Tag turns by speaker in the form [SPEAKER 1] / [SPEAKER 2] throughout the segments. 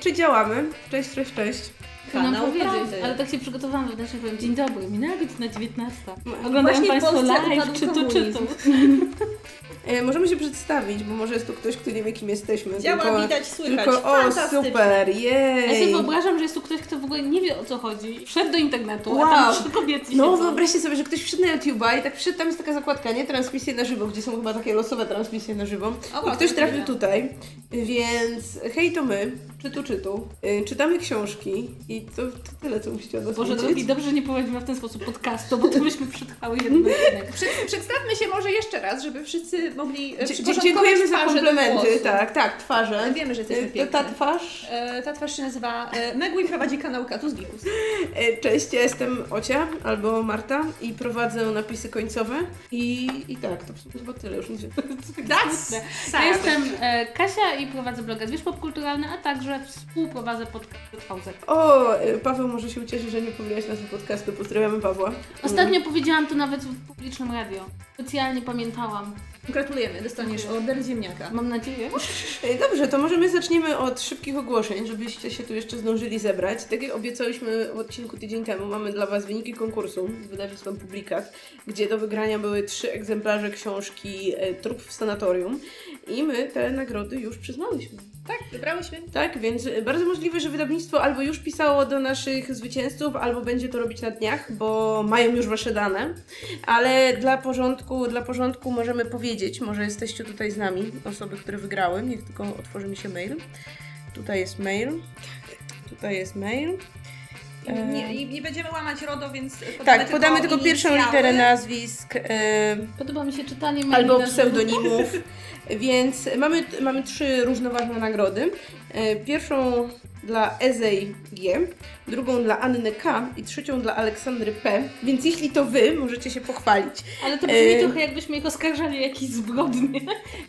[SPEAKER 1] Czy działamy? Cześć, cześć, cześć.
[SPEAKER 2] Kanał
[SPEAKER 3] powiedzieć,
[SPEAKER 2] Prawdy.
[SPEAKER 3] ale tak się przygotowałam wewnętrznie, powiem Dzień dobry, minęła godzina 19.
[SPEAKER 1] No,
[SPEAKER 3] Oglądają Państwo live, czy tu, czy tu.
[SPEAKER 1] E, możemy się przedstawić, bo może jest tu ktoś, kto nie wie, kim jesteśmy.
[SPEAKER 2] Działa,
[SPEAKER 1] tylko,
[SPEAKER 2] widać, słychać.
[SPEAKER 1] Tylko, o, super,
[SPEAKER 3] Ja sobie
[SPEAKER 1] jej.
[SPEAKER 3] wyobrażam, że jest tu ktoś, kto w ogóle nie wie o co chodzi. Wszedł do internetu,
[SPEAKER 1] Wow.
[SPEAKER 3] a tam trzy kobiety
[SPEAKER 1] No
[SPEAKER 3] siedzą.
[SPEAKER 1] wyobraźcie sobie, że ktoś wszedł na YouTube'a i tak wszedł, tam jest taka zakładka, nie? Transmisje na żywo, gdzie są chyba takie losowe transmisje na żywo.
[SPEAKER 2] O,
[SPEAKER 1] I ktoś
[SPEAKER 2] to
[SPEAKER 1] trafił tutaj, więc hej, to my, czytu, czytu, y, czytamy książki i to, to tyle, co musicie od nas
[SPEAKER 3] Boże drogi, dobrze, że nie prowadzimy w ten sposób podcastu, bo to byśmy przetrwały jeden odcinek.
[SPEAKER 2] Przed, przedstawmy się może jeszcze raz, żeby wszyscy mogli e,
[SPEAKER 1] Dzie- Dziękujemy za komplementy, tak, tak, twarze.
[SPEAKER 2] Wiemy, że jesteśmy
[SPEAKER 1] Y,
[SPEAKER 2] piękne.
[SPEAKER 1] Ta twarz.
[SPEAKER 2] E, Ta twarz się nazywa e, Megu i prowadzi kanał Katus Gikus.
[SPEAKER 1] E, Cześć, ja jestem Ocia albo Marta i prowadzę napisy końcowe i, i tak, to chyba tyle już.
[SPEAKER 2] That's
[SPEAKER 3] Ja jestem e, Kasia i prowadzę bloga Zwierz Popkulturalny, a także współprowadzę podcast VZ.
[SPEAKER 1] O, e, Paweł może się ucieszy, że nie powiedziałaś nazwy podcastu. Pozdrawiamy Pawła.
[SPEAKER 3] Ostatnio powiedziałam to nawet w publicznym radio. Specjalnie pamiętałam.
[SPEAKER 2] Gratulujemy, dostaniesz order ziemniaka.
[SPEAKER 3] Mam nadzieję.
[SPEAKER 1] E, Dobrze, to może my zaczniemy od szybkich ogłoszeń, żebyście się tu jeszcze zdążyli zebrać. Tak jak obiecałyśmy w odcinku tydzień temu, mamy dla Was wyniki konkursu z wydawnictwem Publikat, gdzie do wygrania były trzy egzemplarze książki e, Trup w sanatorium i my te nagrody już przyznałyśmy.
[SPEAKER 2] Tak, wybrałyśmy.
[SPEAKER 1] Tak, więc bardzo możliwe, że wydawnictwo albo już pisało do naszych zwycięzców, albo będzie to robić na dniach, bo mają już wasze dane. Ale dla porządku, dla porządku możemy powiedzieć, może jesteście tutaj z nami, osoby, które wygrały. Niech tylko otworzy mi się mail. Tutaj jest mail. Tutaj jest mail.
[SPEAKER 2] Nie, nie będziemy łamać RODO, więc podamy
[SPEAKER 1] Tak, podamy tylko pierwszą
[SPEAKER 2] inicjały.
[SPEAKER 1] literę nazwisk. e,
[SPEAKER 3] Podoba mi się czytanie maili
[SPEAKER 1] albo
[SPEAKER 3] na
[SPEAKER 1] pseudonimów. Więc mamy, mamy trzy równoważne nagrody. E, Pierwszą dla Ezej G, drugą dla Anny K i trzecią dla Aleksandry P. Więc jeśli to wy, możecie się pochwalić.
[SPEAKER 3] Ale to brzmi
[SPEAKER 1] E,
[SPEAKER 3] trochę jakbyśmy ich oskarżali o jakieś zbrodnie.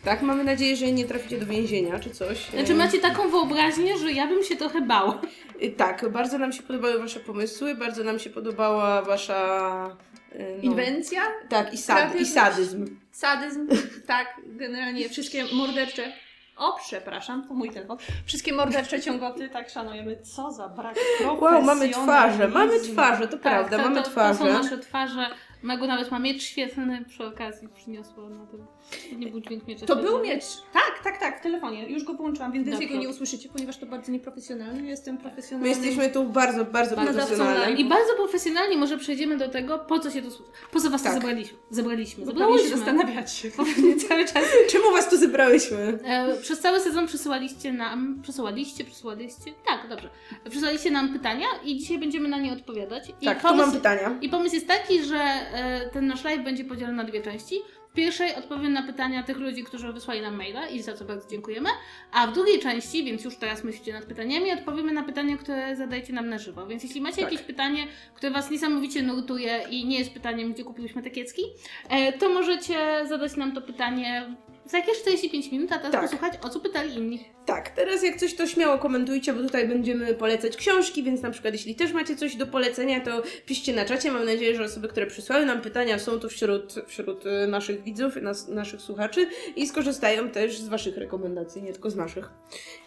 [SPEAKER 1] Tak, mamy nadzieję, że nie traficie do więzienia czy coś.
[SPEAKER 3] Znaczy
[SPEAKER 1] E,
[SPEAKER 3] macie taką wyobraźnię, że ja bym się trochę bała.
[SPEAKER 1] E, Tak, bardzo nam się podobały wasze pomysły, bardzo nam się podobała wasza... e, No,
[SPEAKER 2] Inwencja,
[SPEAKER 1] tak, i, sad, i sadyzm.
[SPEAKER 2] sadyzm, tak, generalnie wszystkie mordercze. O, przepraszam, to mój telefon. Wszystkie mordercze ciągoty, tak szanujemy. Co za brak
[SPEAKER 1] Wow, mamy twarze, mamy twarze, to prawda,
[SPEAKER 3] Tak, to,
[SPEAKER 1] mamy twarze.
[SPEAKER 3] To są nasze twarze. Mego nawet ma miecz świetlny przy okazji przyniosła na tym. To nie był dźwięk miecza
[SPEAKER 2] To był miecz. Tak, tak, tak, w telefonie. Już go połączyłam, więc więcej go nie usłyszycie, ponieważ to bardzo nieprofesjonalne. Jestem
[SPEAKER 1] My
[SPEAKER 2] profesjonalny.
[SPEAKER 1] jesteśmy tu bardzo, bardzo profesjonalni.
[SPEAKER 3] I bardzo profesjonalnie może przejdziemy do tego, po co się tu... Po co was
[SPEAKER 1] Tak.
[SPEAKER 3] tu zebraliśmy? Zebraliśmy.
[SPEAKER 2] Bo pewnie się
[SPEAKER 3] Zebrałyśmy.
[SPEAKER 2] zastanawiacie.
[SPEAKER 3] Cały czas.
[SPEAKER 1] Czemu was tu zebrałyśmy?
[SPEAKER 3] E, przez cały sezon przesyłaliście nam... Przesyłaliście, przesyłaliście? Tak, dobrze. Przesyłaliście nam pytania i dzisiaj będziemy na nie odpowiadać. I
[SPEAKER 1] Tak, tu mam pytania.
[SPEAKER 3] I pomysł jest taki, że e, ten nasz live będzie podzielony na dwie części. W pierwszej odpowiem na pytania tych ludzi, którzy wysłali nam maila i za co bardzo dziękujemy. A w drugiej części, więc już teraz myślicie nad pytaniami, odpowiemy na pytania, które zadajecie nam na żywo. Więc jeśli macie
[SPEAKER 1] Tak.
[SPEAKER 3] jakieś pytanie, które Was niesamowicie nurtuje i nie jest pytaniem, gdzie kupiłyśmy te kiecki, e, to możecie zadać nam to pytanie za jakieś 45 minut, a teraz
[SPEAKER 1] Tak.
[SPEAKER 3] posłuchać, o co pytali inni.
[SPEAKER 1] Tak, teraz jak coś to śmiało komentujcie, bo tutaj będziemy polecać książki, więc na przykład jeśli też macie coś do polecenia, to piszcie na czacie. Mam nadzieję, że osoby, które przysłały nam pytania są tu wśród, wśród y, naszych widzów, nas, naszych słuchaczy i skorzystają też z waszych rekomendacji, nie tylko z naszych.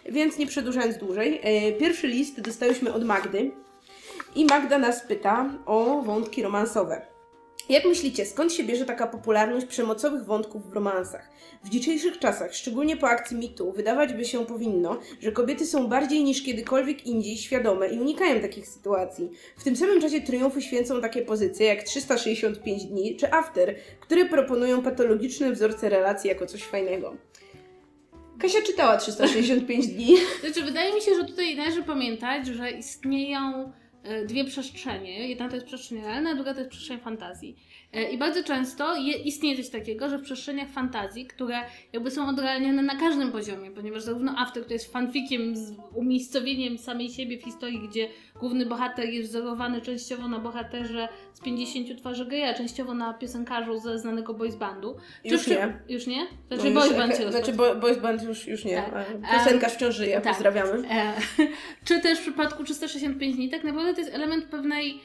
[SPEAKER 1] Więc nie przedłużając dłużej, e, pierwszy list dostałyśmy od Magdy i Magda nas pyta o wątki romansowe. Jak myślicie, skąd się bierze taka popularność przemocowych wątków w romansach? W dzisiejszych czasach, szczególnie po akcji mitu, wydawać by się powinno, że kobiety są bardziej niż kiedykolwiek indziej świadome i unikają takich sytuacji. W tym samym czasie triumfy święcą takie pozycje jak 365 dni czy After, które proponują patologiczne wzorce relacji jako coś fajnego. Kasia czytała 365 dni.
[SPEAKER 3] Znaczy, wydaje mi się, że tutaj należy pamiętać, że istnieją dwie przestrzenie. Jedna to jest przestrzeń realna, a druga to jest przestrzeń fantazji. E, I bardzo często je, istnieje coś takiego, że w przestrzeniach fantazji, które jakby są odrealnione na każdym poziomie, ponieważ zarówno After, który jest fanfikiem z umiejscowieniem samej siebie w historii, gdzie główny bohater jest wzorowany częściowo na bohaterze z 50 twarzy gry, a częściowo na piosenkarzu ze znanego boys bandu. Czy
[SPEAKER 1] Już nie.
[SPEAKER 3] Już nie?
[SPEAKER 1] No
[SPEAKER 3] Znaczy
[SPEAKER 1] już-
[SPEAKER 3] boys band się
[SPEAKER 1] Znaczy bo, boys band już, już nie.
[SPEAKER 3] Tak.
[SPEAKER 1] Piosenkarz wciąż żyje,
[SPEAKER 3] tak.
[SPEAKER 1] pozdrawiamy.
[SPEAKER 3] E, czy też w przypadku 365 dni, tak naprawdę to jest element pewnej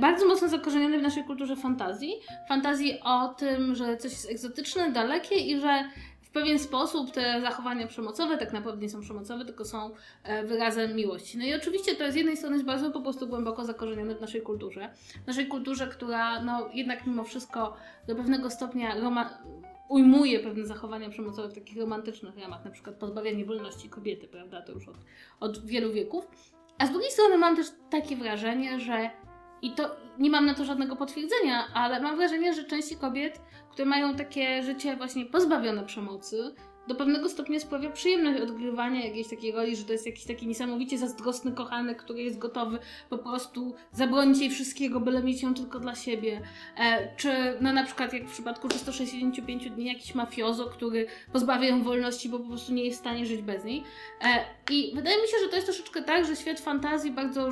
[SPEAKER 3] bardzo mocno zakorzenionej w naszej kulturze fantazji. Fantazji o tym, że coś jest egzotyczne, dalekie i że w pewien sposób te zachowania przemocowe tak naprawdę nie są przemocowe, tylko są e, wyrazem miłości. No i oczywiście to z jednej strony jest bardzo po prostu głęboko zakorzenione w naszej kulturze. W naszej kulturze, która no jednak mimo wszystko do pewnego stopnia ujmuje pewne zachowania przemocowe w takich romantycznych ramach, na przykład pozbawianie wolności kobiety, prawda, to już od, od wielu wieków. A z drugiej strony mam też takie wrażenie, że i to nie mam na to żadnego potwierdzenia, ale mam wrażenie, że części kobiet, które mają takie życie właśnie pozbawione przemocy, do pewnego stopnia sprawia przyjemność odgrywania jakiejś takiej roli, że to jest jakiś taki niesamowicie zazdrosny kochanek, który jest gotowy po prostu zabronić jej wszystkiego, byle mieć ją tylko dla siebie. E, czy no na przykład jak w przypadku 365 dni jakiś mafiozo, który pozbawia ją wolności, bo po prostu nie jest w stanie żyć bez niej. E, I wydaje mi się, że to jest troszeczkę tak, że świat fantazji bardzo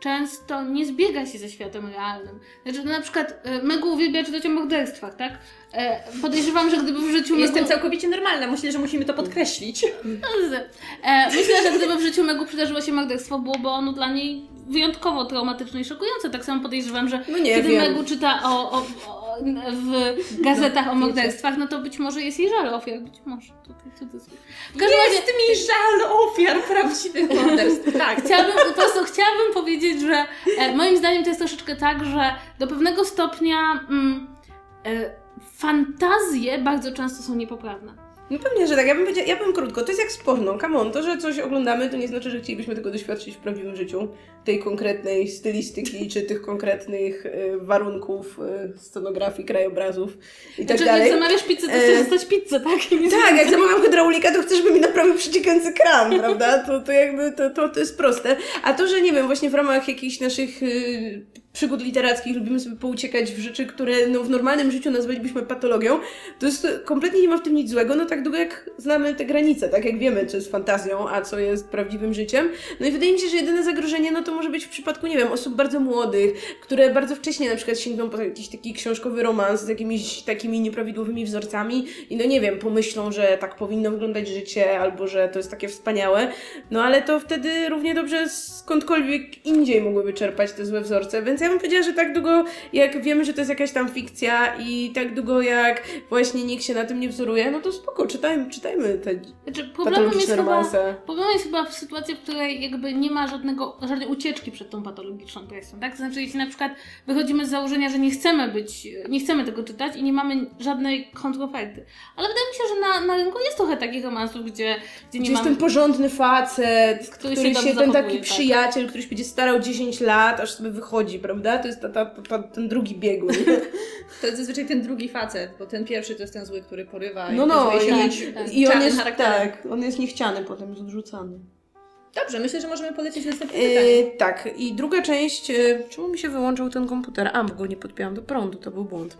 [SPEAKER 3] często nie zbiega się ze światem realnym. Znaczy, no na przykład e, Megu uwielbia czytać o morderstwach, tak? E, podejrzewam, że gdyby w życiu
[SPEAKER 2] Jestem
[SPEAKER 3] Megu...
[SPEAKER 2] całkowicie normalna, myślę, że musimy to podkreślić.
[SPEAKER 3] E, myślę, że gdyby w życiu Megu przydarzyło się morderstwo, byłoby ono dla niej wyjątkowo traumatyczne i szokujące. Tak samo podejrzewam, że
[SPEAKER 1] No nie
[SPEAKER 3] kiedy
[SPEAKER 1] wiem.
[SPEAKER 3] Megu czyta o, o, o, w gazetach o morderstwach, no to być może jest jej żal ofiar. Być może. Tutaj cudzysłów. W każdym razie
[SPEAKER 2] Jest mi żal ofiar prawdziwych morderstw. Tak.
[SPEAKER 3] chciałabym, po prostu chciałabym powiedzieć, że e, moim zdaniem to jest troszeczkę tak, że do pewnego stopnia mm, e, fantazje bardzo często są niepoprawne.
[SPEAKER 1] No pewnie, że tak. Ja bym powiedziała, ja bym krótko. To jest jak z porno. Come on, to, że coś oglądamy, to nie znaczy, że chcielibyśmy tego doświadczyć w prawdziwym życiu. Tej konkretnej stylistyki, czy tych konkretnych y, warunków, y, scenografii, krajobrazów i tak
[SPEAKER 3] Znaczy,
[SPEAKER 1] dalej.
[SPEAKER 3] jak zamawiasz pizzę, to
[SPEAKER 1] E,
[SPEAKER 3] chcesz dostać pizzę, tak? I
[SPEAKER 1] Tak, jak zamawiam hydraulika, to chcę, żeby mi naprawił przeciekający kran, prawda? To, to jakby to, to, to jest proste. A to, że nie wiem, właśnie w ramach jakichś naszych y, przygód literackich lubimy sobie pouciekać w rzeczy, które no, w normalnym życiu nazwalibyśmy patologią, to jest kompletnie nie ma w tym nic złego, no tak długo jak znamy te granice, tak jak wiemy, co jest fantazją, a co jest prawdziwym życiem. No i wydaje mi się, że jedyne zagrożenie, no to może być w przypadku, nie wiem, osób bardzo młodych, które bardzo wcześnie na przykład sięgną po jakiś taki książkowy romans z jakimiś takimi nieprawidłowymi wzorcami i no nie wiem, pomyślą, że tak powinno wyglądać życie, albo że to jest takie wspaniałe, no ale to wtedy równie dobrze skądkolwiek indziej mogłyby czerpać te złe wzorce, więc ja bym powiedziała, że tak długo jak wiemy, że to jest jakaś tam fikcja i tak długo jak właśnie nikt się na tym nie wzoruje, no to spoko, czytajmy, czytajmy te
[SPEAKER 3] Znaczy, problemem jest,
[SPEAKER 1] patologiczne
[SPEAKER 3] chyba,
[SPEAKER 1] romanse.
[SPEAKER 3] problemem jest chyba w sytuacji, w której jakby nie ma żadnego, żadnej ucieczki przed tą patologiczną presją, tak? To znaczy, jeśli na przykład wychodzimy z założenia, że nie chcemy być, nie chcemy tego czytać i nie mamy żadnej kontroferty. Ale wydaje mi się, że na, na rynku jest trochę takich romansów, gdzie, gdzie nie
[SPEAKER 1] Gdzie jest
[SPEAKER 3] mamy...
[SPEAKER 1] ten porządny facet,
[SPEAKER 3] Który
[SPEAKER 1] który,
[SPEAKER 3] się
[SPEAKER 1] się, ten taki
[SPEAKER 3] tak.
[SPEAKER 1] przyjaciel, który się będzie starał 10 lat, aż sobie wychodzi, prawda? To jest ta, ta, ta, ta, ten drugi biegun.
[SPEAKER 2] To jest zazwyczaj ten drugi facet, bo ten pierwszy to jest ten zły, który porywa
[SPEAKER 1] No
[SPEAKER 2] i
[SPEAKER 1] no,
[SPEAKER 2] okazuje się
[SPEAKER 3] tak,
[SPEAKER 2] mieć
[SPEAKER 3] tak.
[SPEAKER 1] I on jest, tak, on jest niechciany, potem jest odrzucany.
[SPEAKER 2] Dobrze, myślę, że możemy polecieć następne pytanie.
[SPEAKER 1] E, tak, i druga część. E, czemu mi się wyłączał ten komputer? A, bo go nie podpiąłam do prądu, to był błąd.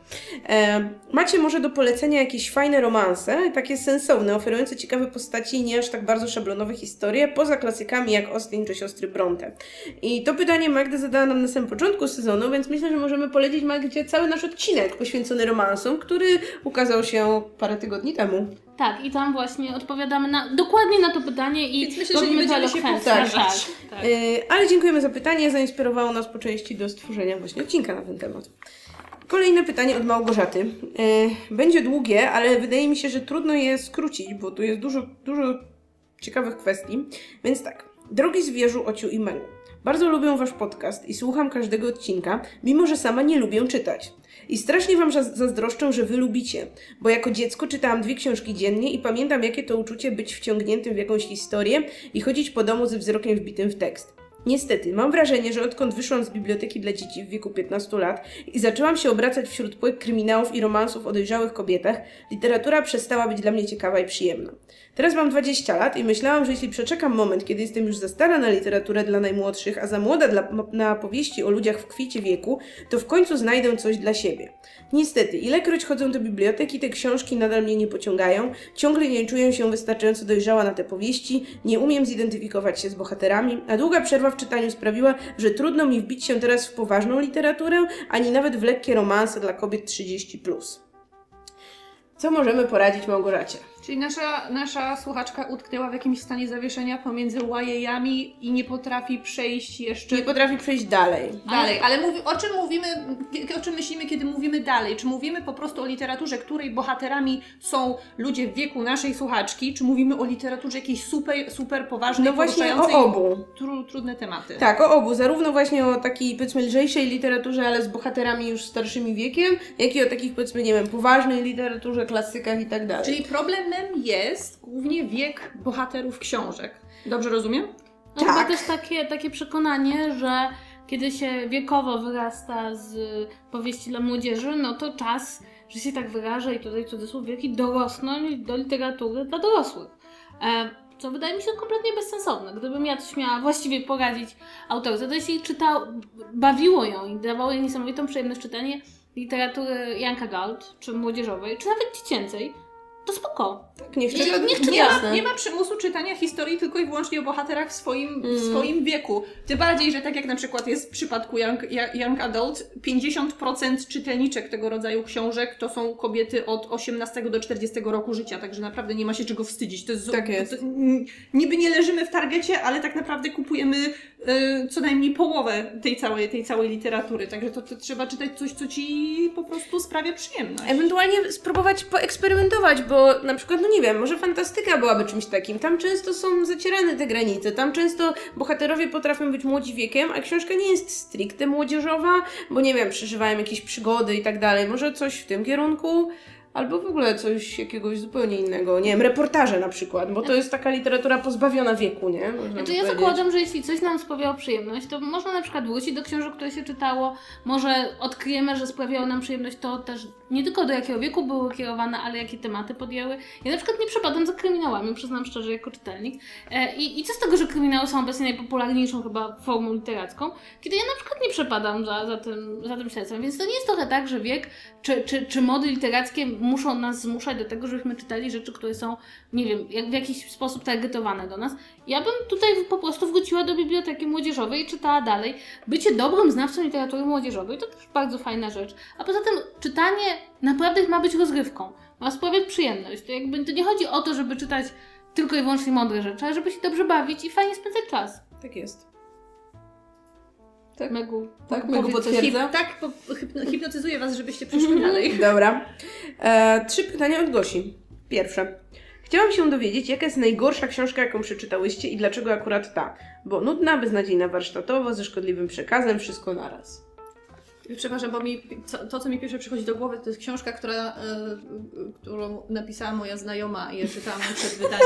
[SPEAKER 1] E, macie może do polecenia jakieś fajne romanse, takie sensowne, oferujące ciekawe postaci i nie aż tak bardzo szablonowe historie, poza klasykami jak Austin czy siostry Bronte. I to pytanie Magda zadała nam na samym początku sezonu, więc myślę, że możemy polecić Magdzie cały nasz odcinek poświęcony romansom, który ukazał się parę tygodni temu.
[SPEAKER 3] Tak, i tam właśnie odpowiadamy na, dokładnie na to pytanie i
[SPEAKER 2] Więc myślę, że nie
[SPEAKER 3] robimy to
[SPEAKER 2] będziemy się powtarzać.
[SPEAKER 3] Tak, tak.
[SPEAKER 1] E, ale dziękujemy za pytanie, zainspirowało nas po części do stworzenia właśnie odcinka na ten temat. Kolejne pytanie od Małgorzaty. E, Będzie długie, ale wydaje mi się, że trudno je skrócić, bo tu jest dużo, dużo ciekawych kwestii. Więc tak. Drogi zwierzu, Ociu i Megu. Bardzo lubię Wasz podcast i słucham każdego odcinka, mimo że sama nie lubię czytać. I strasznie Wam zaz- zazdroszczę, że Wy lubicie, bo jako dziecko czytałam dwie książki dziennie i pamiętam, jakie to uczucie być wciągniętym w jakąś historię i chodzić po domu ze wzrokiem wbitym w tekst. Niestety, mam wrażenie, że odkąd wyszłam z biblioteki dla dzieci w wieku 15 lat i zaczęłam się obracać wśród płyt kryminałów i romansów o dojrzałych kobietach, literatura przestała być dla mnie ciekawa i przyjemna. Teraz mam 20 lat i myślałam, że jeśli przeczekam moment, kiedy jestem już za stara na literaturę dla najmłodszych, a za młoda dla, na powieści o ludziach w kwicie wieku, to w końcu znajdę coś dla siebie. Niestety, ilekroć chodzę do biblioteki, te książki nadal mnie nie pociągają, ciągle nie czuję się wystarczająco dojrzała na te powieści, nie umiem zidentyfikować się z bohaterami, a długa przerwa w czytaniu sprawiła, że trudno mi wbić się teraz w poważną literaturę, ani nawet w lekkie romanse dla kobiet 30+. Co możemy poradzić Małgorzacie?
[SPEAKER 2] Czyli nasza, nasza słuchaczka utknęła w jakimś stanie zawieszenia pomiędzy łajejami i nie potrafi przejść jeszcze
[SPEAKER 1] Nie potrafi przejść dalej.
[SPEAKER 2] dalej. Ale mówi, o czym mówimy, o czym myślimy, kiedy mówimy dalej? Czy mówimy po prostu o literaturze, której bohaterami są ludzie w wieku naszej słuchaczki, czy mówimy o literaturze jakiejś super, super poważnej,
[SPEAKER 1] No właśnie o obu.
[SPEAKER 2] Tru, trudne tematy?
[SPEAKER 1] Tak, o obu. Zarówno właśnie o takiej powiedzmy lżejszej literaturze, ale z bohaterami już starszymi wiekiem, jak i o takich powiedzmy, nie wiem, poważnej literaturze, klasykach i tak dalej.
[SPEAKER 2] Czyli problemem jest głównie wiek bohaterów książek. Dobrze rozumiem?
[SPEAKER 3] No chyba
[SPEAKER 1] Tak.
[SPEAKER 3] też takie, takie przekonanie, że kiedy się wiekowo wyrasta z powieści dla młodzieży, no to czas, że się tak wyrażę i tutaj cudzysłów wielki, dorosnąć do literatury dla dorosłych. E, co wydaje mi się kompletnie bezsensowne. Gdybym ja coś miała właściwie poradzić autorce, to jeśli czytał, bawiło ją i dawało jej niesamowitą przyjemność czytanie literatury Janka Gold, czy młodzieżowej, czy nawet dziecięcej, to spoko.
[SPEAKER 1] tak, niech
[SPEAKER 3] Nie-
[SPEAKER 1] czyta,
[SPEAKER 3] niech czyta.
[SPEAKER 2] Nie ma, nie ma przymusu czytania historii tylko i wyłącznie o bohaterach w swoim, w
[SPEAKER 1] Mm.
[SPEAKER 2] swoim wieku. Tym bardziej, że tak jak na przykład jest w przypadku Young, Young Adult, 50% czytelniczek tego rodzaju książek to są kobiety od 18 do 40 roku życia, także naprawdę nie ma się czego wstydzić. To jest,
[SPEAKER 1] Tak jest.
[SPEAKER 2] To, niby nie leżymy w targecie, ale tak naprawdę kupujemy y, co najmniej połowę tej całej, tej całej literatury, także to, to trzeba czytać coś, co ci po prostu sprawia przyjemność.
[SPEAKER 1] Ewentualnie spróbować poeksperymentować, bo na przykład, no nie wiem, może fantastyka byłaby czymś takim. Tam często są zacierane te granice, tam często bohaterowie potrafią być młodzi wiekiem, a książka nie jest stricte młodzieżowa, bo nie wiem, przeżywają jakieś przygody i tak dalej. Może coś w tym kierunku. Albo w ogóle coś jakiegoś zupełnie innego. Nie wiem, reportaże na przykład, bo to jest taka literatura pozbawiona wieku, nie? Można
[SPEAKER 3] Znaczy ja
[SPEAKER 1] powiedzieć.
[SPEAKER 3] zakładam, że jeśli coś nam sprawiało przyjemność, to można na przykład wrócić do książek, które się czytało, może odkryjemy, że sprawiało nam przyjemność to też nie tylko do jakiego wieku były kierowane, ale jakie tematy podjęły. Ja na przykład nie przepadam za kryminałami, przyznam szczerze, jako czytelnik. E, i, I co z tego, że kryminały są obecnie najpopularniejszą chyba formą literacką, kiedy ja na przykład nie przepadam za, za, tym, za tym śledztwem. Więc to nie jest trochę tak, że wiek czy, czy, czy mody literackie muszą nas zmuszać do tego, żebyśmy czytali rzeczy, które są, nie wiem, jak w jakiś sposób targetowane do nas. Ja bym tutaj po prostu wróciła do biblioteki młodzieżowej i czytała dalej. Bycie dobrym znawcą literatury młodzieżowej to też bardzo fajna rzecz. A poza tym czytanie naprawdę ma być rozgrywką. Ma sprawiać przyjemność. To jakby to nie chodzi o to, żeby czytać tylko i wyłącznie mądre rzeczy, ale żeby się dobrze bawić i fajnie spędzać czas.
[SPEAKER 1] Tak jest.
[SPEAKER 3] Tak. Megu.
[SPEAKER 1] Tak, Megu potwierdza.
[SPEAKER 2] hip- tak, po, hypno, hipnotyzuję Was, żebyście przeszli dalej.
[SPEAKER 1] Dobra. E, trzy pytania od Gosi. Pierwsze. Chciałam się dowiedzieć, jaka jest najgorsza książka, jaką przeczytałyście i dlaczego akurat ta? Bo nudna, beznadziejna warsztatowo, ze szkodliwym przekazem, wszystko naraz.
[SPEAKER 2] Przepraszam, bo mi, to, co mi pierwsze przychodzi do głowy, to jest książka, która, e, którą napisała moja znajoma i ja czytałam przed wydaniem.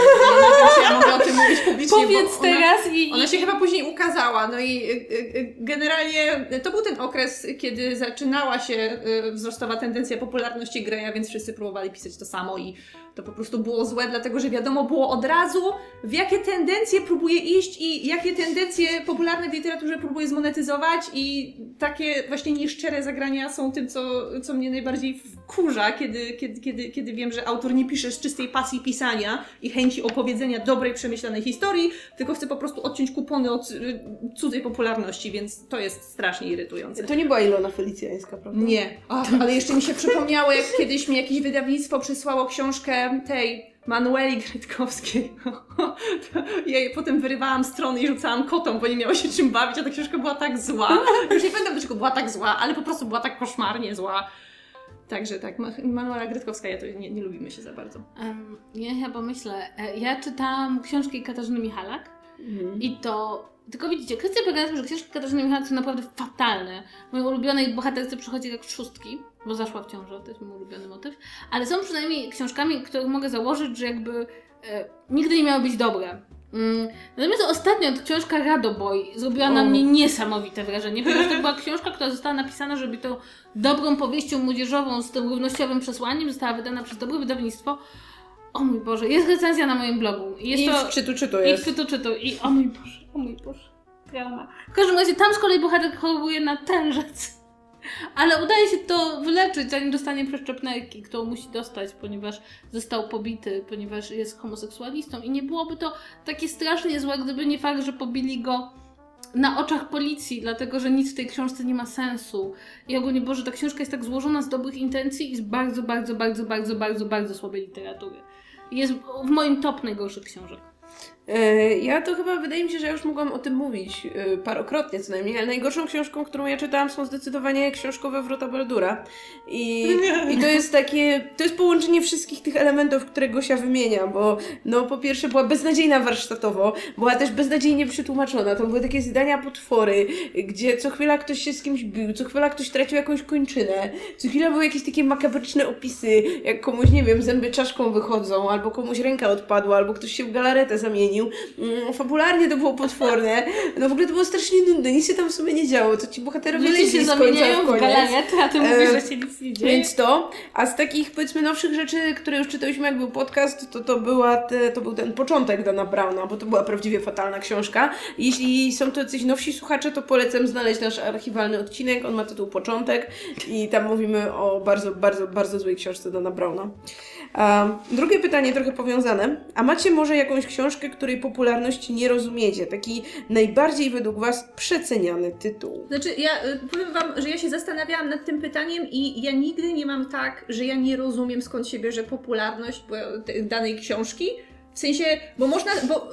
[SPEAKER 2] Nie ja mogę o tym mówić publicznie,
[SPEAKER 3] Powiedz
[SPEAKER 2] ona,
[SPEAKER 3] teraz i...
[SPEAKER 2] Ona się chyba później ukazała, no i y, y, y, generalnie to był ten okres, kiedy zaczynała się y, wzrostowa tendencja popularności Greya, więc wszyscy próbowali pisać to samo i to po prostu było złe, dlatego że wiadomo było od razu, w jakie tendencje próbuje iść i jakie tendencje popularne w literaturze próbuje zmonetyzować i takie właśnie nieszczere zagrania są tym, co, co mnie najbardziej wkurza, kiedy, kiedy, kiedy, kiedy wiem, że autor nie pisze z czystej pasji pisania i chęci opowiedzenia dobrej, przemyślanej historii, tylko chce po prostu odciąć kupony od y, cudzej popularności, więc to jest strasznie irytujące.
[SPEAKER 1] To nie była Ilona Felicjańska, prawda?
[SPEAKER 2] Nie, Ach, ale jeszcze mi się przypomniało, jak kiedyś mi jakieś wydawnictwo przysłało książkę tej Manueli Grytkowskiej. Ja jej potem wyrywałam strony i rzucałam kotom, bo nie miało się czym bawić, a ta książka była tak zła. Już nie pamiętam dlaczego była tak zła, ale po prostu była tak koszmarnie zła. Także tak, Ma- Manuela Grytkowska, ja to nie, nie lubimy się za bardzo.
[SPEAKER 3] Em, ja chyba myślę, e, ja czytałam książki Katarzyny Michalak
[SPEAKER 1] Mhm.
[SPEAKER 3] i to... Tylko widzicie, kwestia polega na tym, że książki Katarzyny Michalak są naprawdę fatalne. Mojej ulubionej bohaterce przychodzi jak szóstki, bo zaszła w ciążę, to jest mój ulubiony motyw. Ale są przynajmniej książkami, których mogę założyć, że jakby e, nigdy nie miały być dobre. Mm. Natomiast ostatnio ta książka Radoboj zrobiła na mnie niesamowite wrażenie, ponieważ to była książka, która została napisana, żeby tą dobrą powieścią młodzieżową z tym równościowym przesłaniem została wydana przez dobre wydawnictwo. O mój Boże, jest recenzja na moim blogu. Jest
[SPEAKER 1] I
[SPEAKER 3] to...
[SPEAKER 1] w czytu, czytu
[SPEAKER 3] I
[SPEAKER 1] jest.
[SPEAKER 3] czytu, czytu. I o mój Boże, o mój Boże. Trauma. W każdym razie tam z kolei bohater choruje na tężec. Ale udaje się to wyleczyć, zanim dostanie przeszczepnerki, którą musi dostać, ponieważ został pobity, ponieważ jest homoseksualistą. I nie byłoby to takie strasznie złe, gdyby nie fakt, że pobili go na oczach policji, dlatego że nic w tej książce nie ma sensu. I ogólnie, Boże, ta książka jest tak złożona z dobrych intencji i z bardzo, bardzo, bardzo, bardzo, bardzo, bardzo słabej literatury. jest w moim top najgorszych książek.
[SPEAKER 1] E, Ja to chyba, wydaje mi się, że ja już mogłam o tym mówić e, parokrotnie co najmniej, ale najgorszą książką, którą ja czytałam są zdecydowanie książkowe Wrota Baldura. I, I to jest takie, to jest połączenie wszystkich tych elementów, które Gosia wymienia, bo no po pierwsze była beznadziejna warsztatowo, była też beznadziejnie przetłumaczona, to były takie zdania potwory, gdzie co chwila ktoś się z kimś bił, co chwila ktoś tracił jakąś kończynę, co chwila były jakieś takie makabryczne opisy, jak komuś, nie wiem, zęby czaszką wychodzą, albo komuś ręka odpadła, albo ktoś się w galaretę zamienił. Mm, fabularnie to było potworne. No w ogóle to było strasznie nudne, nic się tam w sumie nie działo, to ci bohaterowie
[SPEAKER 3] Ludzie się zamieniają
[SPEAKER 1] w
[SPEAKER 3] galarety, a ty mówisz,
[SPEAKER 1] E,
[SPEAKER 3] że się nic nie dzieje.
[SPEAKER 1] Więc to, a z takich powiedzmy nowszych rzeczy, które już czytałyśmy jak był podcast, to to, była te, to był ten początek Dana Browna, bo to była prawdziwie fatalna książka. Jeśli są to jacyś nowsi słuchacze, to polecam znaleźć nasz archiwalny odcinek, on ma tytuł Początek i tam mówimy o bardzo, bardzo, bardzo złej książce Dana Browna. Drugie pytanie trochę powiązane. A macie może jakąś książkę, której popularności nie rozumiecie? Taki najbardziej według Was przeceniany tytuł.
[SPEAKER 2] Znaczy, ja y, powiem Wam, że ja się zastanawiałam nad tym pytaniem i ja nigdy nie mam tak, że ja nie rozumiem skąd się bierze popularność te- danej książki. W sensie, bo można, bo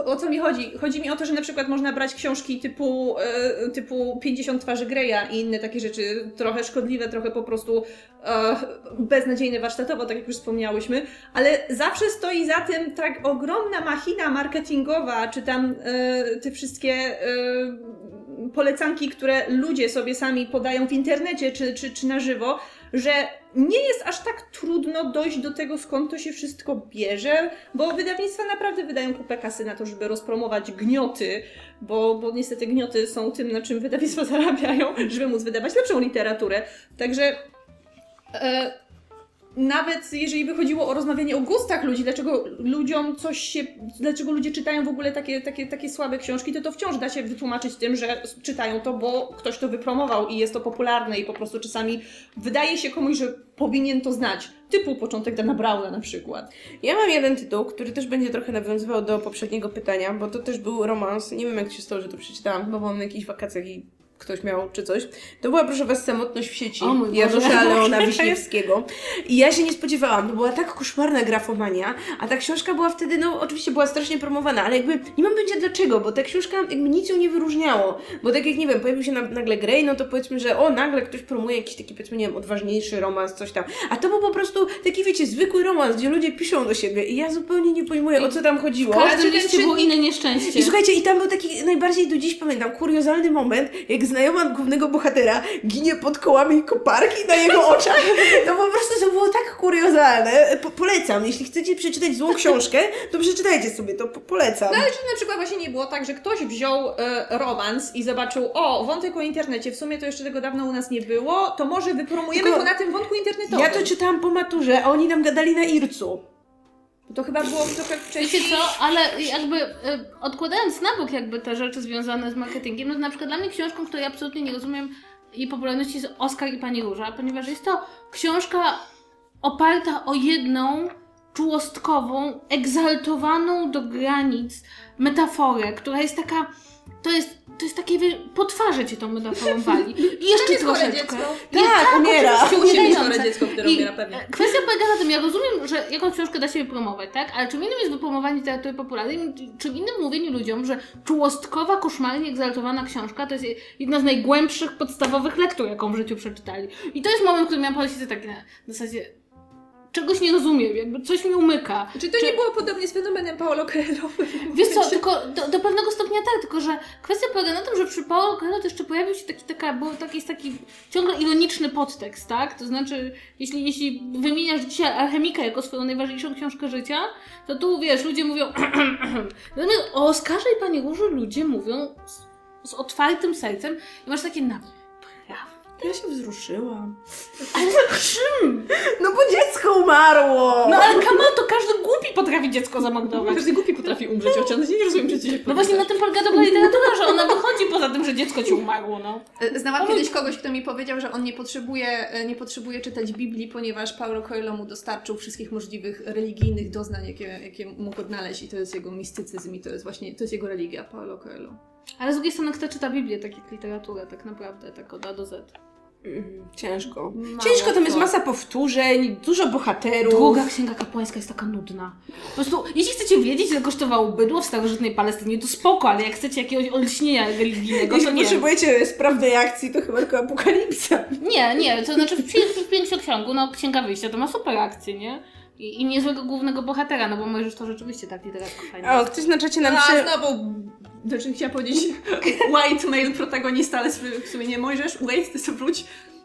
[SPEAKER 2] y, o co mi chodzi? Chodzi mi o to, że na przykład można brać książki typu, y, typu 50 twarzy Greya i inne takie rzeczy, trochę szkodliwe, trochę po prostu e, beznadziejne warsztatowo, tak jak już wspomniałyśmy, ale zawsze stoi za tym tak ogromna machina marketingowa, czy tam e, te wszystkie e, polecanki, które ludzie sobie sami podają w internecie czy, czy, czy na żywo, że nie jest aż tak trudno dojść do tego, skąd to się wszystko bierze, bo wydawnictwa naprawdę wydają kupę kasy na to, żeby rozpromować gnioty, bo, bo niestety gnioty są tym, na czym wydawnictwa zarabiają, żeby móc wydawać lepszą literaturę. Także e, nawet jeżeli by chodziło o rozmawianie o gustach ludzi, dlaczego ludziom coś się, dlaczego ludzie czytają w ogóle takie, takie, takie słabe książki, to to wciąż da się wytłumaczyć tym, że czytają to, bo ktoś to wypromował i jest to popularne i po prostu czasami wydaje się komuś, że powinien to znać. Typu początek Dana Browna na przykład.
[SPEAKER 1] Ja mam jeden tytuł, który też będzie trochę nawiązywał do poprzedniego pytania, bo to też był romans. Nie wiem, jak się stało, że to przeczytałam, chyba byłam na jakichś wakacjach i ktoś miał czy coś. To była, proszę Was, samotność w sieci
[SPEAKER 3] O mój.
[SPEAKER 1] Janusza Leona Wiśniewskiego. I ja się nie spodziewałam, to była tak koszmarna grafomania, a ta książka była wtedy, no oczywiście była strasznie promowana, ale jakby nie mam pojęcia dlaczego, bo ta książka jakby nic ją nie wyróżniało. Bo tak jak, nie wiem, pojawił się na, nagle Grey, no to powiedzmy, że o, nagle ktoś promuje jakiś taki, powiedzmy, nie wiem, odważniejszy romans, coś tam. A to był po prostu taki, wiecie, zwykły romans, gdzie ludzie piszą do siebie i ja zupełnie nie pojmuję, o co tam chodziło.
[SPEAKER 3] W każdym liście było inne nieszczęście.
[SPEAKER 1] I słuchajcie, i tam był taki najbardziej do dziś pamiętam kuriozalny moment, jak znajoma głównego bohatera ginie pod kołami koparki na jego oczach. To po prostu to było tak kuriozalne. Po polecam, jeśli chcecie przeczytać złą książkę, to przeczytajcie sobie to, po polecam.
[SPEAKER 2] No ale czy na przykład właśnie nie było tak, że ktoś wziął e, romans i zobaczył, o, wątek o internecie, w sumie to jeszcze tego dawno u nas nie było, to może wypromujemy
[SPEAKER 1] Tylko
[SPEAKER 2] to na tym wątku internetowym.
[SPEAKER 1] Ja to czytałam po maturze, a oni nam gadali na ircu.
[SPEAKER 2] To chyba było trochę wcześniej.
[SPEAKER 3] Wiecie co, ale jakby y, odkładając na bok jakby te rzeczy związane z marketingiem, no to na przykład dla mnie książką, której absolutnie nie rozumiem jej popularności jest Oskar i Pani Róża, ponieważ jest to książka oparta o jedną czułostkową, egzaltowaną do granic metaforę, która jest taka, to jest, to jest takie, wie- po twarzy cię tą metaforą wali. I jeszcze
[SPEAKER 2] jest
[SPEAKER 3] troszeczkę.
[SPEAKER 2] dziecko.
[SPEAKER 3] Nie,
[SPEAKER 1] Tak, umiera.
[SPEAKER 3] oczywiście,
[SPEAKER 2] Musi być chore dziecko, które
[SPEAKER 3] I
[SPEAKER 2] umiera pewnie.
[SPEAKER 3] Kwestia polega na tym, ja rozumiem, że jaką książkę da się wypromować, tak? Ale czym innym jest wypromowanie literatury popularnej, czym innym mówieniu ludziom, że czułostkowa, koszmarnie egzaltowana książka to jest jedna z najgłębszych, podstawowych lektur, jaką w życiu przeczytali. I to jest moment, w którym miałam podejście takie na w zasadzie czegoś nie rozumiem, jakby coś mi umyka.
[SPEAKER 2] Czy to nie było podobnie z fenomenem Paolo Coelho?
[SPEAKER 3] Wiesz co, tylko do, do pewnego stopnia tak, tylko że kwestia polega na tym, że przy Paulo Coelho to jeszcze pojawił się taki, taka, bo taki taki ciągle ironiczny podtekst, tak? To znaczy, jeśli, jeśli wymieniasz dzisiaj Alchemika jako swoją najważniejszą książkę życia, to tu, wiesz, ludzie mówią Natomiast o Oskarze i Pani Róży ludzie mówią z, z otwartym sercem i masz takie naprawdę.
[SPEAKER 1] Ja się wzruszyłam.
[SPEAKER 3] Ale czym?
[SPEAKER 1] No bo dziecko umarło!
[SPEAKER 3] No ale come on, to każdy głupi potrafi dziecko zamordować.
[SPEAKER 2] Każdy głupi potrafi umrzeć, chociaż nie rozumiem, że ci się
[SPEAKER 3] No właśnie na tym polega dobra literatura, że ona wychodzi poza tym, że dziecko ci umarło, no.
[SPEAKER 2] E, Znałam
[SPEAKER 3] Ale-
[SPEAKER 2] kiedyś kogoś, kto mi powiedział, że on nie potrzebuje, e, nie potrzebuje czytać Biblii, ponieważ Paulo Coelho mu dostarczył wszystkich możliwych religijnych doznań, jakie, jakie mógł odnaleźć i to jest jego mistycyzm i to jest właśnie, to jest jego religia, Paulo Coelho.
[SPEAKER 3] Ale z drugiej strony kto czyta Biblię, tak jak literaturę, tak naprawdę, tak od A do Z.
[SPEAKER 1] Mm, Ciężko.
[SPEAKER 2] Mało
[SPEAKER 1] Ciężko, tam jest masa powtórzeń, dużo bohaterów.
[SPEAKER 3] Druga księga kapłańska jest taka nudna. Po prostu, jeśli chcecie wiedzieć, ile kosztowało bydło w starożytnej Palestynie, to spoko, ale jak chcecie jakiegoś olśnienia religijnego, to
[SPEAKER 1] Jeśli
[SPEAKER 3] nie.
[SPEAKER 1] potrzebujecie sprawnej akcji, to chyba tylko apokalipsa.
[SPEAKER 3] Nie, nie, to znaczy w, w pięcioksiągu, no księga wyjścia to ma super akcję, nie? I, I niezłego głównego bohatera, no bo możesz to rzeczywiście tak literacko fajnie.
[SPEAKER 1] O, ktoś na czacie nam
[SPEAKER 2] A
[SPEAKER 1] pisze...
[SPEAKER 2] znowu, znaczy chciałam powiedzieć white male protagonista, ale w sumie nie Mojżesz, wait, ty sobie wróć.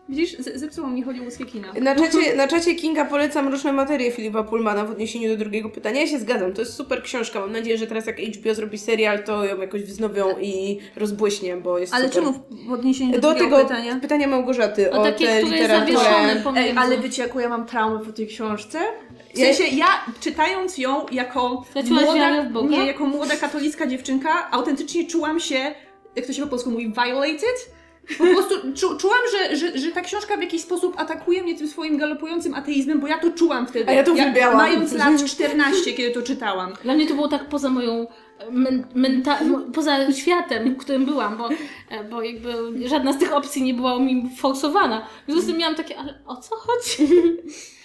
[SPEAKER 2] Widzisz, ze- zepsuło mi hollywoodzkie kino.
[SPEAKER 1] Na czacie, na czacie Kinga polecam różne materie Filipa Pullmana w odniesieniu do drugiego pytania. Ja się zgadzam, to jest super książka. Mam nadzieję, że teraz jak HBO zrobi serial, to ją jakoś wznowią i rozbłyśnie, bo jest
[SPEAKER 2] Ale
[SPEAKER 1] super.
[SPEAKER 2] czemu w odniesieniu do,
[SPEAKER 1] Do
[SPEAKER 2] drugiego
[SPEAKER 1] tego
[SPEAKER 2] pytania?
[SPEAKER 1] pytania Małgorzaty
[SPEAKER 3] O
[SPEAKER 1] o,
[SPEAKER 3] takie,
[SPEAKER 1] te literaturę.
[SPEAKER 2] Ej, ale wiecie, jaką ja mam traumę po tej książce? W sensie, ja czytając ją jako
[SPEAKER 3] Straciłaś
[SPEAKER 2] młoda, nie, jako młoda katolicka dziewczynka, autentycznie czułam się, jak to się po polsku mówi, violated? Po prostu czu, czułam, że, że, że ta książka w jakiś sposób atakuje mnie tym swoim galopującym ateizmem, bo ja to czułam wtedy.
[SPEAKER 1] A ja to
[SPEAKER 2] Jak-. Mając lat 14, kiedy to czytałam.
[SPEAKER 3] Dla mnie to było tak poza moją e, men, menta, poza światem, w którym byłam, bo, e, bo jakby żadna z tych opcji nie była mi forsowana. W związku z tym miałam takie, ale o co chodzi?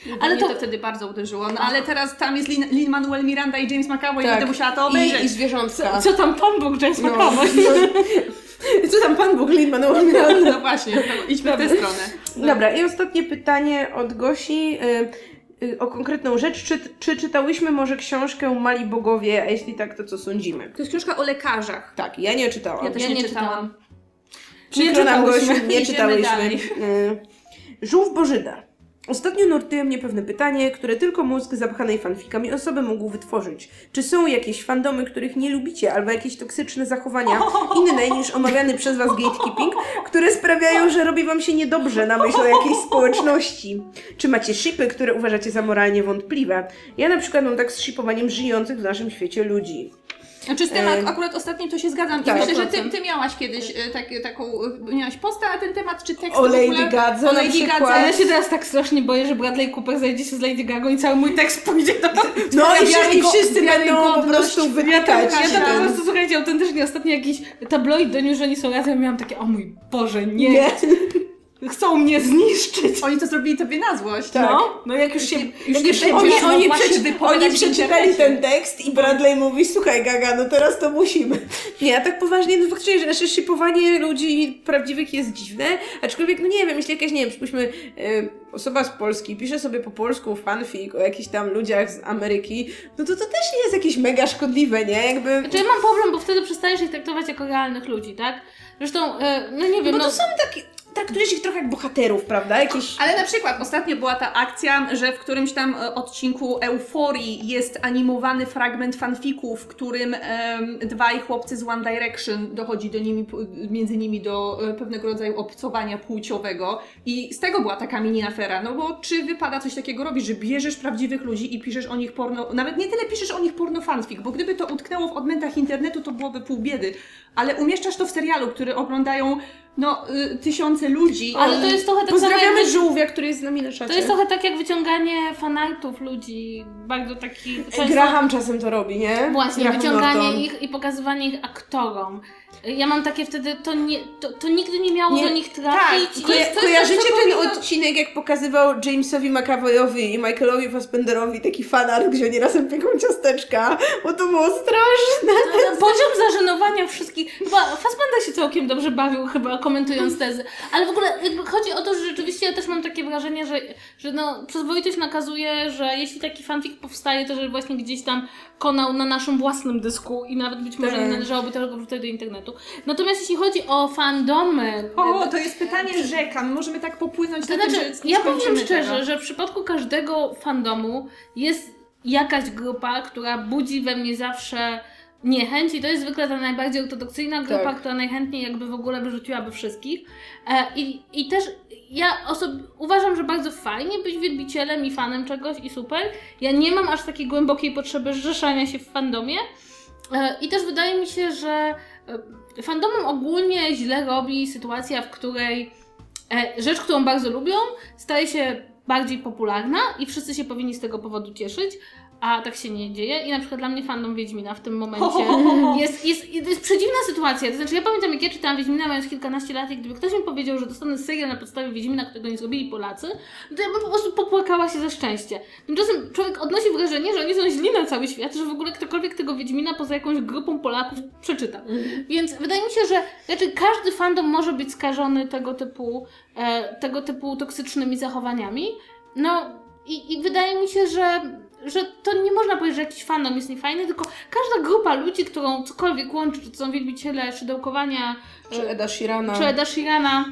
[SPEAKER 2] Ale
[SPEAKER 3] Ale
[SPEAKER 2] mnie
[SPEAKER 3] to-
[SPEAKER 2] to wtedy bardzo uderzyło. No ale teraz tam jest Lin, Lin Manuel Miranda i James McAvoy i
[SPEAKER 1] Tak.
[SPEAKER 2] będę musiała to obejrzeć.
[SPEAKER 1] I, I zwierzątka.
[SPEAKER 3] Co tam Pan Bóg James
[SPEAKER 1] No.
[SPEAKER 3] McAvoy?
[SPEAKER 1] Co tam Pan Bóg Lin Manuel Miranda?
[SPEAKER 2] No właśnie, no, idźmy w tę stronę.
[SPEAKER 1] Dobra, i ostatnie pytanie od Gosi y, y, o konkretną rzecz. Czy, czy czytałyśmy może książkę Mali Bogowie, a jeśli tak, to co sądzimy?
[SPEAKER 2] To jest książka o lekarzach.
[SPEAKER 1] Tak, ja nie czytałam.
[SPEAKER 2] Ja też
[SPEAKER 3] Ja
[SPEAKER 2] nie,
[SPEAKER 3] nie
[SPEAKER 2] czytałam.
[SPEAKER 1] Przykro nam,
[SPEAKER 3] czytałyśmy.
[SPEAKER 1] Gosiu, nie czytałyśmy.
[SPEAKER 2] dalej.
[SPEAKER 1] Y, Żółw Bożyda. Ostatnio nurtuje mnie pewne pytanie, które tylko mózg zapchanej fanfikami osoby mógł wytworzyć. Czy są jakieś fandomy, których nie lubicie, albo jakieś toksyczne zachowania inne niż omawiany przez was gatekeeping, które sprawiają, że robi wam się niedobrze na myśl o jakiejś społeczności? Czy macie shipy, które uważacie za moralnie wątpliwe? Ja na przykład mam tak z shipowaniem żyjących w naszym świecie ludzi.
[SPEAKER 2] Znaczy z tym
[SPEAKER 1] E,
[SPEAKER 2] ak- akurat ostatnim to się zgadzam.
[SPEAKER 1] tak.
[SPEAKER 2] I myślę, że ty, ty miałaś kiedyś e, tak, taką, e, miałaś posta na ten temat, czy tekst
[SPEAKER 1] O? Lady Gadze
[SPEAKER 2] O
[SPEAKER 1] na
[SPEAKER 2] Lady
[SPEAKER 1] przykład.
[SPEAKER 2] Gadze.
[SPEAKER 3] Ja się teraz tak strasznie boję, że Bradley Cooper zajdzie się z Lady Gaga i cały mój tekst pójdzie do...
[SPEAKER 1] No i,
[SPEAKER 2] Wiary-
[SPEAKER 1] i wszyscy będą po prostu
[SPEAKER 3] tam, ja tam po
[SPEAKER 1] ten-
[SPEAKER 3] prostu, słuchajcie, autentycznie ostatnio jakiś tabloid doniósł, że oni są razem, miałam takie, o mój Boże, nie,
[SPEAKER 1] Nie.
[SPEAKER 3] Chcą mnie zniszczyć.
[SPEAKER 2] Oni to zrobili tobie na złość.
[SPEAKER 1] Tak.
[SPEAKER 3] No, no jak już się,
[SPEAKER 2] Już
[SPEAKER 3] jak już się
[SPEAKER 1] Oni, oni, przeczy, oni przeczytali ten tekst i Bradley mówi, słuchaj Gaga, no teraz to musimy. Nie, a tak poważnie, no faktycznie, że nasze szypowanie ludzi prawdziwych jest dziwne, aczkolwiek, no nie wiem, jeśli jakaś, nie wiem, przypuśćmy, y, osoba z Polski pisze sobie po polsku fanfic o jakichś tam ludziach z Ameryki, no to to też nie jest jakieś mega szkodliwe, nie? Jakby...
[SPEAKER 3] Znaczy ja mam problem, bo wtedy przestajesz ich traktować jako realnych ludzi, tak? Zresztą, e, no nie wiem,
[SPEAKER 1] No
[SPEAKER 3] no,
[SPEAKER 1] to są takie, traktujesz ich trochę jak bohaterów, prawda? Jakieś...
[SPEAKER 2] Ale na przykład ostatnio była ta akcja, że w którymś tam e, odcinku Euforii jest animowany fragment fanfiku, w którym em, dwaj chłopcy z One Direction dochodzi do nimi, między nimi do e, pewnego rodzaju obcowania płciowego. I z tego była taka mini afera, no bo czy wypada coś takiego robić, że bierzesz prawdziwych ludzi i piszesz o nich porno, nawet nie tyle piszesz o nich porno fanfic, bo gdyby to utknęło w odmętach internetu, to byłoby pół biedy, ale umieszczasz to w serialu, który oglądają no y, tysiące ludzi.
[SPEAKER 3] ale to jest trochę tak samo
[SPEAKER 1] Pozdrawiamy
[SPEAKER 3] jak...
[SPEAKER 1] żółwia, który jest z nami na czacie.
[SPEAKER 3] To jest trochę tak jak wyciąganie fanartów ludzi, bardzo takich... często-
[SPEAKER 1] Graham czasem to robi, nie?
[SPEAKER 3] Właśnie,
[SPEAKER 1] Graham
[SPEAKER 3] wyciąganie
[SPEAKER 1] Norton.
[SPEAKER 3] ich i pokazywanie ich aktorom. Ja mam takie wtedy, to, nie, to, to nigdy nie miało
[SPEAKER 1] Nie,
[SPEAKER 3] do nich trafić.
[SPEAKER 2] tak,
[SPEAKER 1] Koja-
[SPEAKER 2] coś,
[SPEAKER 1] kojarzycie ten
[SPEAKER 2] powinno-
[SPEAKER 1] odcinek, jak pokazywał Jamesowi McAvoyowi i Michaelowi Fassbenderowi taki fanart, gdzie oni razem pieką ciasteczka, bo to było straszne.
[SPEAKER 3] Poziom zażenowania wszystkich. Chyba Fassbender się całkiem dobrze bawił, chyba komentując tezy. Ale w ogóle chodzi o to, że rzeczywiście ja też mam takie wrażenie, że, że no, przyzwoitość nakazuje, że jeśli taki fanfic powstaje, to że właśnie gdzieś tam konał na naszym własnym dysku i nawet być może
[SPEAKER 1] Tak.
[SPEAKER 3] nie należałoby tego wrzucać do internetu. Natomiast jeśli chodzi o fandomy.
[SPEAKER 2] O, to jest pytanie rzeka. My możemy tak popłynąć
[SPEAKER 3] To
[SPEAKER 2] na tym,
[SPEAKER 3] znaczy,
[SPEAKER 2] że nie
[SPEAKER 3] ja powiem szczerze,
[SPEAKER 2] tego.
[SPEAKER 3] że w przypadku każdego fandomu jest jakaś grupa, która budzi we mnie zawsze niechęć i to jest zwykle ta najbardziej ortodoksyjna grupa,
[SPEAKER 1] Tak.
[SPEAKER 3] która najchętniej jakby w ogóle wyrzuciłaby wszystkich. E, i, I też ja osob- uważam, że bardzo fajnie być wielbicielem i fanem czegoś i super. Ja nie mam aż takiej głębokiej potrzeby zrzeszania się w fandomie. E, I też wydaje mi się, że e, fandomom ogólnie źle robi sytuacja, w której e, rzecz, którą bardzo lubią, staje się bardziej popularna i wszyscy się powinni z tego powodu cieszyć, a tak się nie dzieje. I na przykład dla mnie fandom Wiedźmina w tym momencie
[SPEAKER 2] ho.
[SPEAKER 3] jest, jest, jest przedziwna sytuacja. To znaczy, ja pamiętam, jak ja czytałam Wiedźmina mając kilkanaście lat i gdyby ktoś mi powiedział, że dostanę serial na podstawie Wiedźmina, którego nie zrobili Polacy, to ja bym po prostu popłakała się ze szczęścia. Tymczasem człowiek odnosi wrażenie, że oni są źli na cały świat, że w ogóle ktokolwiek tego Wiedźmina poza jakąś grupą Polaków przeczyta. Więc wydaje mi się, że raczej każdy fandom może być skażony tego typu, e, tego typu toksycznymi zachowaniami. No i, i wydaje mi się, że, że to nie można powiedzieć, że jakiś fandom jest niefajny, tylko każda grupa ludzi, którą cokolwiek łączy, czy to są wielbiciele szydełkowania,
[SPEAKER 1] Czy Eda Shirana.
[SPEAKER 3] czy Eda Sheerana,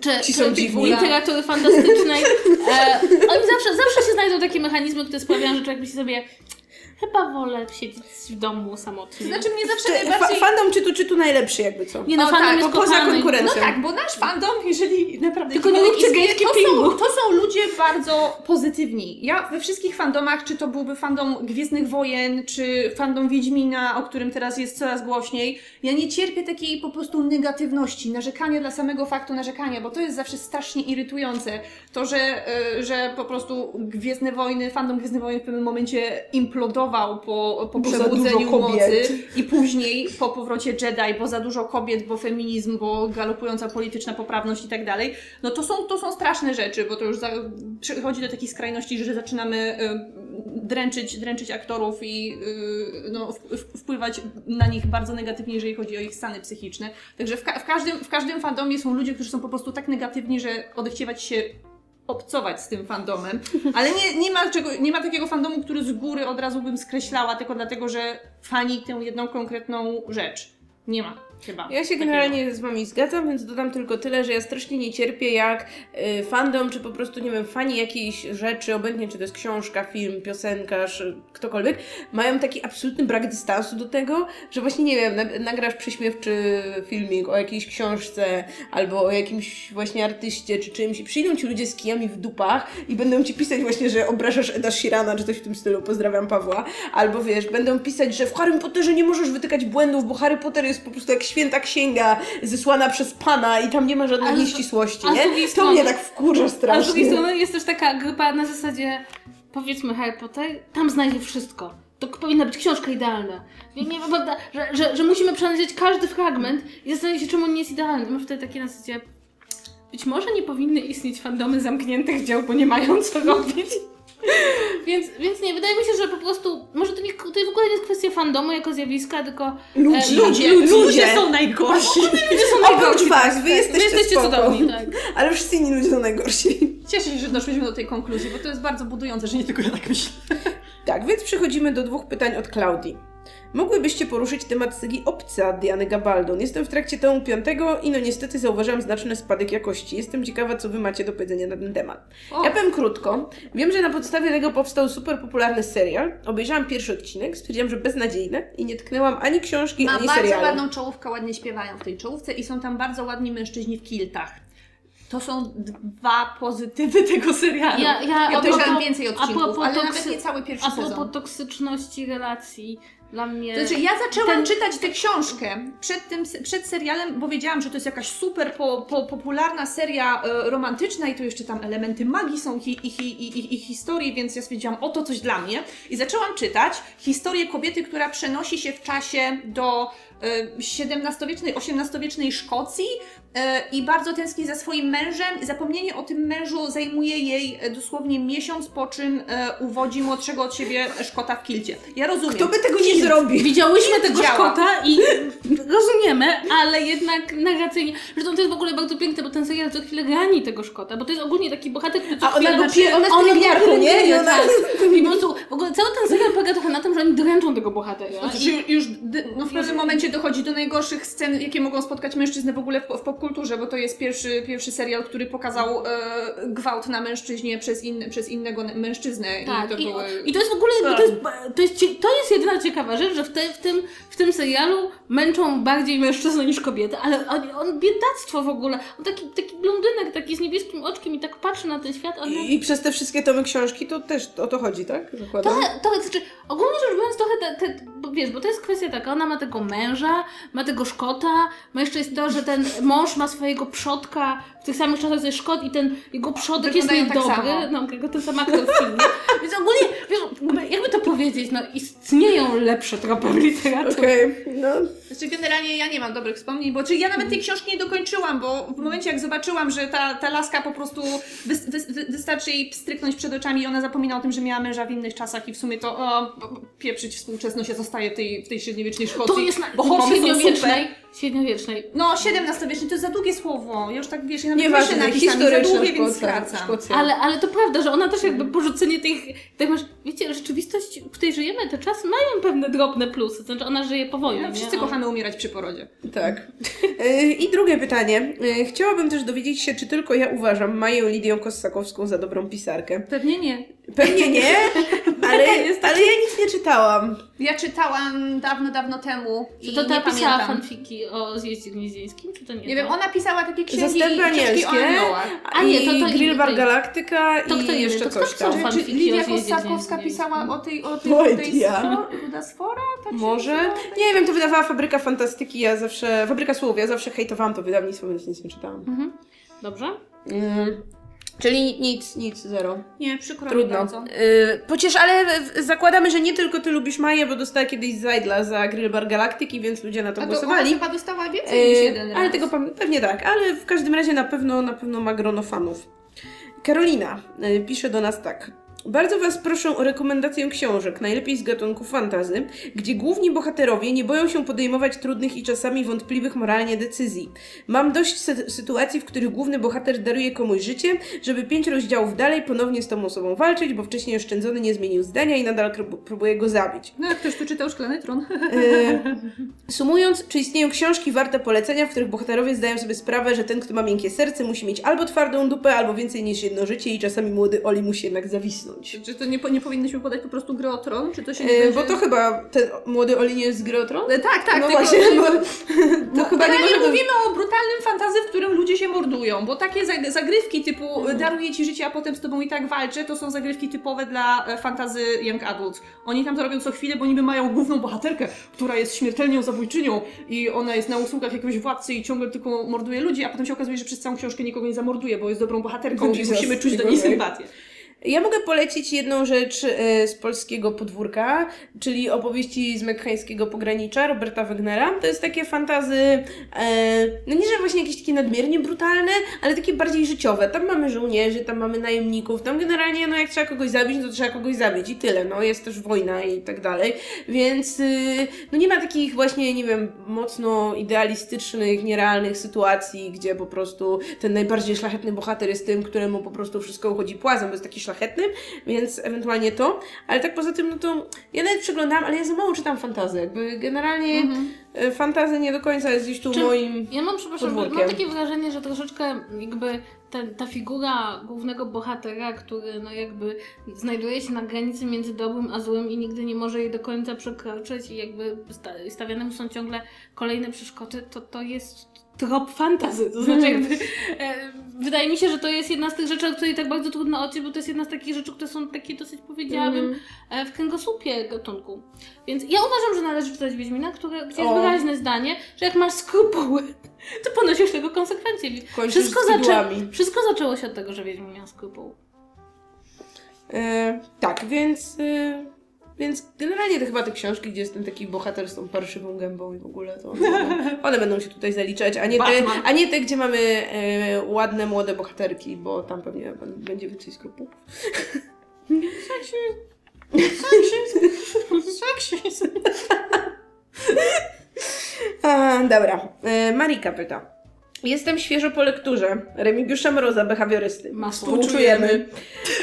[SPEAKER 3] czy,
[SPEAKER 1] Ci są
[SPEAKER 3] literatury fantastycznej. E, oni zawsze, zawsze się znajdą takie mechanizmy, które sprawiają, że człowiek myśli sobie chyba wolę siedzieć w domu samotnie.
[SPEAKER 2] Znaczy mnie zawsze
[SPEAKER 1] Czy, fa-
[SPEAKER 2] najbardziej...
[SPEAKER 1] fandom czytu czytu najlepszy jakby co.
[SPEAKER 3] nie no,
[SPEAKER 2] O,
[SPEAKER 3] fandom
[SPEAKER 2] tak,
[SPEAKER 3] jest
[SPEAKER 1] bo poza
[SPEAKER 3] kochany.
[SPEAKER 1] konkurencją.
[SPEAKER 2] No tak, bo nasz fandom, jeżeli naprawdę
[SPEAKER 3] Tylko nie
[SPEAKER 2] istnieje, to są, to są ludzie bardzo pozytywni. Ja we wszystkich fandomach, czy to byłby fandom Gwiezdnych Wojen, czy fandom Wiedźmina, o którym teraz jest coraz głośniej, ja nie cierpię takiej po prostu negatywności, narzekania dla samego faktu narzekania, bo to jest zawsze strasznie irytujące. To, że, y, że po prostu Gwiezdne Wojny, fandom Gwiezdnych Wojen w pewnym momencie implodował po, po przebudzeniu mocy i później po powrocie Jedi, bo za dużo kobiet, bo feminizm, bo galopująca polityczna poprawność i tak dalej, no to są, to są straszne rzeczy, bo to już przychodzi do takich skrajności, że zaczynamy y, dręczyć, dręczyć aktorów i y, no, wpływać na nich bardzo negatywnie, jeżeli chodzi o ich stany psychiczne. Także w, ka- w, każdym, w każdym fandomie są ludzie, którzy są po prostu tak negatywni, że odechciewać się obcować z tym fandomem, ale nie, nie, ma czego, nie ma takiego fandomu, który z góry od razu bym skreślała, tylko dlatego, że fani tę jedną konkretną rzecz. Nie ma chyba.
[SPEAKER 1] Ja się generalnie z wami zgadzam, więc dodam tylko tyle, że ja strasznie nie cierpię jak y, fandom, czy po prostu, nie wiem, fani jakiejś rzeczy, obojętnie czy to jest książka, film, piosenkarz, ktokolwiek, mają taki absolutny brak dystansu do tego, że właśnie, nie wiem, na, nagrasz prześmiewczy filmik o jakiejś książce, albo o jakimś właśnie artyście, czy czymś i przyjdą ci ludzie z kijami w dupach i będą ci pisać właśnie, że obrażasz Eda Shirana, czy coś w tym stylu, pozdrawiam Pawła, albo wiesz, będą pisać, że w Harry Potterze nie możesz wytykać błędów, bo Harry Potter jest po prostu jak święta księga zesłana przez Pana i tam nie ma żadnej nieścisłości, nie? To
[SPEAKER 3] strony-
[SPEAKER 1] mnie tak wkurza
[SPEAKER 3] A z drugiej
[SPEAKER 1] strasznie.
[SPEAKER 3] strony jest też taka grupa na zasadzie, powiedzmy Harry Potter, tam znajdzie wszystko. To powinna być książka idealna. Nie, nie, prawda, że, że, że musimy przeanalizować każdy fragment i zastanowić się, czemu on nie jest idealny. Mam wtedy takie na zasadzie, być może nie powinny istnieć fandomy zamkniętych dział, bo nie mają co robić. Więc, więc nie, wydaje mi się, że po prostu, może to, nie, to w ogóle nie jest kwestia fandomu jako zjawiska, tylko
[SPEAKER 1] Ludzi,
[SPEAKER 3] e,
[SPEAKER 2] Ludzie,
[SPEAKER 1] ludzie.
[SPEAKER 2] ludzie są najgorsi.
[SPEAKER 3] ludzie są
[SPEAKER 1] Oprócz
[SPEAKER 3] najgorsi.
[SPEAKER 1] was, wy jesteście,
[SPEAKER 3] Wy jesteście
[SPEAKER 1] spoko.
[SPEAKER 3] cudowni, tak.
[SPEAKER 1] Ale wszyscy inni ludzie są najgorsi.
[SPEAKER 2] Cieszę się, że doszliśmy do tej konkluzji, bo to jest bardzo budujące, że nie tylko ja tak myślę.
[SPEAKER 1] Tak, więc przechodzimy do dwóch pytań od Klaudii. Mogłybyście poruszyć temat sygi Obca Diany Gabaldon. Jestem w trakcie tomu piątego i no niestety zauważyłam znaczny spadek jakości. Jestem ciekawa, co wy macie do powiedzenia na ten temat.
[SPEAKER 2] O.
[SPEAKER 1] Ja powiem krótko. Wiem, że na podstawie tego powstał super popularny serial. Obejrzałam pierwszy odcinek, stwierdziłam, że beznadziejne i nie tknęłam ani książki,
[SPEAKER 2] Ma
[SPEAKER 1] ani
[SPEAKER 2] bardzo
[SPEAKER 1] serialu.
[SPEAKER 2] ładną czołówkę, ładnie śpiewają w tej czołówce i są tam bardzo ładni mężczyźni w kiltach. To są dwa pozytywy tego serialu.
[SPEAKER 3] Ja, ja,
[SPEAKER 2] Ja
[SPEAKER 3] a
[SPEAKER 2] obejrzałam
[SPEAKER 3] propos-
[SPEAKER 2] więcej
[SPEAKER 3] a
[SPEAKER 2] odcinków,
[SPEAKER 3] propos
[SPEAKER 2] ale
[SPEAKER 3] toksy-
[SPEAKER 2] nawet nie cały pierwszy
[SPEAKER 3] A propos
[SPEAKER 2] sezon.
[SPEAKER 3] toksyczności relacji, dla mnie...
[SPEAKER 2] Znaczy, ja zaczęłam
[SPEAKER 3] ten-
[SPEAKER 2] czytać tę książkę przed, tym, przed serialem, bo wiedziałam, że to jest jakaś super po, po, popularna seria e, romantyczna i tu jeszcze tam elementy magii są i, i, i, i, i historii, więc ja stwierdziłam, o to coś dla mnie. I zaczęłam czytać historię kobiety, która przenosi się w czasie do XVII-wiecznej, XVIII-wiecznej Szkocji e, i bardzo tęskni za swoim mężem. Zapomnienie o tym mężu zajmuje jej e, dosłownie miesiąc, po czym e, uwodzi młodszego od siebie Szkota w kilcie. Ja rozumiem.
[SPEAKER 1] Kto by tego nie
[SPEAKER 2] Kilt.
[SPEAKER 1] zrobił?
[SPEAKER 3] Widziałyśmy tego
[SPEAKER 2] działa.
[SPEAKER 3] Szkota i rozumiemy, ale jednak narracyjnie. Zresztą to jest w ogóle bardzo piękne, bo ten serial co chwilę rani tego Szkota, bo to jest ogólnie taki bohater, który co
[SPEAKER 1] A ona go
[SPEAKER 3] znaczy,
[SPEAKER 1] pie- ona jest
[SPEAKER 3] go
[SPEAKER 1] pielęgniarką, nie? I ona-
[SPEAKER 3] tak. I po prostu w ogóle cały ten serial polega trochę na tym, że oni dręczą tego bohatera.
[SPEAKER 2] Znaczy,
[SPEAKER 3] I,
[SPEAKER 2] już, już dy- no w pewnym momencie dochodzi do najgorszych scen, jakie mogą spotkać mężczyznę w ogóle w, w popkulturze, bo to jest pierwszy, pierwszy serial, który pokazał e, gwałt na mężczyźnie przez, in, przez innego mężczyznę.
[SPEAKER 3] tak,
[SPEAKER 2] I to
[SPEAKER 3] i,
[SPEAKER 2] były...
[SPEAKER 3] i to jest w ogóle, to jest, to jest, to jest jedyna ciekawa rzecz, że w, te, w, tym, w tym serialu męczą bardziej mężczyznę niż kobiety, ale on, on biedactwo w ogóle. On taki, taki blondynek, taki z niebieskim oczkiem i tak patrzy na ten świat. On
[SPEAKER 1] I, I przez te wszystkie tomy książki to też o to chodzi, tak? Zakładam.
[SPEAKER 3] Trochę, trochę, znaczy, ogólnie rzecz biorąc, trochę te, te, bo wiesz, bo to jest kwestia taka, ona ma tego męża, ma tego Szkota, ma jeszcze jest to, że ten mąż ma swojego przodka w tych samych czasach ze Szkot i ten jego przodek jest
[SPEAKER 2] Wyglądają tak
[SPEAKER 3] niedobry,
[SPEAKER 2] samo.
[SPEAKER 3] no jego ten sam aktor w filmie. Więc ogólnie, wiesz, jakby- to powiedzieć, no istnieją lepsze tropy w literaturze.
[SPEAKER 1] Okej, no.
[SPEAKER 2] Znaczy generalnie ja nie mam dobrych wspomnień, bo czy ja nawet tej książki nie dokończyłam, bo w momencie jak zobaczyłam, że ta, ta laska po prostu wys, wys, wy- wystarczy jej stryknąć przed oczami i ona zapomina o tym, że miała męża w innych czasach i w sumie to o, pieprzyć współczesność, ja zostaję w tej, w tej średniowiecznej Szkocji.
[SPEAKER 3] To jest na,
[SPEAKER 2] bo horsy są
[SPEAKER 3] średniowiecznej,
[SPEAKER 2] super.
[SPEAKER 3] Średniowiecznej.
[SPEAKER 2] No, XVIecznej to jest za długie słowo. Ja już tak wiesz, ja nawet
[SPEAKER 1] Nieważne,
[SPEAKER 2] piszę napisami za długie, więc skracam.
[SPEAKER 1] Szkocja.
[SPEAKER 3] Ale, ale to prawda, że ona też jakby porzucenie tych, tak masz, wiecie, rzeczywistość, w której żyjemy, te czasy mają pewne drobne plusy, znaczy ona żyje po wojnie,
[SPEAKER 2] No, wszyscy kochamy umierać przy porodzie.
[SPEAKER 1] Tak. E, I drugie pytanie. E, Chciałabym też dowiedzieć się, czy tylko ja uważam Maję Lidię Kossakowską za dobrą pisarkę.
[SPEAKER 2] Pewnie nie.
[SPEAKER 1] Pewnie nie, ale, ale ja nic nie czytałam.
[SPEAKER 2] Ja czytałam dawno, dawno temu i
[SPEAKER 3] Czy to ta pisała
[SPEAKER 2] pamiętam.
[SPEAKER 3] fanfiki o zjeździe gnieźnieńskim, czy to nie
[SPEAKER 2] Nie wiem,
[SPEAKER 3] to?
[SPEAKER 2] ona pisała takie księgi
[SPEAKER 1] Zastępy
[SPEAKER 2] i książki o aniołach.
[SPEAKER 3] A nie, to- to
[SPEAKER 1] Grillbar
[SPEAKER 3] to.
[SPEAKER 1] Galaktyka
[SPEAKER 3] To
[SPEAKER 1] i
[SPEAKER 3] kto
[SPEAKER 1] jeszcze
[SPEAKER 3] To kto pisał
[SPEAKER 2] Czy, czy Lidia
[SPEAKER 3] gnieźnieńskim.
[SPEAKER 2] pisała o tej, o tej, o tej sfora? Tak
[SPEAKER 1] Może? Nie wiem, to wydawała Fabryka Fantastyki, ja zawsze, Fabryka Słów, ja zawsze hejtowałam to wydawnictwo, więc nic nie czytałam.
[SPEAKER 3] Mhm. Dobrze?
[SPEAKER 1] Mm. Czyli nic, nic, zero.
[SPEAKER 2] Nie, przykro mi
[SPEAKER 1] Trudno.
[SPEAKER 2] bardzo.
[SPEAKER 1] Yy, ale zakładamy, że nie tylko ty lubisz Maję, bo dostała kiedyś Zajdla za Grillbar Galaktyki, więc ludzie na to
[SPEAKER 2] A to
[SPEAKER 1] głosowali.
[SPEAKER 2] chyba dostała więcej niż
[SPEAKER 1] Yy,
[SPEAKER 2] jeden raz.
[SPEAKER 1] ale tego pewnie tak, ale w każdym razie na pewno, na pewno ma grono fanów. Karolina yy, pisze do nas tak. Bardzo Was proszę o rekomendację książek, najlepiej z gatunku fantazy, gdzie główni bohaterowie nie boją się podejmować trudnych i czasami wątpliwych moralnie decyzji. Mam dość sy- sytuacji, w których główny bohater daruje komuś życie, żeby pięć rozdziałów dalej ponownie z tą osobą walczyć, bo wcześniej oszczędzony nie zmienił zdania i nadal próbuje go zabić.
[SPEAKER 2] No jak ktoś tu czytał Szklany Tron.
[SPEAKER 1] E, Sumując, czy istnieją książki warte polecenia, w których bohaterowie zdają sobie sprawę, że ten, kto ma miękkie serce, musi mieć albo twardą dupę, albo więcej niż jedno życie i czasami młody Oli musi jednak zawisnąć.
[SPEAKER 2] Czy to nie, nie powinnyśmy podać po prostu gry Tron? Czy to się nie
[SPEAKER 1] E,
[SPEAKER 2] będzie...
[SPEAKER 1] bo to chyba ten młody Oli nie jest z gry o Tron?
[SPEAKER 2] E, Tak, tak.
[SPEAKER 1] no
[SPEAKER 2] tylko,
[SPEAKER 1] właśnie, bo to chyba nie możemy...
[SPEAKER 2] mówimy o brutalnym fantazy, w którym ludzie się mordują, bo takie zag- zagrywki typu
[SPEAKER 1] Mhm.
[SPEAKER 2] daruję ci życie, a potem z tobą i tak walczę, to są zagrywki typowe dla e, fantazy young adults. Oni tam to robią co chwilę, bo niby mają główną bohaterkę, która jest śmiertelną zabójczynią i ona jest na usługach jakiegoś władcy i ciągle tylko morduje ludzi, a potem się okazuje, że przez całą książkę nikogo nie zamorduje, bo jest dobrą bohaterką i musimy czuć do niej sympatię.
[SPEAKER 1] Ja mogę polecić jedną rzecz e, z polskiego podwórka, czyli opowieści z meksykańskiego pogranicza Roberta Wegnera. To jest takie fantazy, e, no nie że właśnie jakieś takie nadmiernie brutalne, ale takie bardziej życiowe. Tam mamy żołnierzy, tam mamy najemników, tam generalnie no jak trzeba kogoś zabić, no to trzeba kogoś zabić i tyle. No jest też wojna i tak dalej. Więc y, no nie ma takich właśnie, nie wiem, mocno idealistycznych, nierealnych sytuacji, gdzie po prostu ten najbardziej szlachetny bohater jest tym, któremu po prostu wszystko uchodzi płazem, bo jest taki szlachetny, więc ewentualnie to. Ale tak poza tym, no to ja nawet przeglądałam, ale ja za mało czytam fantazy. Jakby generalnie
[SPEAKER 2] Mhm.
[SPEAKER 1] y, fantazy nie do końca jest gdzieś tu
[SPEAKER 3] Czy-
[SPEAKER 1] moim...
[SPEAKER 3] Ja mam, przepraszam, mam
[SPEAKER 1] Podwórkiem.
[SPEAKER 3] takie wrażenie, że troszeczkę jakby ta, ta figura głównego bohatera, który no jakby znajduje się na granicy między dobrym a złym i nigdy nie może jej do końca przekroczyć i jakby sta- stawiane mu są ciągle kolejne przeszkody, to to jest trop fantazy. To znaczy jakby, e, wydaje mi się, że to jest jedna z tych rzeczy, od której tak bardzo trudno odciąć, bo to jest jedna z takich rzeczy, które są takie dosyć powiedziałabym
[SPEAKER 1] Mm.
[SPEAKER 3] e, w kręgosłupie gatunku. Więc ja uważam, że należy czytać Wiedźmina, które, gdzie jest
[SPEAKER 1] O.
[SPEAKER 3] wyraźne zdanie, że jak masz skrupuły, to ponosisz tego konsekwencje.
[SPEAKER 1] Kończysz
[SPEAKER 3] Wszystko, zaczę... Wszystko zaczęło się od tego, że Wiedźmin miał skrupuły.
[SPEAKER 1] E, tak, więc... Więc generalnie to chyba te książki, gdzie jest ten taki bohater z tą parszywą gębą i w ogóle to one, one będą się tutaj zaliczać, a nie, te, a nie te, gdzie mamy e, ładne, młode bohaterki, bo tam pewnie będzie więcej skrupułów. A, dobra. E, Marika pyta. Jestem świeżo po lekturze Remigiusza Mroza, behawiorysty.
[SPEAKER 3] Masło.
[SPEAKER 1] Współczujemy.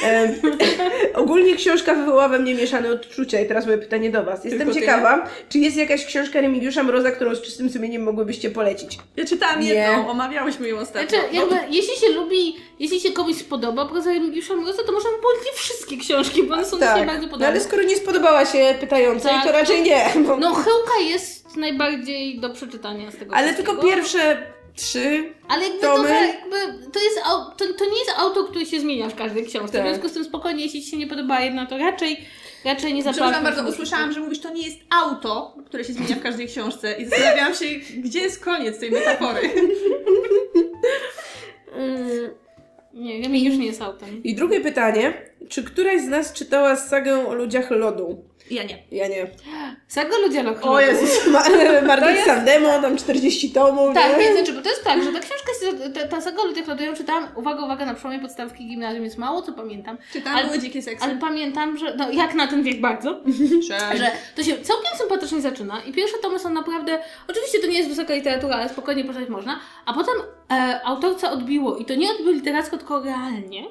[SPEAKER 1] Em, ogólnie książka wywołała we mnie mieszane odczucia i teraz moje pytanie do Was. Jestem
[SPEAKER 2] Tylko ty?
[SPEAKER 1] ciekawa, czy jest jakaś książka Remigiusza Mroza, którą z czystym sumieniem mogłybyście polecić?
[SPEAKER 2] Ja czytałam
[SPEAKER 1] Nie.
[SPEAKER 2] jedną, omawiałyśmy ją ostatnio.
[SPEAKER 3] Znaczy, jakby, jeśli się lubi, jeśli się komuś spodoba proza Remigiusza Mroza, to możemy polecić wszystkie książki, bo one są tak, bardzo
[SPEAKER 1] no
[SPEAKER 3] podobne.
[SPEAKER 1] ale skoro nie spodobała się pytającej,
[SPEAKER 3] Tak,
[SPEAKER 1] to raczej nie. Bo...
[SPEAKER 3] No, Chyłka jest najbardziej do przeczytania z tego
[SPEAKER 1] ale
[SPEAKER 3] wszystkiego.
[SPEAKER 1] tylko pierwsze trzy.
[SPEAKER 3] Ale jakby
[SPEAKER 1] tomy.
[SPEAKER 3] trochę, jakby, to, jest, to, to nie jest auto, które się zmienia w każdej książce.
[SPEAKER 1] Tak.
[SPEAKER 3] W związku z tym spokojnie, jeśli Ci się nie podoba jedna, to raczej, raczej nie
[SPEAKER 2] Przepraszam
[SPEAKER 3] zapraszam.
[SPEAKER 2] bardzo, usłyszałam, że mówisz, to nie jest auto, które się zmienia w każdej książce i zastanawiałam się, gdzie jest koniec tej metafory.
[SPEAKER 3] Mm, nie, Remigiusz nie jest autem.
[SPEAKER 1] I drugie pytanie. Czy któraś z nas czytała sagę o ludziach lodu?
[SPEAKER 2] Ja nie.
[SPEAKER 1] Ja nie.
[SPEAKER 3] Saga Ludzie Lokalowi.
[SPEAKER 1] O Jezus, Ma- Margit
[SPEAKER 3] jest-
[SPEAKER 1] Sandemo, tam 40 tomów.
[SPEAKER 3] Tak,
[SPEAKER 1] nie?
[SPEAKER 3] znaczy, bo to jest tak, że ta książka, się, ta, ta saga ja ją czytałam, uwaga, uwaga, na przełomie podstawki gimnazjum, jest mało co pamiętam,
[SPEAKER 2] Czy tam
[SPEAKER 3] Ale-
[SPEAKER 2] były dzikie seksy?
[SPEAKER 3] ale pamiętam, że, no jak na ten wiek bardzo, że to się całkiem sympatycznie zaczyna i pierwsze tomy są naprawdę, oczywiście to nie jest wysoka literatura, ale spokojnie poczytać można, a potem e, autorce odbiło i to nie odbiło literacko, tylko realnie.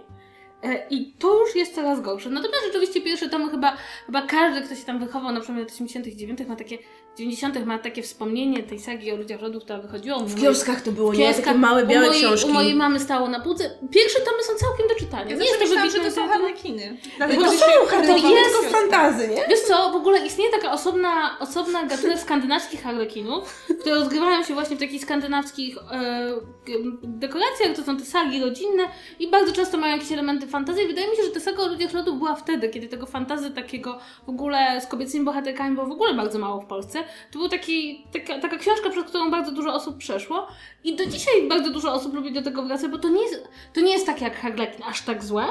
[SPEAKER 3] E, I to już jest coraz gorsze. Natomiast rzeczywiście pierwsze tomy chyba, chyba każdy, kto się tam wychował na przełomie lat 80 i 90 ma takie, 90 ma takie wspomnienie tej sagi o ludziach rodów, która wychodziła.
[SPEAKER 1] W kioskach to było, nie? Takie małe, białe
[SPEAKER 3] u mojej,
[SPEAKER 1] książki.
[SPEAKER 3] U mojej mamy stało na półce. Pierwsze tomy są całkiem do czytania.
[SPEAKER 2] Ja
[SPEAKER 3] nie jest to
[SPEAKER 2] myślałam, że to są harlekiny.
[SPEAKER 1] To
[SPEAKER 2] Dlatego,
[SPEAKER 1] są harlekiny,
[SPEAKER 3] to
[SPEAKER 1] to fantazy, nie?
[SPEAKER 3] Wiesz co, w ogóle istnieje taka osobna, osobna gatunek skandynawskich harlekinów, które rozgrywają się właśnie w takich skandynawskich e, dekoracjach, to są te sagi rodzinne i bardzo często mają jakieś elementy fantazji. Wydaje mi się, że ta saga o ludziach lodu była wtedy, kiedy tego fantazy takiego w ogóle z kobiecymi bohaterkami było w ogóle bardzo mało w Polsce. To był taki, taka, taka książka, przez którą bardzo dużo osób przeszło i do dzisiaj bardzo dużo osób lubi do tego wracać, bo to nie jest, to nie jest tak jak harlekin, aż tak złe,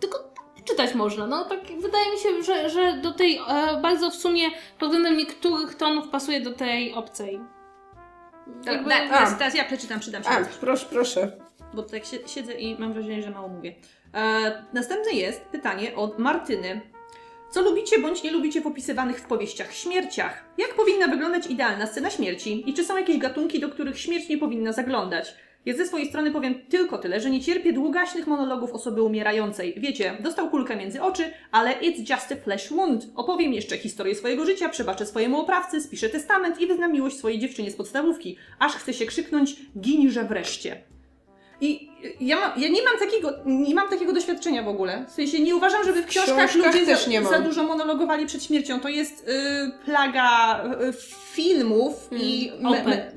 [SPEAKER 3] tylko czytać można. No tak wydaje mi się, że, że do tej e, bardzo w sumie pod względem niektórych tonów pasuje do tej obcej. Jakby-
[SPEAKER 2] Jakby, teraz, teraz ja przeczytam, przydam się.
[SPEAKER 1] A, proszę, proszę.
[SPEAKER 2] bo tak si- siedzę i mam wrażenie, że mało mówię. E, następne jest pytanie od Martyny. Co lubicie bądź nie lubicie w opisywanych w powieściach śmierciach? Jak powinna wyglądać idealna scena śmierci? I czy są jakieś gatunki, do których śmierć nie powinna zaglądać? Ja ze swojej strony powiem tylko tyle, że nie cierpię długaśnych monologów osoby umierającej. Wiecie, dostał kulkę między oczy, ale it's just a flesh wound. Opowiem jeszcze historię swojego życia, przebaczę swojemu oprawcy, spiszę testament i wyznam miłość swojej dziewczynie z podstawówki. Aż chce się krzyknąć, ginże wreszcie. I ja, mam, ja nie mam takiego, nie mam takiego doświadczenia w ogóle. W sensie nie uważam, żeby w książkach,
[SPEAKER 1] książkach
[SPEAKER 2] ludzie za, za dużo monologowali przed śmiercią. To jest y, plaga y, filmów i
[SPEAKER 3] Mm, oper.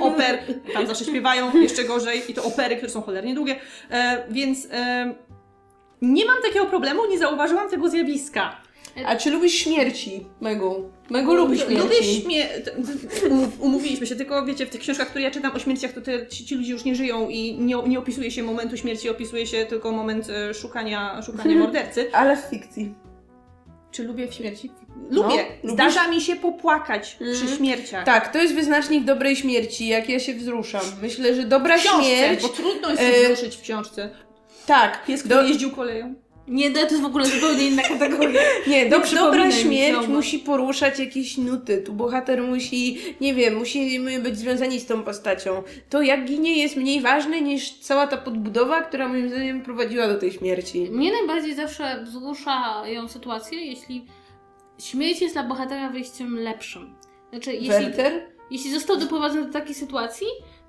[SPEAKER 2] o, oper. Tam zawsze śpiewają, jeszcze gorzej. I to opery, które są cholernie długie. E, więc e, nie mam takiego problemu, nie zauważyłam tego zjawiska.
[SPEAKER 1] A czy lubisz śmierci, Megu? Megu lubi śmierci.
[SPEAKER 2] Lubię śmie... t- t- umów- Umówiliśmy się, tylko wiecie, w tych książkach, które ja czytam o śmierciach, to te, ci, ci ludzie już nie żyją i nie, nie opisuje się momentu śmierci, opisuje się tylko moment e, szukania, szukania mordercy.
[SPEAKER 1] Ale w fikcji.
[SPEAKER 2] Czy lubię w śmierci? Lubię.
[SPEAKER 1] lubisz?
[SPEAKER 2] Zdarza mi się popłakać przy
[SPEAKER 1] Mhm.
[SPEAKER 2] śmierciach.
[SPEAKER 1] Tak, to jest wyznacznik dobrej śmierci, jak ja się wzruszam. Myślę, że dobra
[SPEAKER 2] W książce,
[SPEAKER 1] śmierć...
[SPEAKER 2] bo trudno jest
[SPEAKER 1] e,
[SPEAKER 2] się wzruszyć w książce.
[SPEAKER 1] Tak,
[SPEAKER 2] Pies,
[SPEAKER 1] do,
[SPEAKER 2] który jeździł koleją.
[SPEAKER 3] Nie, to jest w ogóle zupełnie inna kategoria.
[SPEAKER 1] nie, do,
[SPEAKER 3] przypominaj
[SPEAKER 1] dobra
[SPEAKER 3] mi
[SPEAKER 1] śmierć
[SPEAKER 3] znowu.
[SPEAKER 1] musi poruszać jakieś nuty. Tu bohater musi, nie wiem, musimy być związani z tą postacią. To jak ginie jest mniej ważne niż cała ta podbudowa, która moim zdaniem prowadziła do tej śmierci.
[SPEAKER 3] Mnie najbardziej zawsze wzruszają sytuacje, jeśli śmierć jest dla bohatera wyjściem lepszym. Znaczy, jeśli,
[SPEAKER 1] Werter?
[SPEAKER 3] jeśli został doprowadzony do takiej sytuacji,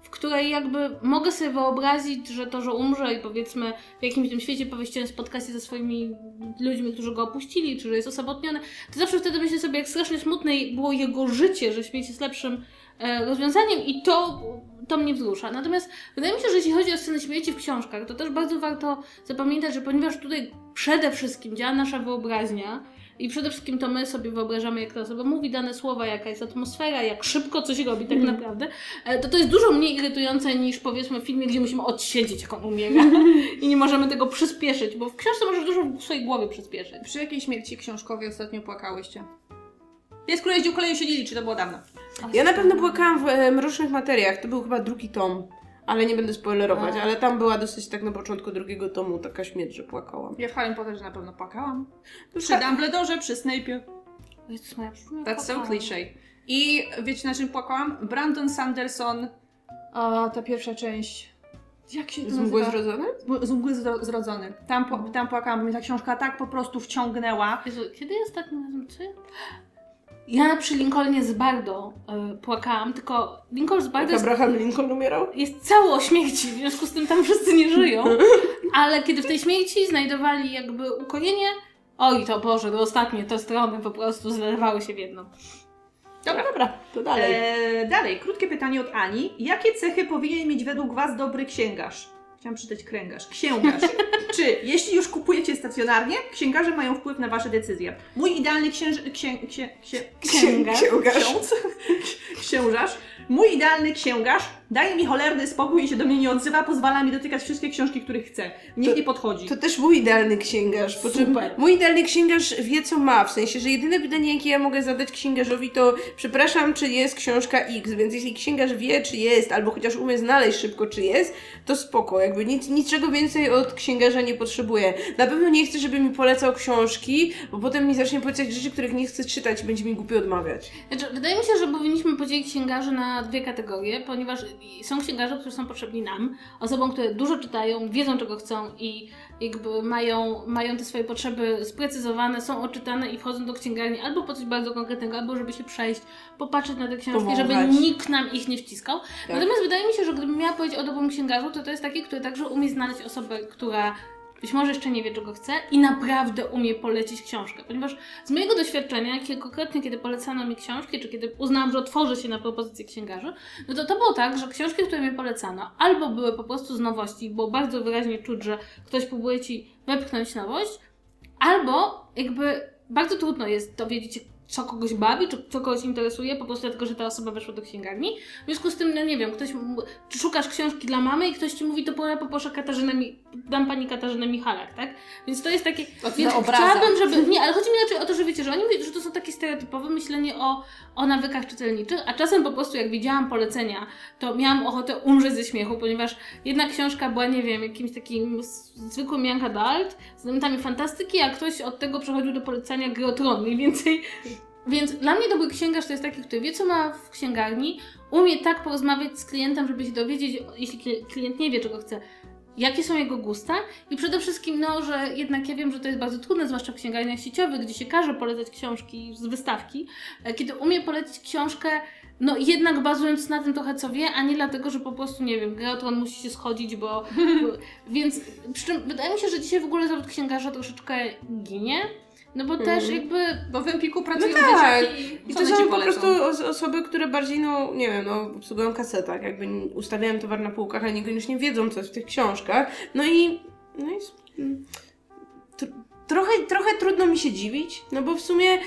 [SPEAKER 3] w której jakby mogę sobie wyobrazić, że to, że umrze i powiedzmy w jakimś tym świecie powieściowym spotka się ze swoimi ludźmi, którzy go opuścili, czy że jest osamotniony, to zawsze wtedy myślę sobie, jak strasznie smutne było jego życie, że śmierć jest lepszym e, rozwiązaniem i to, to mnie wzrusza. Natomiast wydaje mi się, że jeśli chodzi o scenę śmierci w książkach, to też bardzo warto zapamiętać, że ponieważ tutaj przede wszystkim działa nasza wyobraźnia, i przede wszystkim to my sobie wyobrażamy, jak ta osoba mówi dane słowa, jaka jest atmosfera, jak szybko coś robi tak
[SPEAKER 1] Mhm.
[SPEAKER 3] naprawdę, e, to to jest dużo mniej irytujące niż powiedzmy w filmie, gdzie musimy odsiedzieć, jak on umiera i nie możemy tego przyspieszyć, bo w książce możesz dużo w swojej głowie przyspieszyć.
[SPEAKER 2] Przy jakiej śmierci książkowej ostatnio płakałyście? Pies, który jeździł koleją się nie liczy, to było dawno.
[SPEAKER 1] Ja na pewno płakałam w e, Mrocznych Materiach, to był chyba drugi tom. Ale nie będę spoilerować,
[SPEAKER 3] A.
[SPEAKER 1] ale tam była dosyć tak na początku drugiego tomu taka śmierć, że płakałam.
[SPEAKER 2] Ja w Harry Potterze na pewno płakałam.
[SPEAKER 1] To
[SPEAKER 2] Przy Dumbledorze, przy Snape'ie.
[SPEAKER 3] Jezus
[SPEAKER 2] That's so cliché. I wiecie na czym płakałam? Brandon Sanderson A ta pierwsza część. Jak się to
[SPEAKER 1] Z mgły
[SPEAKER 2] nazywa?
[SPEAKER 1] zrodzone?
[SPEAKER 2] Z- mgły zro- zrodzony. Tam, po, tam płakałam, mnie ta książka tak po prostu wciągnęła.
[SPEAKER 3] Jezu, kiedy ja ostatnim razem co ja? Przy Lincolnie z Bardo y, płakałam, tylko Lincoln z Bardo jest,
[SPEAKER 1] Abraham Lincoln umierał?
[SPEAKER 3] jest cały o śmierci, w związku z tym tam wszyscy nie żyją. Ale kiedy w tej śmierci znajdowali jakby ukojenie, oj to Boże, to ostatnie, te strony po prostu zlewały się w jedną.
[SPEAKER 2] Dobra.
[SPEAKER 1] Dobra, to dalej.
[SPEAKER 2] E, dalej, krótkie pytanie od Ani. Jakie cechy powinien mieć według Was dobry księgarz? Chciałam przeczytać kręgarz. Księgarz. Czy jeśli już kupujecie stacjonarnie, księgarze mają wpływ na Wasze decyzje? Mój idealny księż... Księ... Księ... Księ...
[SPEAKER 3] Księgarz.
[SPEAKER 1] Księgarz.
[SPEAKER 2] Ksiądz? Księżarz. Mój idealny księgarz daje mi cholerny spokój i się do mnie nie odzywa, pozwala mi dotykać wszystkie książki, których chcę. Niech
[SPEAKER 1] To-
[SPEAKER 2] nie podchodzi.
[SPEAKER 1] To też mój idealny księgarz. Po czym mój idealny księgarz wie, co ma. W sensie, że jedyne pytanie, jakie ja mogę zadać księgarzowi, to przepraszam, czy jest książka X. Więc jeśli księgarz wie, czy jest, albo chociaż umie znaleźć szybko, czy jest, to spoko. Jakby nic, niczego więcej od księgarza nie potrzebuję. Na pewno nie chcę, żeby mi polecał książki, bo potem mi zacznie polecać rzeczy, których nie chcę czytać i będzie mi głupio odmawiać.
[SPEAKER 3] Znaczy, wydaje mi się, że powinniśmy podzielić księgarzy na dwie kategorie, ponieważ są księgarze, którzy są potrzebni nam, osobom, które dużo czytają, wiedzą czego chcą i jakby mają, mają te swoje potrzeby sprecyzowane, są oczytane i wchodzą do księgarni albo po coś bardzo konkretnego, albo żeby się przejść, popatrzeć na te książki, żeby
[SPEAKER 1] Powąchać.
[SPEAKER 3] nikt nam ich nie wciskał. Natomiast wydaje mi się, że gdybym miała powiedzieć o dobrym księgarzu, to to jest taki, który także umie znaleźć osobę, która być może jeszcze nie wie, czego chce i naprawdę umie polecić książkę. Ponieważ z mojego doświadczenia, kilkukrotnie, kiedy polecano mi książki, czy kiedy uznałam, że otworzę się na propozycję księgarzy, no to to było tak, że książki, które mi polecano, albo były po prostu z nowości, bo bardzo wyraźnie czuć, że ktoś próbuje ci wepchnąć nowość, albo jakby bardzo trudno jest dowiedzieć się, co kogoś bawi, czy co kogoś interesuje, po prostu dlatego, że ta osoba weszła do księgarni. W związku z tym, no nie wiem, ktoś, szukasz książki dla mamy i ktoś ci mówi, to pora poproszę Katarzynę, Mi- dam pani Katarzynę Michalak, tak? Więc to jest takie, więc chciałabym, żeby, nie, ale chodzi mi raczej o to, że wiecie, że oni mówią, że to są takie stereotypowe myślenie o, o nawykach czytelniczych, a czasem po prostu jak widziałam polecenia, to miałam ochotę umrzeć ze śmiechu, ponieważ jedna książka była, nie wiem, jakimś takim zwykłym young adult z elementami fantastyki, a ktoś od tego przechodził do polecania gry o tron mniej więcej. Więc dla mnie dobry księgarz to jest taki, który wie, co ma w księgarni, umie tak porozmawiać z klientem, żeby się dowiedzieć, jeśli kli- klient nie wie, czego chce, jakie są jego gusta i przede wszystkim, no, że jednak ja wiem, że to jest bardzo trudne, zwłaszcza w księgarniach sieciowych, gdzie się każe polecać książki z wystawki, e, kiedy umie polecić książkę, no jednak bazując na tym trochę, co wie, a nie dlatego, że po prostu, nie wiem, Geotron musi się schodzić, bo... Więc, przy czym wydaje mi się, że dzisiaj w ogóle zawód księgarza troszeczkę ginie, no bo też
[SPEAKER 1] Mhm.
[SPEAKER 3] jakby...
[SPEAKER 2] Bo w Empiku pracują
[SPEAKER 1] No tak. I to są po prostu os- osoby, które bardziej, no nie wiem, no obsługują kasetach, jakby ustawiają towar na półkach, ale niekoniecznie wiedzą, co jest w tych książkach. No i, no i trochę, trochę trudno mi się dziwić, no bo w sumie,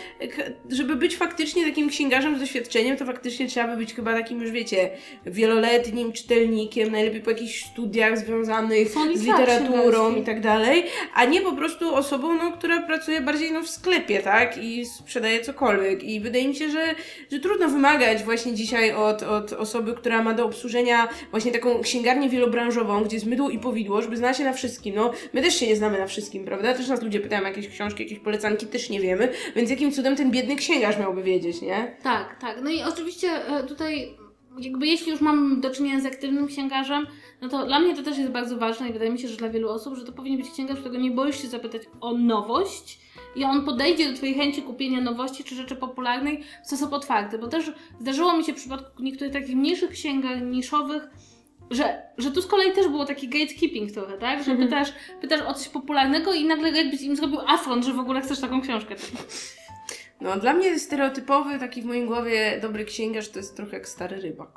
[SPEAKER 1] żeby być faktycznie takim księgarzem z doświadczeniem, to faktycznie trzeba by być chyba takim już, wiecie, wieloletnim czytelnikiem, najlepiej po jakichś studiach związanych
[SPEAKER 3] Są
[SPEAKER 1] z literaturą i tak dalej, a nie po prostu osobą, no, która pracuje bardziej no, w sklepie, tak? I sprzedaje cokolwiek. I wydaje mi się, że, że trudno wymagać właśnie dzisiaj od, od osoby, która ma do obsłużenia właśnie taką księgarnię wielobranżową, gdzie jest mydło i powidło, żeby znać się na wszystkim. No, my też się nie znamy na wszystkim, prawda? Też nas ludzie pytają jakieś książki, jakieś polecanki, też nie wiemy, więc jakim cudem ten biedny księgarz miałby wiedzieć, nie?
[SPEAKER 3] Tak, tak. No i oczywiście e, tutaj, jakby jeśli już mam do czynienia z aktywnym księgarzem, no to dla mnie to też jest bardzo ważne i wydaje mi się, że dla wielu osób, że to powinien być księgarz, którego nie boisz się zapytać o nowość i on podejdzie do Twojej chęci kupienia nowości czy rzeczy popularnej w sposób otwarty, bo też zdarzyło mi się w przypadku niektórych takich mniejszych księgarni niszowych, że, że tu z kolei też było taki gatekeeping trochę, tak? Że
[SPEAKER 1] Mhm.
[SPEAKER 3] pytasz, pytasz o coś popularnego i nagle jakbyś im zrobił afront, że w ogóle chcesz taką książkę.
[SPEAKER 1] No, dla mnie stereotypowy, taki w mojej głowie dobry księgarz to jest trochę jak stary rybak.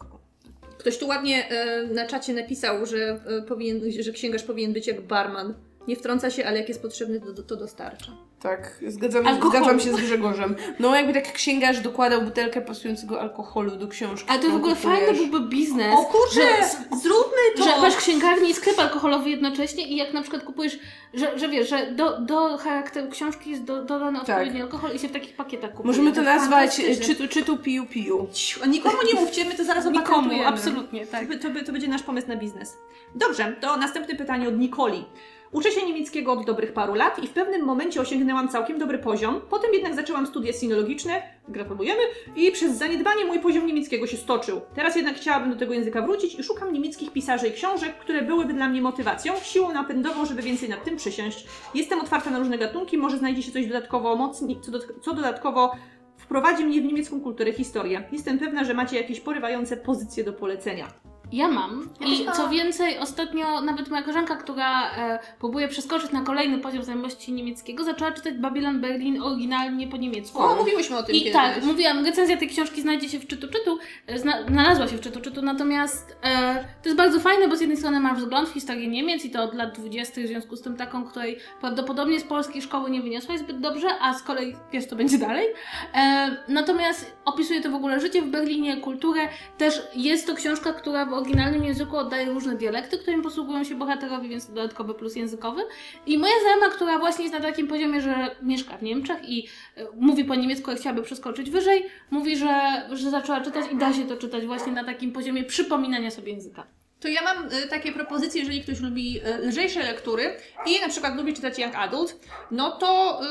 [SPEAKER 2] Ktoś tu ładnie e, na czacie napisał, że, e, powinien, że księgarz powinien być jak barman. Nie wtrąca się, ale jak jest potrzebny, to, to dostarcza.
[SPEAKER 1] Tak, zgadzam, zgadzam się z Grzegorzem. No jakby tak księgarz dokładał butelkę pasującego alkoholu do książki.
[SPEAKER 3] Ale to w
[SPEAKER 1] którą
[SPEAKER 3] ogóle fajny byłby biznes.
[SPEAKER 2] O kurczę,
[SPEAKER 3] że,
[SPEAKER 2] zróbmy to!
[SPEAKER 3] że masz księgarnię i sklep alkoholowy jednocześnie i jak na przykład kupujesz, że, że wiesz, że do, do charakteru książki jest do, dodany odpowiedni alkohol i się w takich pakietach kupuje.
[SPEAKER 1] Możemy to
[SPEAKER 2] jest
[SPEAKER 1] nazwać
[SPEAKER 2] fantastyczne.
[SPEAKER 1] czytu, czytu, piju, piju.
[SPEAKER 2] Ciu, a nikomu nie mówcie, my to zaraz
[SPEAKER 3] Nikomu,
[SPEAKER 2] opatentujemy.
[SPEAKER 3] absolutnie, tak.
[SPEAKER 2] To, to, to będzie nasz pomysł na biznes. Dobrze, to następne pytanie od Nikoli. Uczę się niemieckiego od dobrych paru lat i w pewnym momencie osiągnęłam całkiem dobry poziom. Potem jednak zaczęłam studia sinologiczne, gratulujemy, i przez zaniedbanie mój poziom niemieckiego się stoczył. Teraz jednak chciałabym do tego języka wrócić i szukam niemieckich pisarzy i książek, które byłyby dla mnie motywacją, siłą napędową, żeby więcej nad tym przysiąść. Jestem otwarta na różne gatunki, może znajdzie się coś dodatkowo mocni, co, do, co dodatkowo wprowadzi mnie w niemiecką kulturę, historię. Jestem pewna, że macie jakieś porywające pozycje do polecenia.
[SPEAKER 3] Ja mam. I co więcej, ostatnio nawet moja koleżanka, która e, próbuje przeskoczyć na kolejny poziom znajomości niemieckiego, zaczęła czytać Babylon Berlin oryginalnie po niemiecku.
[SPEAKER 2] O, mówiłyśmy o tym
[SPEAKER 3] I
[SPEAKER 2] kiedyś.
[SPEAKER 3] tak, mówiłam, recenzja tej książki znajdzie się w czytu czytu, zna, znalazła się w czytu czytu, natomiast e, to jest bardzo fajne, bo z jednej strony masz wzgląd w historię Niemiec i to od lat 20, w związku z tym taką, której prawdopodobnie z polskiej szkoły nie wyniosłaś zbyt dobrze, a z kolei wiesz, co będzie dalej. E, natomiast opisuje to w ogóle życie w Berlinie, kulturę. Też jest to książka, która w oryginalnym języku oddaje różne dialekty, którymi posługują się bohaterowie, więc dodatkowy plus językowy. I moja znajoma, która właśnie jest na takim poziomie, że mieszka w Niemczech i e, mówi po niemiecku, a chciałaby przeskoczyć wyżej, mówi, że, że zaczęła czytać i da się to czytać właśnie na takim poziomie przypominania sobie języka.
[SPEAKER 2] To ja mam y, takie propozycje, jeżeli ktoś lubi y, lżejsze lektury i na przykład lubi czytać Young Adult, no to,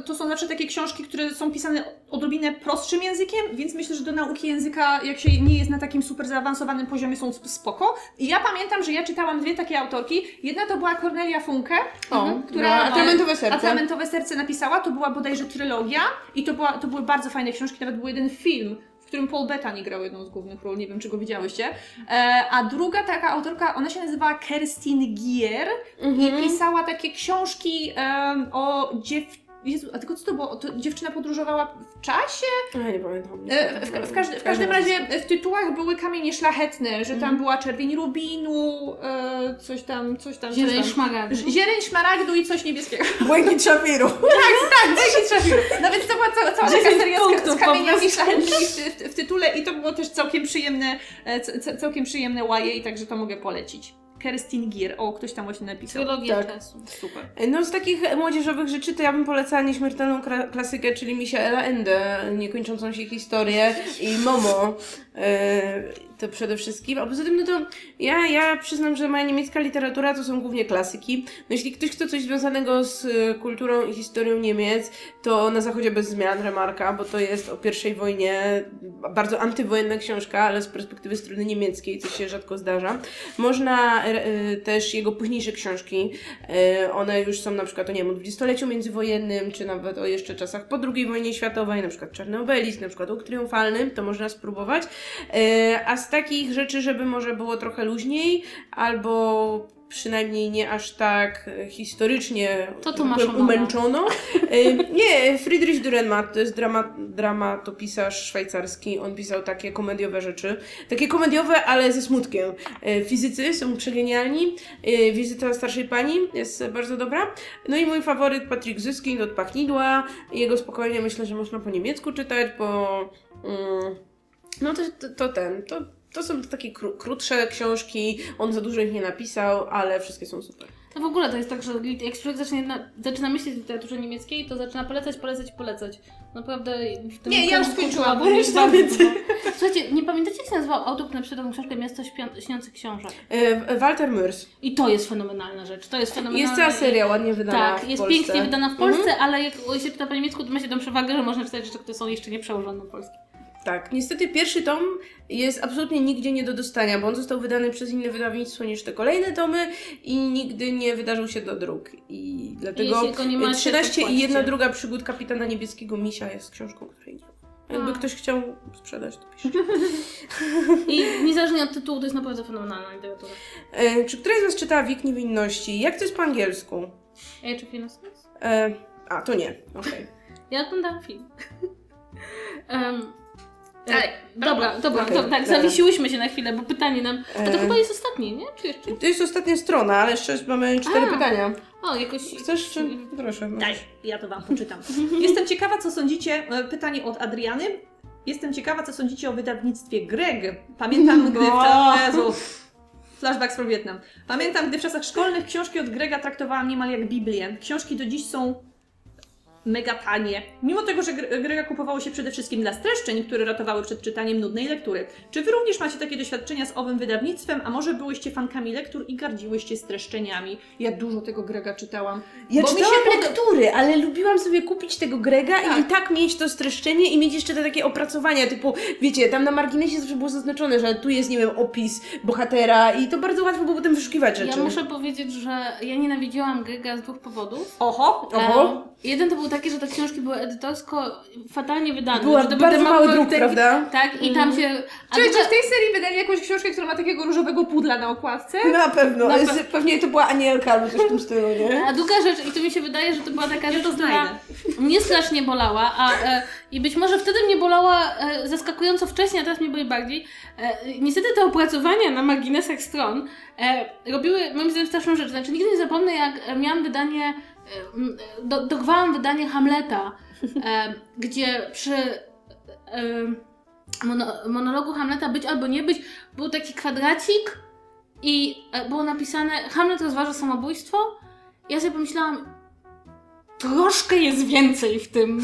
[SPEAKER 2] y, to są zawsze takie książki, które są pisane odrobinę prostszym językiem, więc myślę, że do nauki języka, jak się nie jest na takim super zaawansowanym poziomie, są sp- spoko. I ja pamiętam, że ja czytałam dwie takie autorki. Jedna to była Cornelia Funke,
[SPEAKER 1] O,
[SPEAKER 2] która
[SPEAKER 1] która Atramentowe serce.
[SPEAKER 2] Atramentowe serce napisała, to była bodajże trylogia i to, była, to były bardzo fajne książki, nawet był jeden film, którym Paul Bettany grał jedną z głównych ról, nie wiem czy go widziałyście. E, a druga taka autorka, ona się nazywała Kerstin Gier
[SPEAKER 1] Mhm.
[SPEAKER 2] i pisała takie książki em, o dziew... Jezu, a tylko co to było? To dziewczyna podróżowała w czasie?
[SPEAKER 1] Ja nie pamiętam.
[SPEAKER 2] E, w, w, każdy, w każdym razie w tytułach były kamienie szlachetne, że tam
[SPEAKER 3] Mhm.
[SPEAKER 2] była czerwień rubinu, e, coś tam, coś tam, coś
[SPEAKER 3] Zieleń
[SPEAKER 2] tam.
[SPEAKER 3] szmaragdu.
[SPEAKER 2] Zieleń szmaragdu i coś niebieskiego.
[SPEAKER 1] Błękit szafiru.
[SPEAKER 2] Tak, tak się trafiło. Nawet to była cała, cała taka seria z,
[SPEAKER 3] punktów
[SPEAKER 2] z kamieniami szlachetnymi w, w, w tytule i to było też całkiem przyjemne, e, całkiem przyjemne YA, także to mogę polecić. Kerstin Gier, o, ktoś tam właśnie napisał.
[SPEAKER 3] Trylogia
[SPEAKER 1] Tak.
[SPEAKER 3] czasu.
[SPEAKER 2] Super.
[SPEAKER 1] No z takich młodzieżowych rzeczy to ja bym polecała nieśmiertelną klasykę, czyli Michaela Ende, niekończącą się historię i Momo. E, to przede wszystkim. A poza tym, no to ja, ja przyznam, że moja niemiecka literatura to są głównie klasyki. No jeśli ktoś chce coś związanego z e, kulturą i historią Niemiec, to Na Zachodzie bez zmian Remarka, bo to jest o pierwszej wojnie bardzo antywojenna książka, ale z perspektywy strony niemieckiej, co się rzadko zdarza. Można e, też jego późniejsze książki, e, one już są na przykład o nie wiem, dwudziestoleciu międzywojennym, czy nawet o jeszcze czasach po II wojnie światowej, na przykład Czarny Obelisk, na przykład Łuk Triumfalny, to można spróbować. E, A z takich rzeczy, żeby może było trochę luźniej, albo przynajmniej nie aż tak historycznie
[SPEAKER 3] To tu masz
[SPEAKER 1] umęczono. E, Nie, Friedrich Dürrenmatt to jest drama, dramatopisarz szwajcarski. On pisał takie komediowe rzeczy. Takie komediowe, ale ze smutkiem. E, Fizycy są przegenialni. E, Wizyta starszej pani jest bardzo dobra. No i mój faworyt Patrick Zyskind od Pachnidła. Jego spokojnie myślę, że można po niemiecku czytać, bo mm, no to, to, to ten, to, to są takie kró- krótsze książki. On za dużo ich nie napisał, ale wszystkie są super.
[SPEAKER 3] No w ogóle to jest tak, że jak człowiek zacznie na, zaczyna myśleć o literaturze niemieckiej, to zaczyna polecać, polecać, polecać. Naprawdę w tym
[SPEAKER 2] Nie, ja już skończyłam, bo
[SPEAKER 3] bardzo dużo. Słuchajcie, nie pamiętacie jak się nazywał autor, który napisał taką książkę Miasto śniących książek?
[SPEAKER 1] E, Walter Mörs.
[SPEAKER 3] I to jest fenomenalna rzecz. To jest fenomenalna.
[SPEAKER 1] Jest cała seria ładnie wydana
[SPEAKER 3] Tak, jest pięknie wydana w Polsce,
[SPEAKER 1] Mhm.
[SPEAKER 3] ale jak się czyta po niemiecku, to ma się tą przewagę, że można czytać rzeczy, które są jeszcze nie przełożone na polski.
[SPEAKER 1] Tak, niestety pierwszy tom jest absolutnie nigdzie nie do dostania, bo on został wydany przez inne wydawnictwo niż te kolejne tomy i nigdy nie wydarzył się do druk. I dlatego
[SPEAKER 3] nie macie, to
[SPEAKER 1] 13 i jedna druga przygód kapitana niebieskiego misia jest książką, której nie. Jakby
[SPEAKER 3] A.
[SPEAKER 1] ktoś chciał sprzedać, to pisze.
[SPEAKER 3] I niezależnie od tytułu, to jest naprawdę fenomenalna literatura.
[SPEAKER 1] E, czy któraś z Was czytała Wiek Niewinności? Jak to jest po angielsku?
[SPEAKER 3] Age of Innocence?
[SPEAKER 1] E, a, to nie. Okej.
[SPEAKER 3] Ja oglądałam film. um,
[SPEAKER 2] Dalej.
[SPEAKER 3] Dobra, dobra, to, tak, zawiesiłyśmy się na chwilę, bo pytanie nam... A to
[SPEAKER 1] E.
[SPEAKER 3] chyba jest ostatnie, nie? Czy jeszcze?
[SPEAKER 1] To jest ostatnia strona, ale jeszcze mamy cztery
[SPEAKER 3] A.
[SPEAKER 1] pytania.
[SPEAKER 3] O, jakoś...
[SPEAKER 1] Chcesz, czy... Proszę.
[SPEAKER 2] Daj, ja to Wam poczytam. Jestem ciekawa, co sądzicie, e, pytanie od Adriany. Jestem ciekawa, co sądzicie o wydawnictwie Greg. Pamiętam, gdy w
[SPEAKER 1] O.
[SPEAKER 2] czasach... Jezu. Flashbacks from Vietnam. Pamiętam, gdy w czasach szkolnych książki od Grega traktowałam niemal jak Biblię. Książki do dziś są mega tanie. Mimo tego, że gr- Grega kupowało się przede wszystkim dla streszczeń, które ratowały przed czytaniem nudnej lektury. Czy wy również macie takie doświadczenia z owym wydawnictwem, a może byłyście fankami lektur i gardziłyście streszczeniami? Ja dużo tego Grega czytałam.
[SPEAKER 1] Ja
[SPEAKER 2] Bo mi
[SPEAKER 1] czytałam
[SPEAKER 2] się poda-
[SPEAKER 1] lektury, ale lubiłam sobie kupić tego Grega
[SPEAKER 2] Tak.
[SPEAKER 1] i i tak mieć to streszczenie i mieć jeszcze te takie opracowania, typu, wiecie, tam na marginesie zawsze było zaznaczone, że tu jest, nie wiem, opis bohatera i to bardzo łatwo było potem wyszukiwać rzeczy.
[SPEAKER 3] Ja muszę powiedzieć, że ja nienawidziłam Grega z dwóch powodów.
[SPEAKER 2] Oho!
[SPEAKER 1] Oho.
[SPEAKER 3] E, jeden to był taki, że te książki były edytorsko fatalnie wydane.
[SPEAKER 1] Była
[SPEAKER 3] że to
[SPEAKER 1] bardzo
[SPEAKER 3] były
[SPEAKER 1] mały
[SPEAKER 3] małe
[SPEAKER 1] druk, prawda?
[SPEAKER 3] Tak, i tam się... A
[SPEAKER 2] Czy, w tej serii wydali jakąś książkę, która ma takiego różowego pudla na okładce?
[SPEAKER 1] Na pewno,
[SPEAKER 3] Na
[SPEAKER 1] ale
[SPEAKER 3] pe-
[SPEAKER 1] pewnie to była Anielka albo coś w tym stylu, nie?
[SPEAKER 3] A druga rzecz, i to mi się wydaje, że to była taka rzecz,
[SPEAKER 2] to
[SPEAKER 3] która mnie strasznie bolała, a e, i być może wtedy mnie bolała e, zaskakująco wcześniej, a teraz mnie boli bardziej. E, niestety te opracowania na marginesach stron e, robiły moim zdaniem straszną rzecz. Znaczy nigdy nie zapomnę, jak miałam wydanie, do, dogrywałam wydanie Hamleta, e, gdzie przy e, mono, monologu Hamleta być albo nie być był taki kwadracik i e, było napisane Hamlet rozważa samobójstwo. Ja sobie pomyślałam, troszkę jest więcej w tym,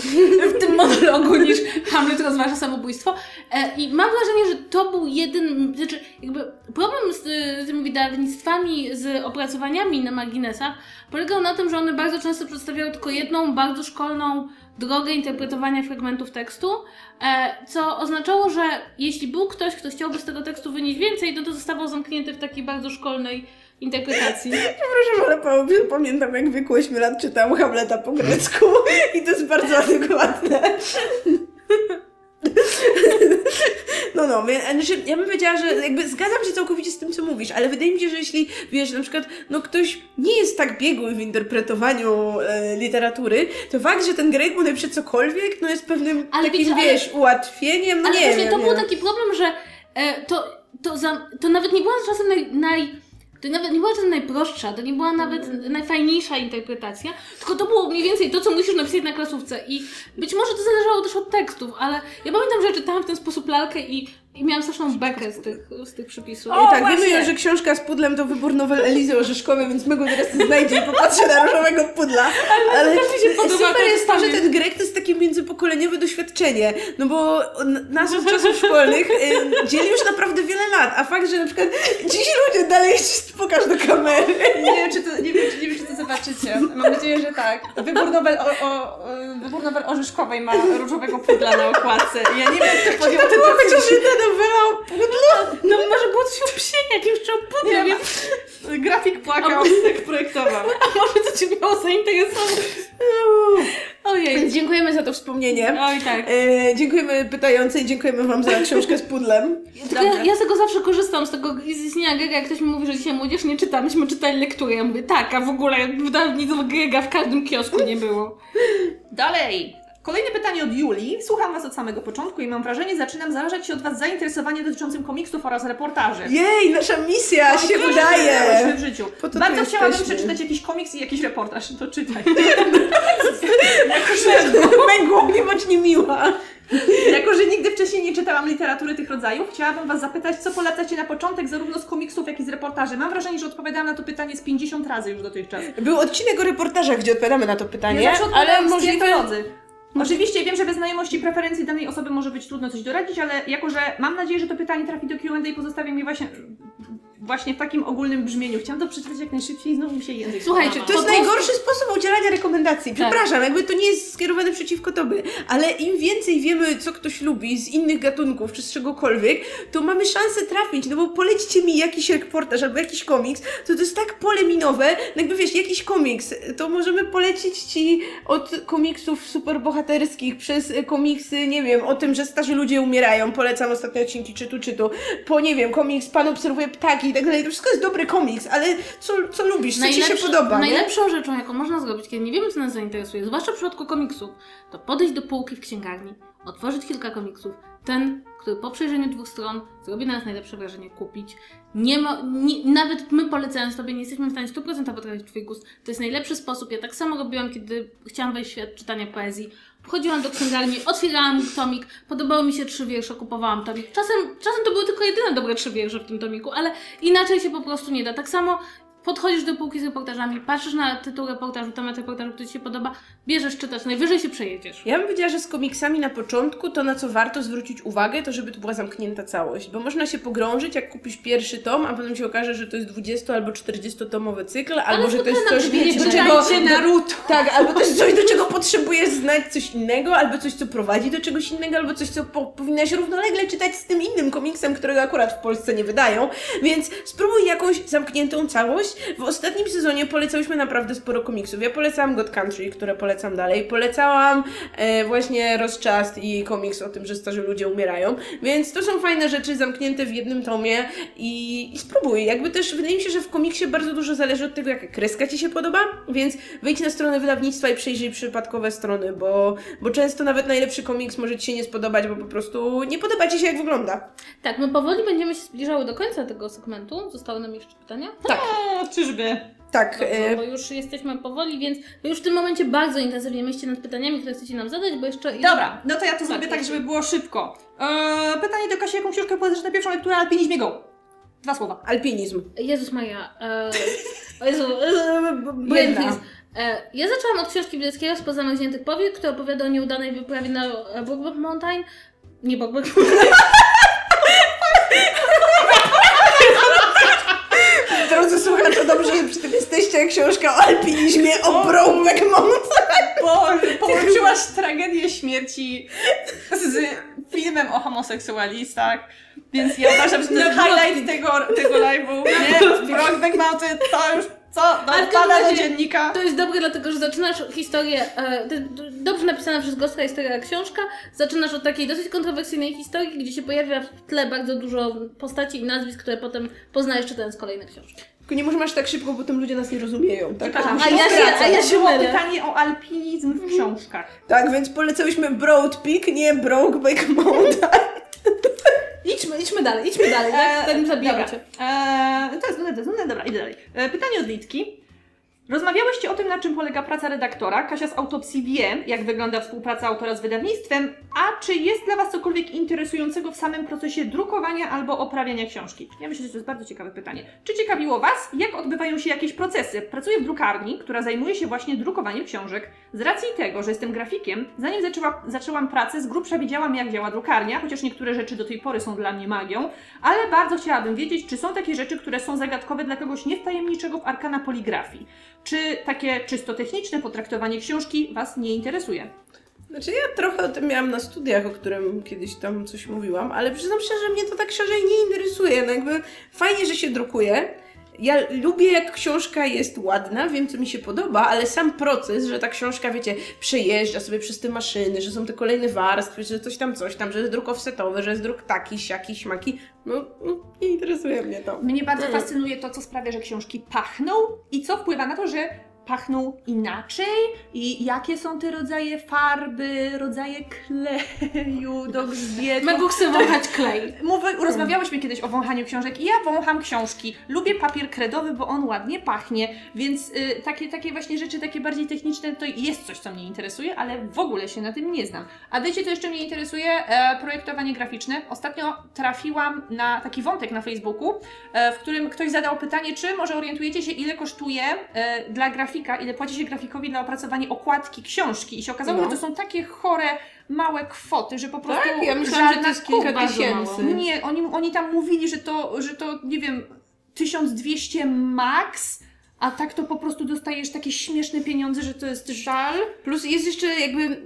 [SPEAKER 3] w tym monologu niż Hamlet rozważa samobójstwo. E, I mam wrażenie, że to był jeden, znaczy jakby problem z, z tymi wydawnictwami, z opracowaniami na marginesach polegał na tym, że one bardzo często przedstawiały tylko jedną bardzo szkolną drogę interpretowania fragmentów tekstu, e, co oznaczało, że jeśli był ktoś, kto chciałby z tego tekstu wynieść więcej, no to zostawał zamknięty w takiej bardzo szkolnej interpretacji.
[SPEAKER 1] Proszę, ale pamiętam jak w wieku 8 lat czytałam Hamleta po grecku i to jest bardzo adekwatne. No, no, znaczy, ja bym powiedziała, że jakby zgadzam się całkowicie z tym, co mówisz, ale wydaje mi się, że jeśli, wiesz, na przykład, no ktoś nie jest tak biegły w interpretowaniu e, literatury, to fakt, że ten Greg mu napisze cokolwiek, no jest pewnym
[SPEAKER 3] Ale
[SPEAKER 1] takim,
[SPEAKER 3] wiecie, ale-
[SPEAKER 1] wiesz, ułatwieniem, no
[SPEAKER 3] Ale
[SPEAKER 1] nie
[SPEAKER 3] właśnie to
[SPEAKER 1] nie.
[SPEAKER 3] był taki problem, że e, to, to, za, to nawet nie była czasem naj, naj to nawet nie była czasem najprostsza, to nie była nawet najfajniejsza interpretacja, tylko to było mniej więcej to, co musisz napisać na klasówce. I być może to zależało też od tekstów, ale ja pamiętam, że czytałam w ten sposób lalkę i, i miałam straszną bekę z tych, z tych przypisów.
[SPEAKER 2] O,
[SPEAKER 1] I tak,
[SPEAKER 2] właśnie.
[SPEAKER 1] wiemy już, że książka z pudlem to wybór nowel Elizy Orzeszkowej, więc my go teraz znajdzie i popatrzy na różowego pudla. Ale
[SPEAKER 3] też mi się podoba
[SPEAKER 1] super
[SPEAKER 3] to
[SPEAKER 1] jest to, że ten Grek to jest takie międzypokoleniowe doświadczenie, no bo nas od czasów szkolnych y, dzieli już naprawdę wiele lat, a fakt, że na przykład dziś ludzie dalej pokaż do kamery.
[SPEAKER 2] Nie wiem, czy to, nie wiem, czy, nie wiem, czy to zobaczycie. Mam nadzieję, że tak. Wybór nowel, o, o, wybór nowel Orzeszkowej ma różowego pudla na okładce. Ja nie wiem, kto podjął decyzję.
[SPEAKER 1] jedna nowela o pudlu.
[SPEAKER 3] No może było coś o psie jakimś czy o pudle, więc
[SPEAKER 2] Grafik płakał, tak projektował.
[SPEAKER 3] a może to Cię miało zainteresować. Ojej.
[SPEAKER 1] Więc dziękujemy za to wspomnienie.
[SPEAKER 3] Oj tak.
[SPEAKER 1] E, dziękujemy pytającej, dziękujemy Wam za książkę z pudlem.
[SPEAKER 3] Tylko ja, ja z tego zawsze korzystam, z tego z istnienia Grega, jak ktoś mi mówi, że dzisiaj młodzież nie czyta, myśmy czytali lekturę. Ja mówię, tak, a w ogóle wydawnictwo Grega w każdym kiosku nie było.
[SPEAKER 2] Dalej. Kolejne pytanie od Julii. Słucham Was od samego początku i mam wrażenie, zaczynam zarażać się od Was zainteresowaniem dotyczącym komiksów oraz reportaży.
[SPEAKER 1] Jej, nasza misja się udaje.
[SPEAKER 2] w życiu. Bardzo chciałabym
[SPEAKER 1] jesteśmy.
[SPEAKER 2] przeczytać jakiś komiks i jakiś reportaż. To czytaj.
[SPEAKER 1] Męgło, nie bądź niemiła.
[SPEAKER 2] Jako, że nigdy wcześniej nie czytałam literatury tych rodzajów, chciałabym Was zapytać, co polecacie na początek zarówno z komiksów, jak i z reportaży. Mam wrażenie, że odpowiadałam na to pytanie z 50 razy już dotychczas.
[SPEAKER 1] Był odcinek o reportażach, gdzie odpowiadamy na to pytanie,
[SPEAKER 2] Ja
[SPEAKER 1] ale możliwe...
[SPEAKER 2] dietolodzy. Oczywiście wiem, że bez znajomości preferencji danej osoby może być trudno coś doradzić, ale jako, że mam nadzieję, że to pytanie trafi do Q&A i pozostawiam je właśnie, właśnie w takim ogólnym brzmieniu. Chciałam to przeczytać jak najszybciej i znowu mi się język
[SPEAKER 3] Słuchajcie.
[SPEAKER 1] To jest najgorszy sposób udzielania rekomendacji.
[SPEAKER 3] Tak.
[SPEAKER 1] Przepraszam, jakby to nie jest skierowane przeciwko tobie, ale im więcej wiemy, co ktoś lubi z innych gatunków czy z czegokolwiek, to mamy szansę trafić, no bo polećcie mi jakiś reportaż albo jakiś komiks, to to jest tak pole minowe, no jakby wiesz, jakiś komiks, to możemy polecić ci od komiksów superbohaterskich przez komiksy, nie wiem, o tym, że starzy ludzie umierają, polecam ostatnie odcinki czytu, czytu, po nie wiem, komiks Pan obserwuje ptaki i tak dalej, to wszystko jest dobry komiks, ale co, co lubisz, co ci się podoba, nie?
[SPEAKER 3] najlepszą rzeczą, jaką można zrobić, kiedy nie wiemy, co nas zainteresuje, zwłaszcza w przypadku komiksów, to podejść do półki w księgarni, otworzyć kilka komiksów, ten, który po przejrzeniu dwóch stron zrobi na nas najlepsze wrażenie, kupić. Nie ma, nie, nawet my polecając Tobie nie jesteśmy w stanie 100% potrafić Twój gust. To jest najlepszy sposób. Ja tak samo robiłam, kiedy chciałam wejść w świat czytania poezji. Wchodziłam do księgarni, otwierałam tomik, podobały mi się trzy wiersze, kupowałam tomik. Czasem, czasem to były tylko jedyne dobre trzy wiersze w tym tomiku, ale inaczej się po prostu nie da. Tak samo podchodzisz do półki z reportażami, patrzysz na tytuł reportażu, temat reportażu, który Ci się podoba, bierzesz, czytasz, najwyżej się przejedziesz.
[SPEAKER 1] Ja bym powiedziała, że z komiksami na początku to na co warto zwrócić uwagę, to żeby to była zamknięta całość, bo można się pogrążyć, jak kupisz pierwszy tom, a potem się okaże, że to jest 20 albo 40-tomowy cykl, albo że to jest coś, do czego...
[SPEAKER 2] Naruto.
[SPEAKER 1] Tak, albo to jest coś, do czego potrzebujesz znać coś innego, albo coś, co prowadzi do czegoś innego, albo coś, co po, powinnaś równolegle czytać z tym innym komiksem, którego akurat w Polsce nie wydają. Więc spróbuj jakąś zamkniętą całość. W ostatnim sezonie polecałyśmy naprawdę sporo komiksów. Ja polecałam God Country, które polecam dalej. Polecałam e, właśnie Rozczast i komiks o tym, że starzy ludzie umierają. Więc to są fajne rzeczy zamknięte w jednym tomie i, i spróbuj. Jakby też wydaje mi się, że w komiksie bardzo dużo zależy od tego, jaka kreska Ci się podoba, więc wejdź na stronę wydawnictwa i przejrzyj przypadkowe strony, bo, bo często nawet najlepszy komiks może Ci się nie spodobać, bo po prostu nie podoba Ci się, jak wygląda.
[SPEAKER 3] Tak, my powoli będziemy się zbliżały do końca tego segmentu. Zostały nam jeszcze pytania?
[SPEAKER 1] Tak,
[SPEAKER 2] Czyżby.
[SPEAKER 1] tak.
[SPEAKER 3] Dobrze,
[SPEAKER 1] E,
[SPEAKER 3] bo już jesteśmy powoli, więc wy już w tym momencie bardzo intensywnie myślcie nad pytaniami, które chcecie nam zadać, bo jeszcze...
[SPEAKER 2] Dobra, no to ja to zrobię tak, żeby było szybko. Eee, pytanie do Kasi, jaką książkę polecasz na pierwszą lekturę Alpinizmie Go? Dwa słowa.
[SPEAKER 1] alpinizm.
[SPEAKER 3] Jezus Maria. E, o Jezu, e, brain
[SPEAKER 1] Jedna.
[SPEAKER 3] freeze. E, ja zaczęłam od książki Bileckiego z Pozamarzniętych Powiek, która opowiada o nieudanej wyprawie na Brokeback Mountain. Nie Brokeback Mountain.
[SPEAKER 1] Drodzy słuchacze, dobrze, że przy tym jesteście. Książka o alpinizmie, o Brokeback Mountain.
[SPEAKER 2] Bo połączyłaś tragedię śmierci z filmem o homoseksualistach, więc ja uważam, że to jest highlight tego, tego live'u. Nie, Brokeback Mountain to już co? Do, pada do dziennika.
[SPEAKER 3] To jest dobre, dlatego że zaczynasz historię, e, dobrze napisana przez Gostka historia książka, zaczynasz od takiej dosyć kontrowersyjnej historii, gdzie się pojawia w tle bardzo dużo postaci i nazwisk, które potem poznajesz czytając kolejne książki.
[SPEAKER 1] Tylko nie możemy aż tak szybko, bo tym ludzie nas nie rozumieją, tak?
[SPEAKER 2] Przepraszam,
[SPEAKER 3] A ja się- a ja się
[SPEAKER 2] było
[SPEAKER 3] mylę.
[SPEAKER 2] pytanie o alpinizm w książkach.
[SPEAKER 1] Tak, więc polecałyśmy Broad Peak, nie Brokeback Mountain.
[SPEAKER 3] Idźmy, idźmy dalej, idźmy dalej, tak? Zanim zabijamy
[SPEAKER 2] dobra.
[SPEAKER 3] cię.
[SPEAKER 2] Eee, to jest, no, to jest, no dobra, idę dalej. E, pytanie od Litki. Rozmawiałyście o tym, na czym polega praca redaktora. Kasia z autopsji wie, jak wygląda współpraca autora z wydawnictwem. A czy jest dla Was cokolwiek interesującego w samym procesie drukowania albo oprawiania książki? Ja myślę, że to jest bardzo ciekawe pytanie. Czy ciekawiło Was, jak odbywają się jakieś procesy? Pracuję w drukarni, która zajmuje się właśnie drukowaniem książek. Z racji tego, że jestem grafikiem, zanim zaczęła, zaczęłam pracę, z grubsza wiedziałam, jak działa drukarnia, chociaż niektóre rzeczy do tej pory są dla mnie magią, ale bardzo chciałabym wiedzieć, czy są takie rzeczy, które są zagadkowe dla kogoś niewtajemniczego w arkana poligrafii. Czy takie czysto techniczne potraktowanie książki Was nie interesuje?
[SPEAKER 1] Znaczy ja trochę o tym miałam na studiach, o którym kiedyś tam coś mówiłam, ale przyznam szczerze, że mnie to tak szerzej nie interesuje. No jakby fajnie, że się drukuje. Ja lubię, jak książka jest ładna, wiem, co mi się podoba, ale sam proces, że ta książka, wiecie, przejeżdża sobie przez te maszyny, że są te kolejne warstwy, że coś tam, coś tam, że jest druk offsetowy, że jest druk taki, siaki, śmaki, no, no nie interesuje mnie to.
[SPEAKER 2] Mnie bardzo
[SPEAKER 3] Mm.
[SPEAKER 2] fascynuje to, co sprawia, że książki pachną i co wpływa na to, że pachną inaczej i jakie są te rodzaje farby, rodzaje kleju do grzbietu.
[SPEAKER 3] Mego chcę wąchać klej.
[SPEAKER 2] Mowy, rozmawiałyśmy kiedyś o wąchaniu książek i ja wącham książki. Lubię papier kredowy, bo on ładnie pachnie, więc y, takie, takie właśnie rzeczy, takie bardziej techniczne, to jest coś, co mnie interesuje, ale w ogóle się na tym nie znam. A wiecie, co jeszcze mnie interesuje? E, projektowanie graficzne. Ostatnio trafiłam na taki wątek na Facebooku, e, w którym ktoś zadał pytanie, czy może orientujecie się, ile kosztuje e, dla grafika, ile płaci się grafikowi na opracowanie okładki książki. I się okazało,
[SPEAKER 1] No.
[SPEAKER 2] że to są takie chore, małe kwoty, że po prostu
[SPEAKER 1] Tak? Ja myślałam, że to jest kilka tysięcy.
[SPEAKER 2] nie, oni, oni tam mówili, że to, że to, nie wiem, 1200 max, a tak to po prostu dostajesz takie śmieszne pieniądze, że to jest żal.
[SPEAKER 1] Plus jest jeszcze jakby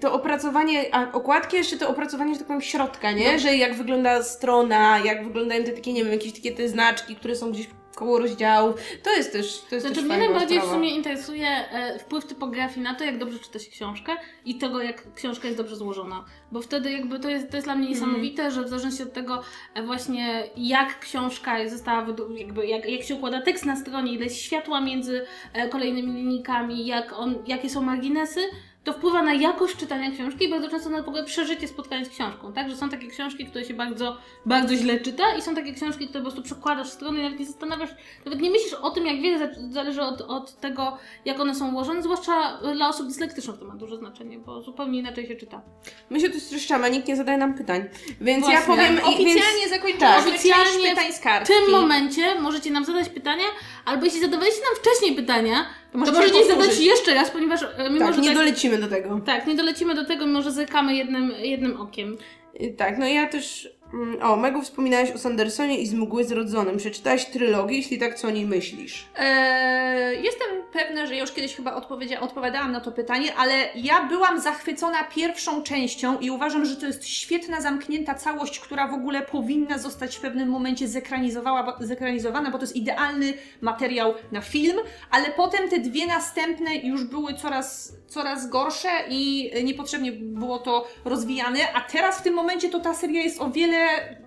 [SPEAKER 1] to opracowanie, a okładki jeszcze to opracowanie, że tak powiem, środka, nie?
[SPEAKER 2] No.
[SPEAKER 1] Że jak wygląda strona, jak wyglądają te takie, nie wiem, jakieś takie te znaczki, które są gdzieś koło rozdziałów. To jest też, to jest
[SPEAKER 3] Znaczy
[SPEAKER 1] też
[SPEAKER 3] mnie najbardziej w
[SPEAKER 1] sprawa.
[SPEAKER 3] sumie interesuje e, wpływ typografii na to, jak dobrze czyta się książkę i tego, jak książka jest dobrze złożona. Bo wtedy jakby to jest, to jest dla mnie niesamowite, że w zależności od tego e, właśnie jak książka została, jakby jak, jak się układa tekst na stronie, ile jest światła między e, kolejnymi linijkami, jak on, jakie są marginesy, to wpływa na jakość czytania książki i bardzo często na w ogóle przeżycie spotkania z książką, tak? Że są takie książki, które się bardzo, bardzo źle czyta i są takie książki, które po prostu przekładasz w strony i nawet nie zastanawiasz, nawet nie myślisz o tym, jak wiele za- zależy od, od tego, jak one są ułożone, zwłaszcza dla osób dyslektycznych to ma duże znaczenie, bo zupełnie inaczej się czyta.
[SPEAKER 1] My się tu streszczamy, nikt nie zadaje nam pytań. Więc
[SPEAKER 3] Właśnie.
[SPEAKER 1] ja powiem...
[SPEAKER 2] Oficjalnie
[SPEAKER 1] więc...
[SPEAKER 2] zakończyłam
[SPEAKER 1] tak.
[SPEAKER 3] Oficjalnie
[SPEAKER 2] pytań z
[SPEAKER 3] W
[SPEAKER 2] kartki.
[SPEAKER 3] tym momencie możecie nam zadać pytania, albo jeśli zadawaliście nam wcześniej pytania, to
[SPEAKER 2] możecie je
[SPEAKER 3] zadać
[SPEAKER 2] powtórzyć.
[SPEAKER 3] jeszcze raz, ponieważ e, mimo,
[SPEAKER 1] Tak,
[SPEAKER 3] że
[SPEAKER 1] nie
[SPEAKER 3] tak,
[SPEAKER 1] dolecimy do tego.
[SPEAKER 3] tak, nie dolecimy do tego, mimo że zerkamy jednym, jednym okiem.
[SPEAKER 1] Y, Tak, no ja też... mm, O, Megu wspominałeś o Sandersonie i z Mgły Zrodzonym. Przeczytałaś trylogię, jeśli tak, co o niej myślisz?
[SPEAKER 2] Eee, jestem pewna, że już kiedyś chyba odpowiedzia- odpowiadałam na to pytanie, ale ja byłam zachwycona pierwszą częścią i uważam, że to jest świetna, zamknięta całość, która w ogóle powinna zostać w pewnym momencie zekranizowana, zekranizowana bo to jest idealny materiał na film, ale potem te dwie następne już były coraz, coraz gorsze i niepotrzebnie było to rozwijane, a teraz w tym momencie to ta seria jest o wiele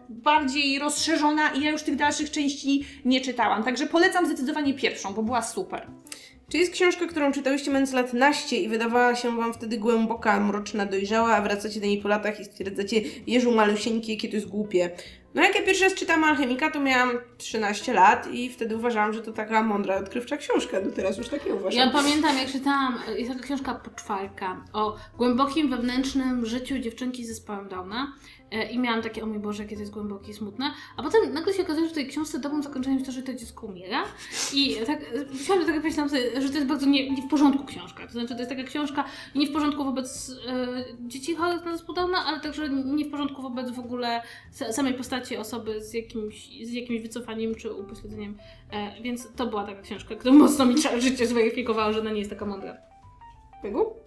[SPEAKER 2] bardziej rozszerzona i ja już tych dalszych części nie czytałam. Także polecam zdecydowanie pierwszą, bo była super.
[SPEAKER 1] Czy jest książka, którą czytałyście mając lat naście i wydawała się wam wtedy głęboka, mroczna, dojrzała, a wracacie do niej po latach i stwierdzacie, Jeżu malusieńki, jakie to jest głupie. No jak ja pierwszy raz czytałam Alchemika, to miałam 13 lat i wtedy uważałam, że to taka mądra, odkrywcza książka. No teraz już tak nie uważam.
[SPEAKER 3] Ja pamiętam, jak czytałam, jest taka książka Poczwarka o głębokim wewnętrznym życiu dziewczynki z zespołem Downa. E, I miałam takie, o mój Boże, jakie to jest głębokie i smutne. A potem nagle się okazało, że w tej książce dobrym zakończeniem jest to, że to dziecko umiera. I tak, myślałam, tak pomyślałam sobie, że to jest bardzo nie, nie w porządku książka. To znaczy, to jest taka książka nie w porządku wobec e, dzieci chorych na zespół Downa, ale także nie w porządku wobec w ogóle sa- samej postaci osoby z jakimś, z jakimś wycofaniem czy upośledzeniem. E, więc to była taka książka, która mocno mi życie zweryfikowała, że ona nie jest taka mądra.
[SPEAKER 1] Megu?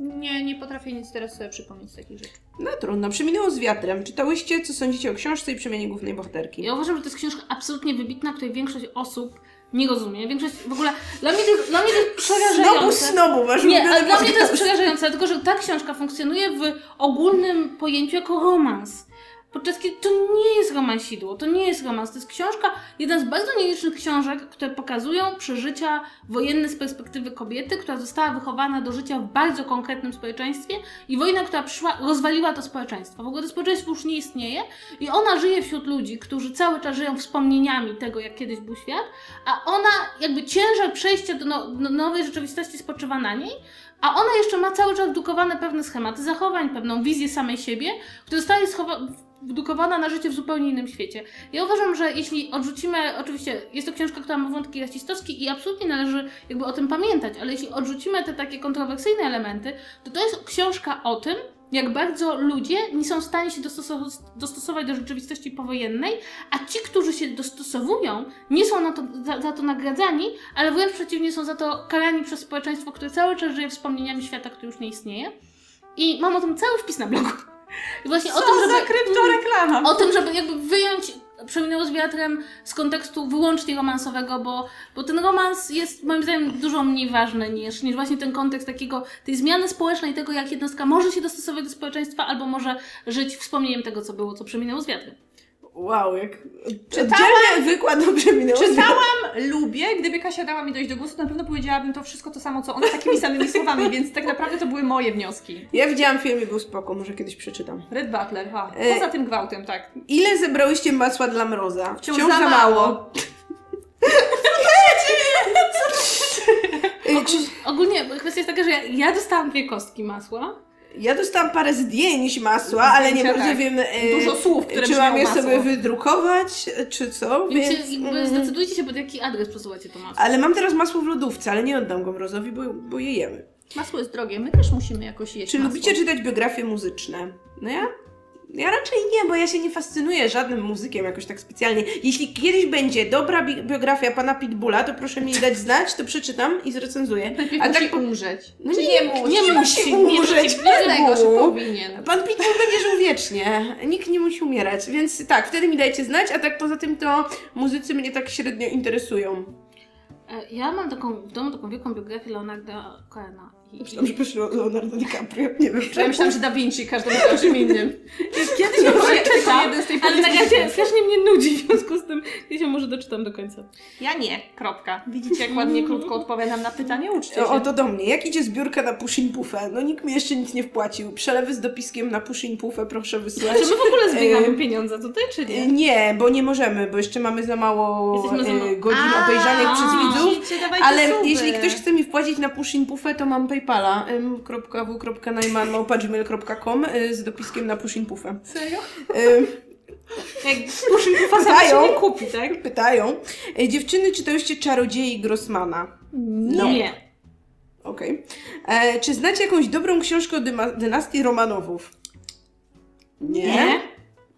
[SPEAKER 2] Nie, nie potrafię nic teraz sobie przypomnieć z takich rzeczy.
[SPEAKER 1] No trudno. Przeminęło z wiatrem. Czytałyście, co sądzicie o książce i przemianie głównej bohaterki?
[SPEAKER 3] Ja uważam, że to jest książka absolutnie wybitna, której większość osób nie rozumie. Większość w ogóle. Dla mnie to jest, dla mnie to jest
[SPEAKER 1] Snobu,
[SPEAKER 3] przerażające.
[SPEAKER 1] snobu, wasz
[SPEAKER 3] Nie,
[SPEAKER 1] ulubiony
[SPEAKER 3] ale dla mnie to jest przerażające, dlatego że ta książka funkcjonuje w ogólnym pojęciu jako romans. Podczas kiedy to nie jest romansidło, to nie jest romans, to jest książka, jedna z bardzo nielicznych książek, które pokazują przeżycia wojenne z perspektywy kobiety, która została wychowana do życia w bardzo konkretnym społeczeństwie i wojna, która przyszła, rozwaliła to społeczeństwo. W ogóle to społeczeństwo już nie istnieje i ona żyje wśród ludzi, którzy cały czas żyją wspomnieniami tego, jak kiedyś był świat, a ona jakby ciężar przejścia do, no, do nowej rzeczywistości spoczywa na niej, a ona jeszcze ma cały czas wdukowane pewne schematy zachowań, pewną wizję samej siebie, która zostaje schowa- wdukowana na życie w zupełnie innym świecie. Ja uważam, że jeśli odrzucimy, oczywiście jest to książka, która ma wątki rasistowskie i absolutnie należy jakby o tym pamiętać, ale jeśli odrzucimy te takie kontrowersyjne elementy, to to jest książka o tym, jak bardzo ludzie nie są w stanie się dostosować, do rzeczywistości powojennej, a ci, którzy się dostosowują, nie są na to, za, za to nagradzani, ale wręcz przeciwnie są za to karani przez społeczeństwo, które cały czas żyje wspomnieniami świata, który już nie istnieje. I mam o tym cały wpis na blogu. Właśnie o
[SPEAKER 2] Co
[SPEAKER 3] tym, żeby...
[SPEAKER 2] za kryptoreklama!
[SPEAKER 3] O tym, żeby jakby wyjąć Przeminęło z wiatrem z kontekstu wyłącznie romansowego, bo, bo ten romans jest moim zdaniem dużo mniej ważny niż, niż właśnie ten kontekst takiego, tej zmiany społecznej, tego jak jednostka może się dostosować do społeczeństwa albo może żyć wspomnieniem tego, co było, co przeminęło z wiatrem.
[SPEAKER 1] Wow, jak
[SPEAKER 2] Czytałam-
[SPEAKER 1] wykład do przeminęło z wiatrem.
[SPEAKER 2] Czytałam, lubię. Gdyby Kasia dała mi dojść do głosu, to na pewno powiedziałabym to wszystko to samo, co ona, takimi samymi słowami, więc tak naprawdę to były moje wnioski.
[SPEAKER 1] Ja widziałam film i był spoko, może kiedyś przeczytam.
[SPEAKER 2] Red Butler, ha.
[SPEAKER 1] E,
[SPEAKER 2] Poza tym gwałtem, tak.
[SPEAKER 1] Ile zebrałyście masła dla mroza?
[SPEAKER 2] Wciąż za mało.
[SPEAKER 1] Y, czy,
[SPEAKER 3] Ogólnie kwestia jest taka, że ja, ja dostałam dwie kostki masła.
[SPEAKER 1] Ja dostałam parę zdjęć masła, ale nie
[SPEAKER 2] Zdjęcia,
[SPEAKER 1] bardzo
[SPEAKER 2] tak.
[SPEAKER 1] wiem, y,
[SPEAKER 2] Dużo słów, które
[SPEAKER 1] czy mam je
[SPEAKER 2] masło.
[SPEAKER 1] sobie wydrukować, czy co,
[SPEAKER 3] Więc,
[SPEAKER 1] więc...
[SPEAKER 3] się, jakby
[SPEAKER 1] mm,
[SPEAKER 3] zdecydujcie się, pod jaki adres przesyłacie to masło.
[SPEAKER 1] ale mam teraz masło w lodówce, ale nie oddam go mrozowi, bo, bo je jemy.
[SPEAKER 2] Masło jest drogie, my też musimy jakoś jeść
[SPEAKER 1] Czy
[SPEAKER 2] masło.
[SPEAKER 1] lubicie czytać biografie muzyczne? No ja? Ja raczej nie, bo ja się nie fascynuję żadnym muzykiem jakoś tak specjalnie. Jeśli kiedyś będzie dobra bi- biografia pana Pitbulla, to proszę mi dać znać, to przeczytam i zrecenzuję.
[SPEAKER 2] Najpierw
[SPEAKER 1] A
[SPEAKER 2] musi
[SPEAKER 1] tak po-
[SPEAKER 2] umrzeć.
[SPEAKER 1] No
[SPEAKER 2] Czy
[SPEAKER 1] nie,
[SPEAKER 2] nie musi?
[SPEAKER 1] nie musi umrzeć. Bogu.
[SPEAKER 2] powinien.
[SPEAKER 1] Pan Pitbull będzie żył wiecznie. Nikt nie musi umierać. Więc tak, wtedy mi dajcie znać, a tak poza tym to muzycy mnie tak średnio interesują.
[SPEAKER 3] E, Ja mam taką, w domu taką wielką biografię Leonarda Cohena
[SPEAKER 1] Myślałam, że o Leonardo DiCaprio. Nie wiem,
[SPEAKER 2] Ja myślałam, że Da Vinci, każdy mówił o czym innym.
[SPEAKER 3] Kiedyś ją
[SPEAKER 2] Tylko
[SPEAKER 3] przeczytam,
[SPEAKER 2] jeden z tej
[SPEAKER 3] ale nagle
[SPEAKER 2] jest.
[SPEAKER 3] strasznie mnie nudzi, w związku z tym ja się może doczytam do końca.
[SPEAKER 2] Ja nie, kropka. Widzicie, jak ładnie krótko odpowiadam na pytanie? Uczcie się.
[SPEAKER 1] O, to do mnie. Jak idzie zbiórka na Pushin Puffę? No nikt mi jeszcze nic nie wpłacił. Przelewy z dopiskiem na Pushin Puffę proszę wysłać.
[SPEAKER 3] Czy my w ogóle zbieramy pieniądze tutaj, czy
[SPEAKER 1] E,
[SPEAKER 3] nie?
[SPEAKER 1] Nie, bo nie możemy, bo jeszcze mamy za mało e, godzin obejrzanych przez widzów. Ale jeśli ktoś chce mi wpłacić na Pushin Puffę, to mam Paypala m.w.najman.gmail.com y, z dopiskiem na Pushin Puffę.
[SPEAKER 2] Serio?
[SPEAKER 3] Jak puszyn kufa sama się
[SPEAKER 1] Pytają.
[SPEAKER 3] nie kupi, tak?
[SPEAKER 1] Pytają. Dziewczyny, czytałyście Czarodziei Grossmana? No.
[SPEAKER 3] Nie.
[SPEAKER 1] Okej. E, Czy znacie jakąś dobrą książkę o dynastii Romanowów?
[SPEAKER 3] Nie.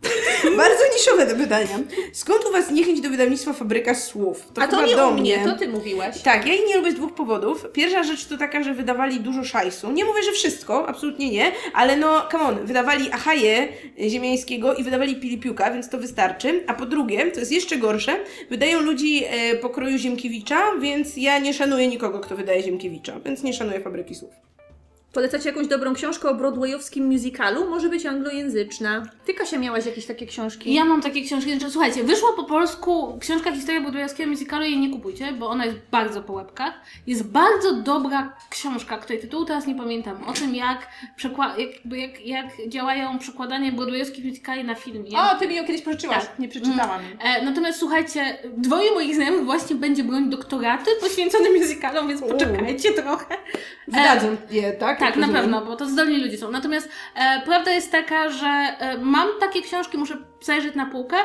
[SPEAKER 1] Bardzo niszowe te pytania. Skąd u Was niechęć do wydawnictwa Fabryka Słów?
[SPEAKER 2] A to nie
[SPEAKER 1] do
[SPEAKER 2] u mnie, to ty mówiłaś.
[SPEAKER 1] Tak, ja jej nie lubię z dwóch powodów. Pierwsza rzecz to taka, że wydawali dużo szajsu. Nie mówię, że wszystko, absolutnie nie, ale no, come on, wydawali Achaję Ziemiańskiego i wydawali Pilipiuka, więc to wystarczy. A po drugie, to jest jeszcze gorsze, wydają ludzi e, pokroju Ziemkiewicza, więc ja nie szanuję nikogo, kto wydaje Ziemkiewicza, więc nie szanuję Fabryki Słów.
[SPEAKER 2] Polecacie jakąś dobrą książkę o broadwayowskim musicalu? Może być anglojęzyczna. Ty, Kasia, miałaś jakieś takie książki?
[SPEAKER 3] Ja mam takie książki, znaczy, słuchajcie, wyszła po polsku książka Historia Budowlańskiego Musicalu, jej nie kupujcie, bo ona jest bardzo po łebkach. Jest bardzo dobra książka, której tytułu teraz nie pamiętam, o tym jak, przekła- jakby jak, jak działają przekładanie broadwayowskich musicali na film. Ja-
[SPEAKER 2] O, ty mi ją kiedyś pożyczyłaś.
[SPEAKER 3] Tak.
[SPEAKER 2] Nie przeczytałam jej.
[SPEAKER 3] E, natomiast słuchajcie, dwoje moich znajomych właśnie będzie bronić doktoraty poświęcone musicalom, więc poczekajcie trochę.
[SPEAKER 1] Wydadzą je, tak?
[SPEAKER 3] Tak, na pewno, bo to zdolni ludzie są. Natomiast e, prawda jest taka, że e, mam takie książki, muszę zajrzeć na półkę,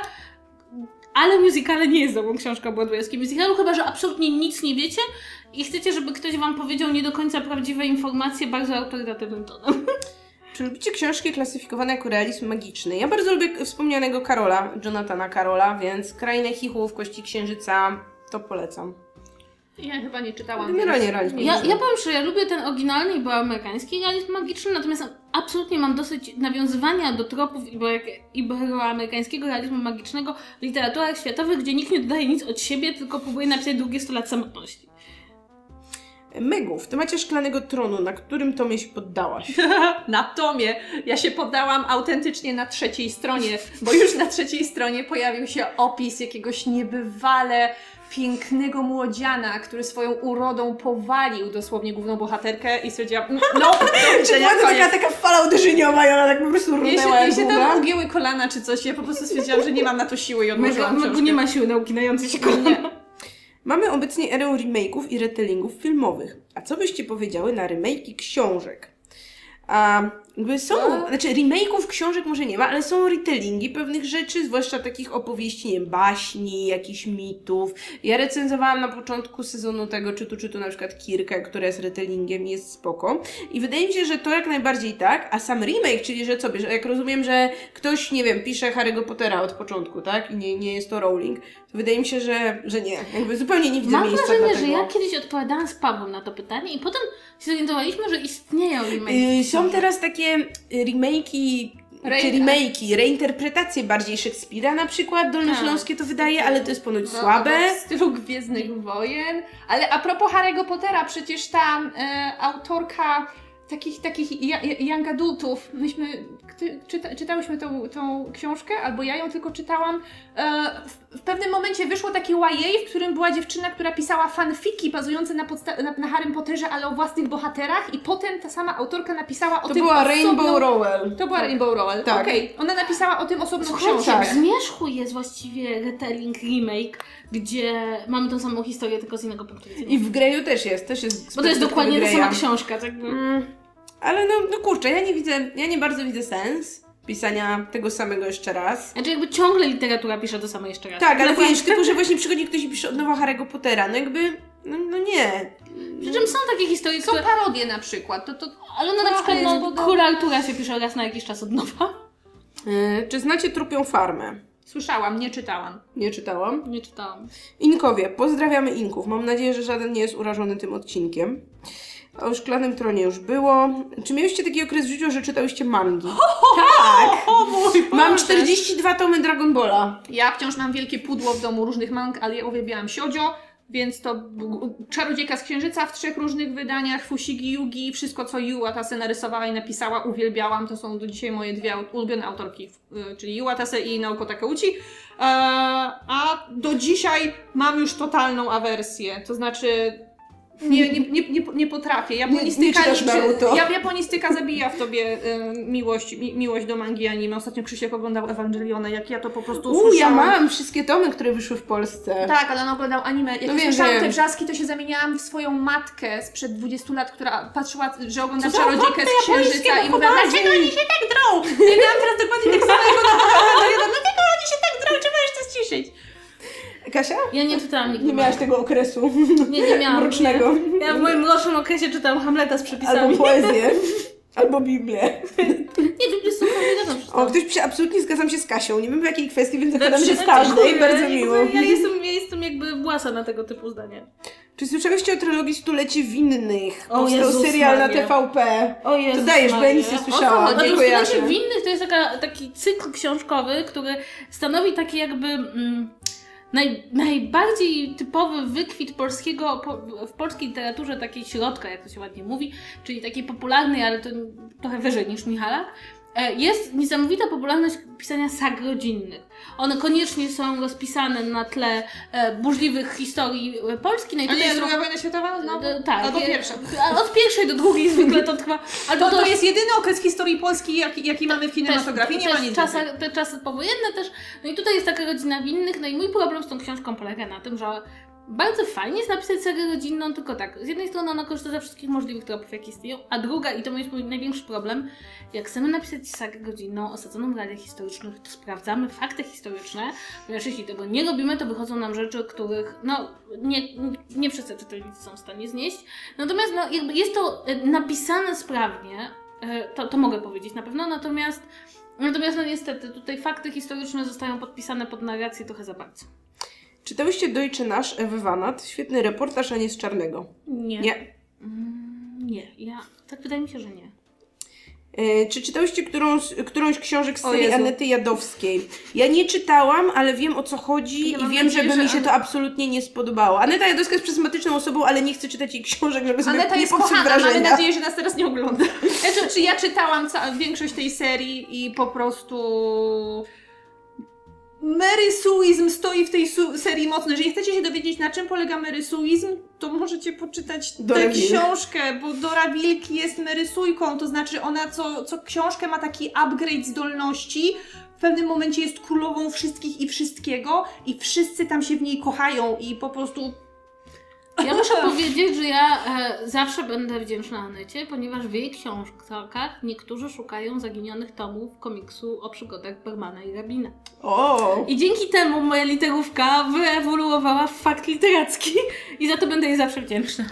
[SPEAKER 3] ale musicale nie jest dobrą książką broadwayowskim musicalu, chyba że absolutnie nic nie wiecie i chcecie, żeby ktoś wam powiedział nie do końca prawdziwe informacje bardzo autorytatywnym tonem.
[SPEAKER 1] Czy lubicie książki klasyfikowane jako realizm magiczny? Ja bardzo lubię wspomnianego Karola, Jonathana Karola, więc Krainę Chichów, Kości Księżyca, to polecam.
[SPEAKER 2] Ja chyba nie czytałam.
[SPEAKER 1] Generalnie realizm
[SPEAKER 2] nie
[SPEAKER 3] Ja, ja powiem szczerze, ja lubię ten oryginalny, bo amerykański realizm magiczny, natomiast absolutnie mam dosyć nawiązywania do tropów iberoamerykańskiego realizmu magicznego w literaturach światowych, gdzie nikt nie dodaje nic od siebie, tylko próbuje napisać długie 100 lat samotności.
[SPEAKER 1] Megu, w temacie Szklanego Tronu, na którym tomie się poddałaś?
[SPEAKER 2] Na tomie. Ja się poddałam autentycznie na trzeciej stronie, bo już na trzeciej stronie pojawił się opis jakiegoś niebywale pięknego młodziana, który swoją urodą powalił dosłownie główną bohaterkę i stwierdziłam, "Mm, no,
[SPEAKER 1] Czy była to taka, taka fala uderzeniowa i ona tak po prostu runęła
[SPEAKER 2] jej
[SPEAKER 1] jak
[SPEAKER 2] się
[SPEAKER 1] długa?
[SPEAKER 2] tam ugięły kolana czy coś, ja po prostu stwierdziłam, że nie mam na to siły i odłożyłam
[SPEAKER 3] Mego
[SPEAKER 2] książkę.
[SPEAKER 3] nie ma siły nauki nającej się kolana.
[SPEAKER 2] Nie.
[SPEAKER 1] Mamy obecnie erę remake'ów i retellingów filmowych. A co byście powiedziały na remake'i książek? A jakby są,
[SPEAKER 2] No.
[SPEAKER 1] znaczy remake'ów książek może nie ma, ale są retellingi pewnych rzeczy, zwłaszcza takich opowieści, nie wiem, baśni, jakichś mitów. Ja recenzowałam na początku sezonu tego czytu, czytu na przykład Kirkę, która jest retellingiem jest spoko. I wydaje mi się, że to jak najbardziej tak, a sam remake, czyli że co, że jak rozumiem, że ktoś, nie wiem, pisze Harry'ego Pottera od początku, tak? I nie, nie jest to Rowling, to wydaje mi się, że, że nie. Jakby zupełnie nie widzę
[SPEAKER 3] Mam
[SPEAKER 1] miejsca
[SPEAKER 3] wrażenie, że ja kiedyś odpowiadałam z Pawłem na to pytanie i potem się zorientowaliśmy, że istnieją remake.
[SPEAKER 1] Yy, są teraz takie y, remake'i,
[SPEAKER 2] Re-
[SPEAKER 1] czy remake'i, reinterpretacje bardziej Szekspira na przykład, Dolnośląskie to wydaje, ale to jest ponoć
[SPEAKER 2] No,
[SPEAKER 1] słabe.
[SPEAKER 2] albo W stylu Gwiezdnych Wojen. Ale a propos Harry'ego Pottera, przecież ta e, autorka takich, takich young adultów, myśmy czyta, czytałyśmy tą, tą książkę, albo ja ją tylko czytałam. E, w, pewnym momencie wyszło takie YA, w którym była dziewczyna, która pisała fanfiki bazujące na, na, na Harrym Potterze, ale o własnych bohaterach i potem ta sama autorka napisała o
[SPEAKER 1] To
[SPEAKER 2] tym
[SPEAKER 1] była
[SPEAKER 2] osobną...
[SPEAKER 1] Rainbow Rowell.
[SPEAKER 2] To była Rainbow Rowell,
[SPEAKER 1] Tak.
[SPEAKER 2] okej. Ona napisała o tym osobną
[SPEAKER 3] Słuchajcie,
[SPEAKER 2] książkę.
[SPEAKER 3] w Zmierzchu jest właściwie retelling, remake, gdzie mamy tą samą historię, tylko z innego punktu widzenia.
[SPEAKER 1] I w Greju też jest, też jest
[SPEAKER 3] Bo to jest dokładnie ta sama książka, tak? by-
[SPEAKER 1] Mm, ale no, no kurczę, ja nie widzę, ja nie bardzo widzę sens pisania tego samego jeszcze raz.
[SPEAKER 3] Znaczy jakby ciągle literatura pisze to samo jeszcze raz.
[SPEAKER 1] Tak, ale
[SPEAKER 3] No
[SPEAKER 1] wiesz,
[SPEAKER 3] właśnie.
[SPEAKER 1] typu, że właśnie przychodzi ktoś i pisze od nowa Harry'ego Pottera, no jakby, no, no nie.
[SPEAKER 3] Przy czym są takie historie,
[SPEAKER 2] Są
[SPEAKER 3] które...
[SPEAKER 2] parodie na przykład, to, to
[SPEAKER 3] Ale no na przykład no,
[SPEAKER 2] podobne.
[SPEAKER 3] Król Artura się pisze raz na jakiś czas od nowa.
[SPEAKER 1] Yy, czy znacie Trupią Farmę?
[SPEAKER 2] Słyszałam, nie czytałam.
[SPEAKER 1] Nie czytałam.
[SPEAKER 3] Nie czytałam.
[SPEAKER 1] Inkowie, pozdrawiamy Inków. Mam nadzieję, że żaden nie jest urażony tym odcinkiem. O Szklanym Tronie już było. Czy mieliście taki okres w życiu, że czytałyście mangi? tak!
[SPEAKER 2] O mój
[SPEAKER 1] Mam 42 tomy Dragon Balla.
[SPEAKER 2] Ja wciąż mam wielkie pudło w domu różnych mang, ale ja uwielbiałam Siodzio. Więc to Czarodziejka z Księżyca w trzech różnych wydaniach, Fusigi Yugi, wszystko co Yu Watase narysowała i napisała, uwielbiałam. To są do dzisiaj moje dwie ulubione autorki, y, czyli Yu Watase i Naoko Takeuchi. E, a do dzisiaj mam już totalną awersję, to znaczy nie, nie, nie, nie, nie potrafię. Japonistyka,
[SPEAKER 1] Nie- nie
[SPEAKER 2] ja, japonistyka zabija w tobie y, miłość, mi, miłość do mangi anime. Ostatnio Krzysiek oglądał Ewangeliona, jak ja to po prostu
[SPEAKER 1] U, ja
[SPEAKER 2] usłyszałam.
[SPEAKER 1] mam wszystkie tomy, które wyszły w Polsce.
[SPEAKER 2] Tak, ale on oglądał anime. Jak
[SPEAKER 1] No wiem,
[SPEAKER 2] słyszałam
[SPEAKER 1] wiem.
[SPEAKER 2] te wrzaski, to się zamieniałam w swoją matkę sprzed 20 lat, która patrzyła, że ogląda Czarodziejkę z Księżyca i mówiła, dlaczego oni się tak drą? Ja miałam teraz dokładnie tak samego dlaczego oni się tak drą? Czy możesz to ściszyć?
[SPEAKER 1] Kasia?
[SPEAKER 3] Ja nie czytałam nigdy.
[SPEAKER 1] Nie miałaś tego okresu
[SPEAKER 3] Nie, nie miałam.
[SPEAKER 1] mrocznego.
[SPEAKER 3] Nie. Ja w moim młodszym okresie czytałam Hamleta z przepisami.
[SPEAKER 1] Albo poezję. Albo Biblię.
[SPEAKER 3] Nie, Biblię są
[SPEAKER 1] O, ktoś pisze, absolutnie zgadzam się z Kasią. Nie wiem w jakiej kwestii, więc zakładam, że w każdej.
[SPEAKER 3] kurde,
[SPEAKER 1] Bardzo miło.
[SPEAKER 3] Ja jestem, ja jestem jakby własa na tego typu zdanie.
[SPEAKER 1] Czy słyszałyście o trylogii Stulecie Winnych?
[SPEAKER 3] O
[SPEAKER 1] Powstał
[SPEAKER 3] Jezus
[SPEAKER 1] serial na. TVP.
[SPEAKER 3] O Jezus
[SPEAKER 1] To dajesz, bo ja nic nie słyszałam.
[SPEAKER 3] O Znaczy. Studenci Winnych to jest taka, taki cykl książkowy, który stanowi taki jakby... Mm, Naj, najbardziej typowy wykwit polskiego, po, w polskiej literaturze takiej środka, jak to się ładnie mówi, czyli takiej popularnej, ale to trochę wyżej niż Michala, e, jest niesamowita popularność pisania sag rodzinnych. One koniecznie są rozpisane na tle e, burzliwych historii e, Polski. No i
[SPEAKER 2] A nie,
[SPEAKER 3] są-
[SPEAKER 2] druga wojna światowa? No,
[SPEAKER 3] E, tak.
[SPEAKER 2] Albo
[SPEAKER 3] e,
[SPEAKER 2] pierwsza.
[SPEAKER 3] Od pierwszej do drugiej zwykle to trwa. Albo
[SPEAKER 2] To, to jest jedyny okres historii Polski, jaki, jaki mamy w kinematografii. Nie ma nic
[SPEAKER 3] czasy. Te czasy powojenne też. No i tutaj jest taka rodzina winnych. No i mój problem z tą książką polega na tym, że bardzo fajnie jest napisać serię rodzinną, tylko tak, z jednej strony ona korzysta ze wszystkich możliwych tropów, jakie istnieją, a druga, i to jest mój największy problem, jak chcemy napisać sagę rodzinną osadzoną w realiach historycznych, to sprawdzamy fakty historyczne, ponieważ jeśli tego nie robimy, to wychodzą nam rzeczy, których, no, nie, nie wszyscy czytelnicy są w stanie znieść. Natomiast, no, jakby jest to e, napisane sprawnie, e, to, to mogę powiedzieć na pewno, natomiast Natomiast no niestety tutaj fakty historyczne zostają podpisane pod narrację trochę za bardzo.
[SPEAKER 1] Czytałyście Deutsche Nasz Ewy Wanat? Świetny reportaż, a nie z czarnego.
[SPEAKER 3] Nie.
[SPEAKER 1] Nie.
[SPEAKER 3] Mm, nie, ja. Tak wydaje mi się, że nie.
[SPEAKER 1] E, czy czytałyście którąś, którąś książek z serii. Anety Jadowskiej? Ja nie czytałam, ale wiem o co chodzi
[SPEAKER 3] Ja
[SPEAKER 1] i wiem,
[SPEAKER 3] nadzieję,
[SPEAKER 1] żeby
[SPEAKER 3] że
[SPEAKER 1] mi się to absolutnie nie spodobało. Aneta Jadowska jest przysmatyczną osobą, ale nie chcę czytać jej książek, żeby sobie
[SPEAKER 2] Aneta
[SPEAKER 1] nie
[SPEAKER 2] jest kochana, mamy
[SPEAKER 1] wrażenia.
[SPEAKER 2] nadzieję, że nas teraz nie ogląda. Znaczy, czy ja czytałam większość tej serii i po prostu... Merysuizm stoi w tej serii mocno. Jeżeli chcecie się dowiedzieć, na czym polega merysuizm, to możecie poczytać tę
[SPEAKER 1] Dora Wilk.
[SPEAKER 2] książkę, bo Dora Wilk jest merysujką, to znaczy ona co, co książkę ma taki upgrade zdolności, w pewnym momencie jest królową wszystkich i wszystkiego i wszyscy tam się w niej kochają i po prostu
[SPEAKER 3] Ja muszę powiedzieć, że ja e, zawsze będę wdzięczna Anecie, ponieważ w jej książkach niektórzy szukają zaginionych tomów komiksu o przygodach Bermana i Rabina.
[SPEAKER 1] O!
[SPEAKER 3] I dzięki temu moja literówka wyewoluowała w fakt literacki i za to będę jej zawsze wdzięczna.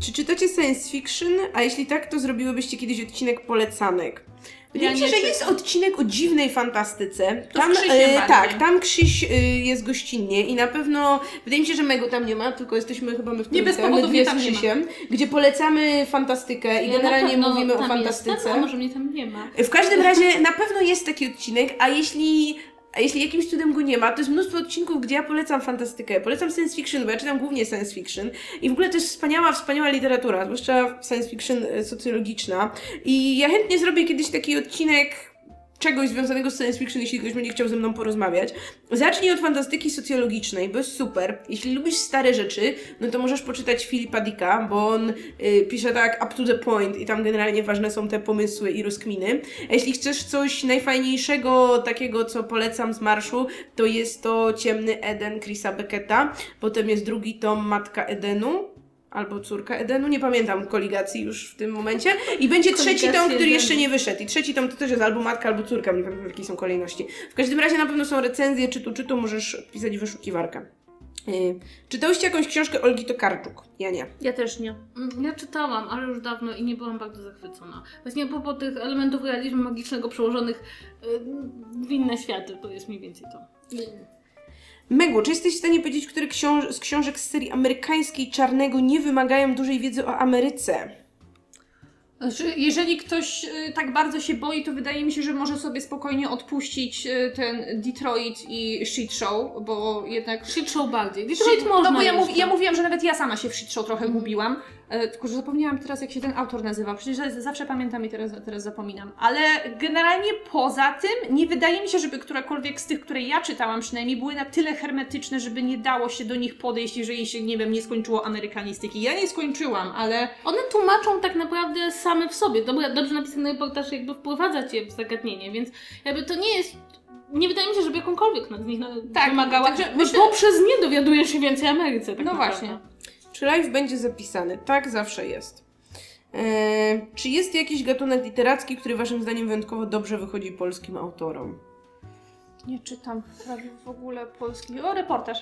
[SPEAKER 1] Czy czytacie science fiction? A jeśli tak, to zrobiłybyście kiedyś odcinek polecanek. Wydaje mi się, że jest odcinek o dziwnej fantastyce.
[SPEAKER 2] To
[SPEAKER 1] Tam,
[SPEAKER 2] Krzysiem
[SPEAKER 1] e, tak, tam Krzyś e, jest gościnnie i na pewno, wydaje mi się, że Mego tam nie ma, tylko jesteśmy chyba my w
[SPEAKER 2] Nie bez powodu
[SPEAKER 1] my
[SPEAKER 2] tam nie ma.
[SPEAKER 1] Krzysiem, gdzie polecamy fantastykę i
[SPEAKER 3] Ja
[SPEAKER 1] generalnie mówimy o fantastyce.
[SPEAKER 3] Jestem, a może mnie tam nie ma.
[SPEAKER 1] W każdym razie na pewno jest taki odcinek, a jeśli, a jeśli jakimś cudem go nie ma, to jest mnóstwo odcinków, gdzie ja polecam fantastykę, polecam science fiction, bo ja czytam głównie science fiction. I w ogóle to jest wspaniała, wspaniała literatura, zwłaszcza science fiction e, socjologiczna. I ja chętnie zrobię kiedyś taki odcinek czegoś związanego z science fiction, jeśli ktoś będzie chciał ze mną porozmawiać. Zacznij od fantastyki socjologicznej, bo jest super. Jeśli lubisz stare rzeczy, no to możesz poczytać Filipa Dicka, bo on y, pisze tak up to the point i tam generalnie ważne są te pomysły i rozkminy. A jeśli chcesz coś najfajniejszego, takiego co polecam z marszu, to jest to Ciemny Eden Chrisa Becketa. Potem jest drugi tom Matka Edenu. Albo córka Edenu, nie pamiętam koligacji już w tym momencie. I będzie trzeci tom, który jeszcze nie wyszedł. I trzeci tom to też jest albo matka, albo córka, nie wiem jakie są kolejności. W każdym razie na pewno są recenzje, czy tu, czy tu możesz pisać wyszukiwarkę. Yy, czytałyście jakąś książkę Olgi Tokarczuk? Ja nie.
[SPEAKER 2] Ja też nie.
[SPEAKER 3] Mm, Ja czytałam, ale już dawno i nie byłam bardzo zachwycona. Właśnie propos tych elementów realizmu magicznego przełożonych y, w inne światy, to jest mniej więcej to.
[SPEAKER 1] Megu, czy jesteś w stanie powiedzieć, które książ- z książek z serii amerykańskiej Czarnego nie wymagają dużej wiedzy o Ameryce?
[SPEAKER 2] Znaczy, jeżeli ktoś y, tak bardzo się boi, to wydaje mi się, że może sobie spokojnie odpuścić y, ten Detroit i shit show, bo jednak...
[SPEAKER 3] Shit show bardziej. Detroit
[SPEAKER 2] Shit-
[SPEAKER 3] można
[SPEAKER 2] No bo ja, mów,
[SPEAKER 3] jeszcze.
[SPEAKER 2] ja mówiłam, że nawet ja sama się w shit show trochę gubiłam, tylko że zapomniałam teraz, jak się ten autor nazywa. Przecież za- zawsze pamiętam i teraz, teraz zapominam. Ale generalnie poza tym nie wydaje mi się, żeby którakolwiek z tych, które ja czytałam przynajmniej, były na tyle hermetyczne, żeby nie dało się do nich podejść, jeżeli się, nie wiem, nie skończyło amerykanistyki. Ja nie skończyłam, ale...
[SPEAKER 3] One tłumaczą tak naprawdę same w sobie. Dobra, dobrze napisany reportaż jakby wprowadza cię w zagadnienie, więc jakby to nie jest. Nie wydaje mi się, żeby jakąkolwiek z nich na-
[SPEAKER 2] Tak,
[SPEAKER 3] wymagała.
[SPEAKER 2] także
[SPEAKER 3] bo
[SPEAKER 2] myślę-
[SPEAKER 3] poprzez nie dowiadujesz się więcej o Ameryce. Tak
[SPEAKER 2] No
[SPEAKER 3] naprawdę.
[SPEAKER 2] właśnie.
[SPEAKER 1] Czy live będzie zapisany? Tak, zawsze jest. Eee, czy jest jakiś gatunek literacki, który waszym zdaniem wyjątkowo dobrze wychodzi polskim autorom?
[SPEAKER 2] Nie czytam prawie w ogóle polski. O, reportaż.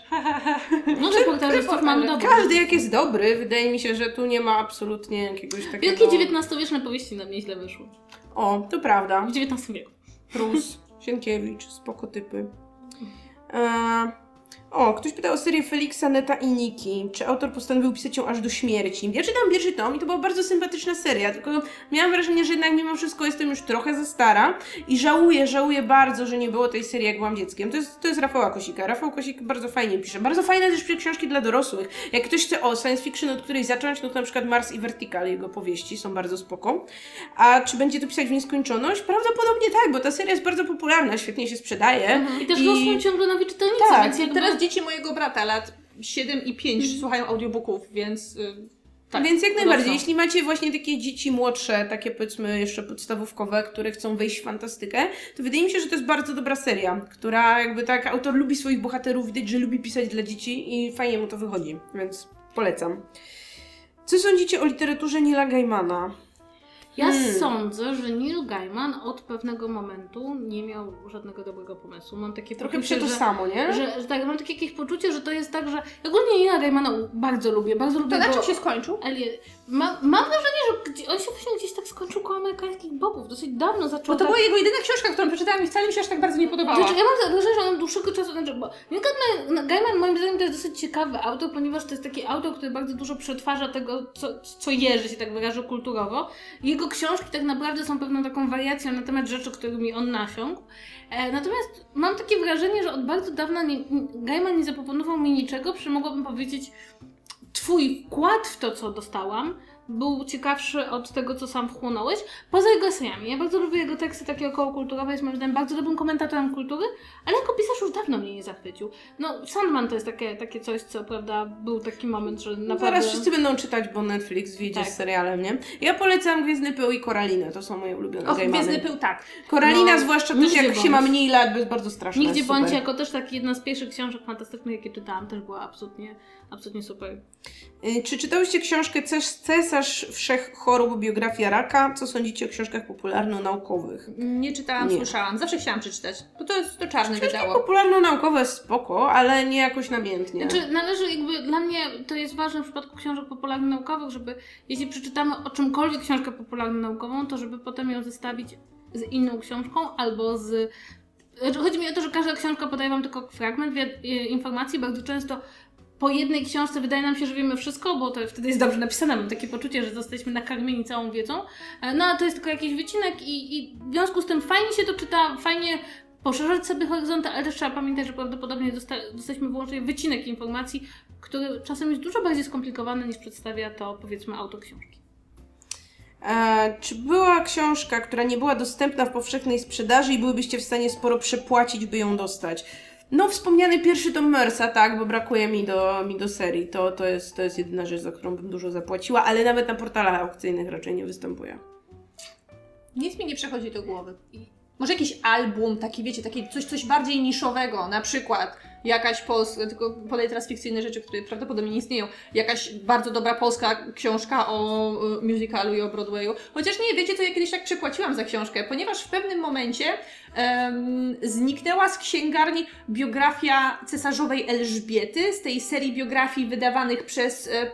[SPEAKER 3] No
[SPEAKER 2] reportaże.
[SPEAKER 3] mamy dobrych.
[SPEAKER 1] Każdy jak jest dobry, wydaje mi się, że tu nie ma absolutnie jakiegoś takiego...
[SPEAKER 3] Wielkie XIX-wieczne powieści nam nieźle wyszły.
[SPEAKER 1] O, to prawda.
[SPEAKER 3] W XIX wieku.
[SPEAKER 1] Prus, Sienkiewicz, spoko typy. Eee, o, ktoś pytał o serię Feliksa, Neta i Niki. Czy autor postanowił pisać ją aż do śmierci? Ja czytam pierwszy tom i to była bardzo sympatyczna seria, tylko miałam wrażenie, że jednak mimo wszystko jestem już trochę za stara i żałuję, żałuję bardzo, że nie było tej serii jak byłam dzieckiem. To jest, to jest Rafała Kosika. Rafał Kosik bardzo fajnie pisze. Bardzo fajne też pisze książki dla dorosłych. Jak ktoś chce o science fiction od której zacząć, no to na przykład Mars i Vertical, jego powieści są bardzo spoko. A czy będzie to pisać w nieskończoność? Prawdopodobnie tak, bo ta seria jest bardzo popularna, świetnie się sprzedaje.
[SPEAKER 3] I też
[SPEAKER 1] I-
[SPEAKER 3] rosną ciągle nowi czytelnicy,
[SPEAKER 1] Tak,
[SPEAKER 3] więc jakby...
[SPEAKER 2] Teraz dzieci mojego brata lat 7 i 5 słuchają audiobooków, więc y, tak.
[SPEAKER 1] Więc jak najbardziej, jeśli macie właśnie takie dzieci młodsze, takie powiedzmy jeszcze podstawówkowe, które chcą wejść w fantastykę, to wydaje mi się, że to jest bardzo dobra seria, która jakby tak, autor lubi swoich bohaterów, widać, że lubi pisać dla dzieci i fajnie mu to wychodzi, więc polecam. Co sądzicie o literaturze Nila Gaimana?
[SPEAKER 3] Ja
[SPEAKER 1] Hmm.
[SPEAKER 3] sądzę, że Neil Gaiman od pewnego momentu nie miał żadnego dobrego pomysłu. Mam takie
[SPEAKER 1] Trochę
[SPEAKER 3] poczucie,
[SPEAKER 1] to
[SPEAKER 3] że,
[SPEAKER 1] samo, nie?
[SPEAKER 3] że, że tak, mam takie jakieś poczucie, że to jest tak, że ogólnie Nila Gaimana bardzo lubię, bardzo lubię
[SPEAKER 2] To na
[SPEAKER 3] go-
[SPEAKER 2] czym się skończył?
[SPEAKER 3] Elie, ma, mam wrażenie, że on się właśnie gdzieś tak skończył koło amerykańskich bobów. Dosyć dawno zaczął
[SPEAKER 2] Bo to
[SPEAKER 3] tak...
[SPEAKER 2] była jego jedyna książka, którą przeczytałam i wcale mi się aż tak bardzo nie podobała.
[SPEAKER 3] Znaczy, ja mam wrażenie, że on dłuższego czasu, znaczy, bo Neil Gaiman, Gaiman moim zdaniem to jest dosyć ciekawy autor, ponieważ to jest taki autor, który bardzo dużo przetwarza tego, co, co je, że się tak wyrażę kulturowo. Jego książki tak naprawdę są pewną taką wariacją na temat rzeczy, którymi on nasiągł. E, natomiast mam takie wrażenie, że od bardzo dawna nie, Gaiman nie zaproponował mi niczego, przy mogłabym powiedzieć, twój wkład w to, co dostałam, był ciekawszy od tego, co sam wchłonąłeś, poza jego esejami. Ja bardzo lubię jego teksty takie okołokulturowe, jest moim zdaniem bardzo dobrym komentatorem kultury, ale jako pisarz już dawno mnie nie zachwycił. No, Sandman to jest takie, takie coś, co prawda był taki moment, że
[SPEAKER 1] No
[SPEAKER 3] naprawdę...
[SPEAKER 1] zaraz wszyscy będą czytać, bo Netflix wyjdzie
[SPEAKER 3] Tak.
[SPEAKER 1] z serialem, nie? Ja polecam Gwiezdny Pył i Koralinę, to są moje ulubione
[SPEAKER 2] Och,
[SPEAKER 1] Gaimany.
[SPEAKER 2] Gwiezdny pył, tak.
[SPEAKER 1] Koralina,
[SPEAKER 3] No,
[SPEAKER 1] zwłaszcza też jak się
[SPEAKER 3] bądź.
[SPEAKER 1] ma mniej lat, bo jest bardzo straszna.
[SPEAKER 3] Nigdzie bądź jako też taki jedna z pierwszych książek fantastycznych, jakie czytałam, też była absolutnie, absolutnie super.
[SPEAKER 1] Y, Czy czytałyście książkę Ces- Cesarz Wszech Chorób, biografia raka? Co sądzicie o książkach popularno-naukowych?
[SPEAKER 2] Nie czytałam,
[SPEAKER 1] Nie.
[SPEAKER 2] słyszałam. Zawsze chciałam przeczytać. Bo to jest to czarne wydało.
[SPEAKER 1] Popularno-naukowe spoko, ale nie jakoś namiętnie.
[SPEAKER 3] Znaczy, należy jakby, dla mnie to jest ważne w przypadku książek popularno-naukowych, żeby jeśli przeczytamy o czymkolwiek książkę popularno-naukową, to żeby potem ją zestawić z inną książką albo z... Znaczy, chodzi mi o to, że każda książka podaje Wam tylko fragment y, informacji, bardzo często po jednej książce wydaje nam się, że wiemy wszystko, bo to wtedy jest dobrze napisane. Mam takie poczucie, że zostaliśmy nakarmieni całą wiedzą. E, No a to jest tylko jakiś wycinek i, i w związku z tym fajnie się to czyta, fajnie poszerzać sobie horyzonty, ale też trzeba pamiętać, że prawdopodobnie dosta dostaliśmy wyłącznie wycinek informacji, który czasem jest dużo bardziej skomplikowany niż przedstawia to powiedzmy autor książki.
[SPEAKER 1] E, czy była książka, która nie była dostępna w powszechnej sprzedaży i byłybyście w stanie sporo przepłacić, by ją dostać? No, wspomniany pierwszy tom Mersa, tak, bo brakuje mi do, mi do serii. To, to, jest, to jest jedyna rzecz, za którą bym dużo zapłaciła, ale nawet na portalach aukcyjnych raczej nie występuje.
[SPEAKER 2] Nic mi nie przechodzi do głowy. Może jakiś album, taki wiecie, taki coś, coś bardziej niszowego, na przykład jakaś polska, tylko podaję teraz fikcyjne rzeczy, które prawdopodobnie nie istnieją, jakaś bardzo dobra polska książka o y, musicalu i o Broadwayu. Chociaż nie, wiecie co, ja kiedyś tak przepłaciłam za książkę, ponieważ w pewnym momencie em, zniknęła z księgarni biografia cesarzowej Elżbiety z tej serii biografii wydawanych przez... E,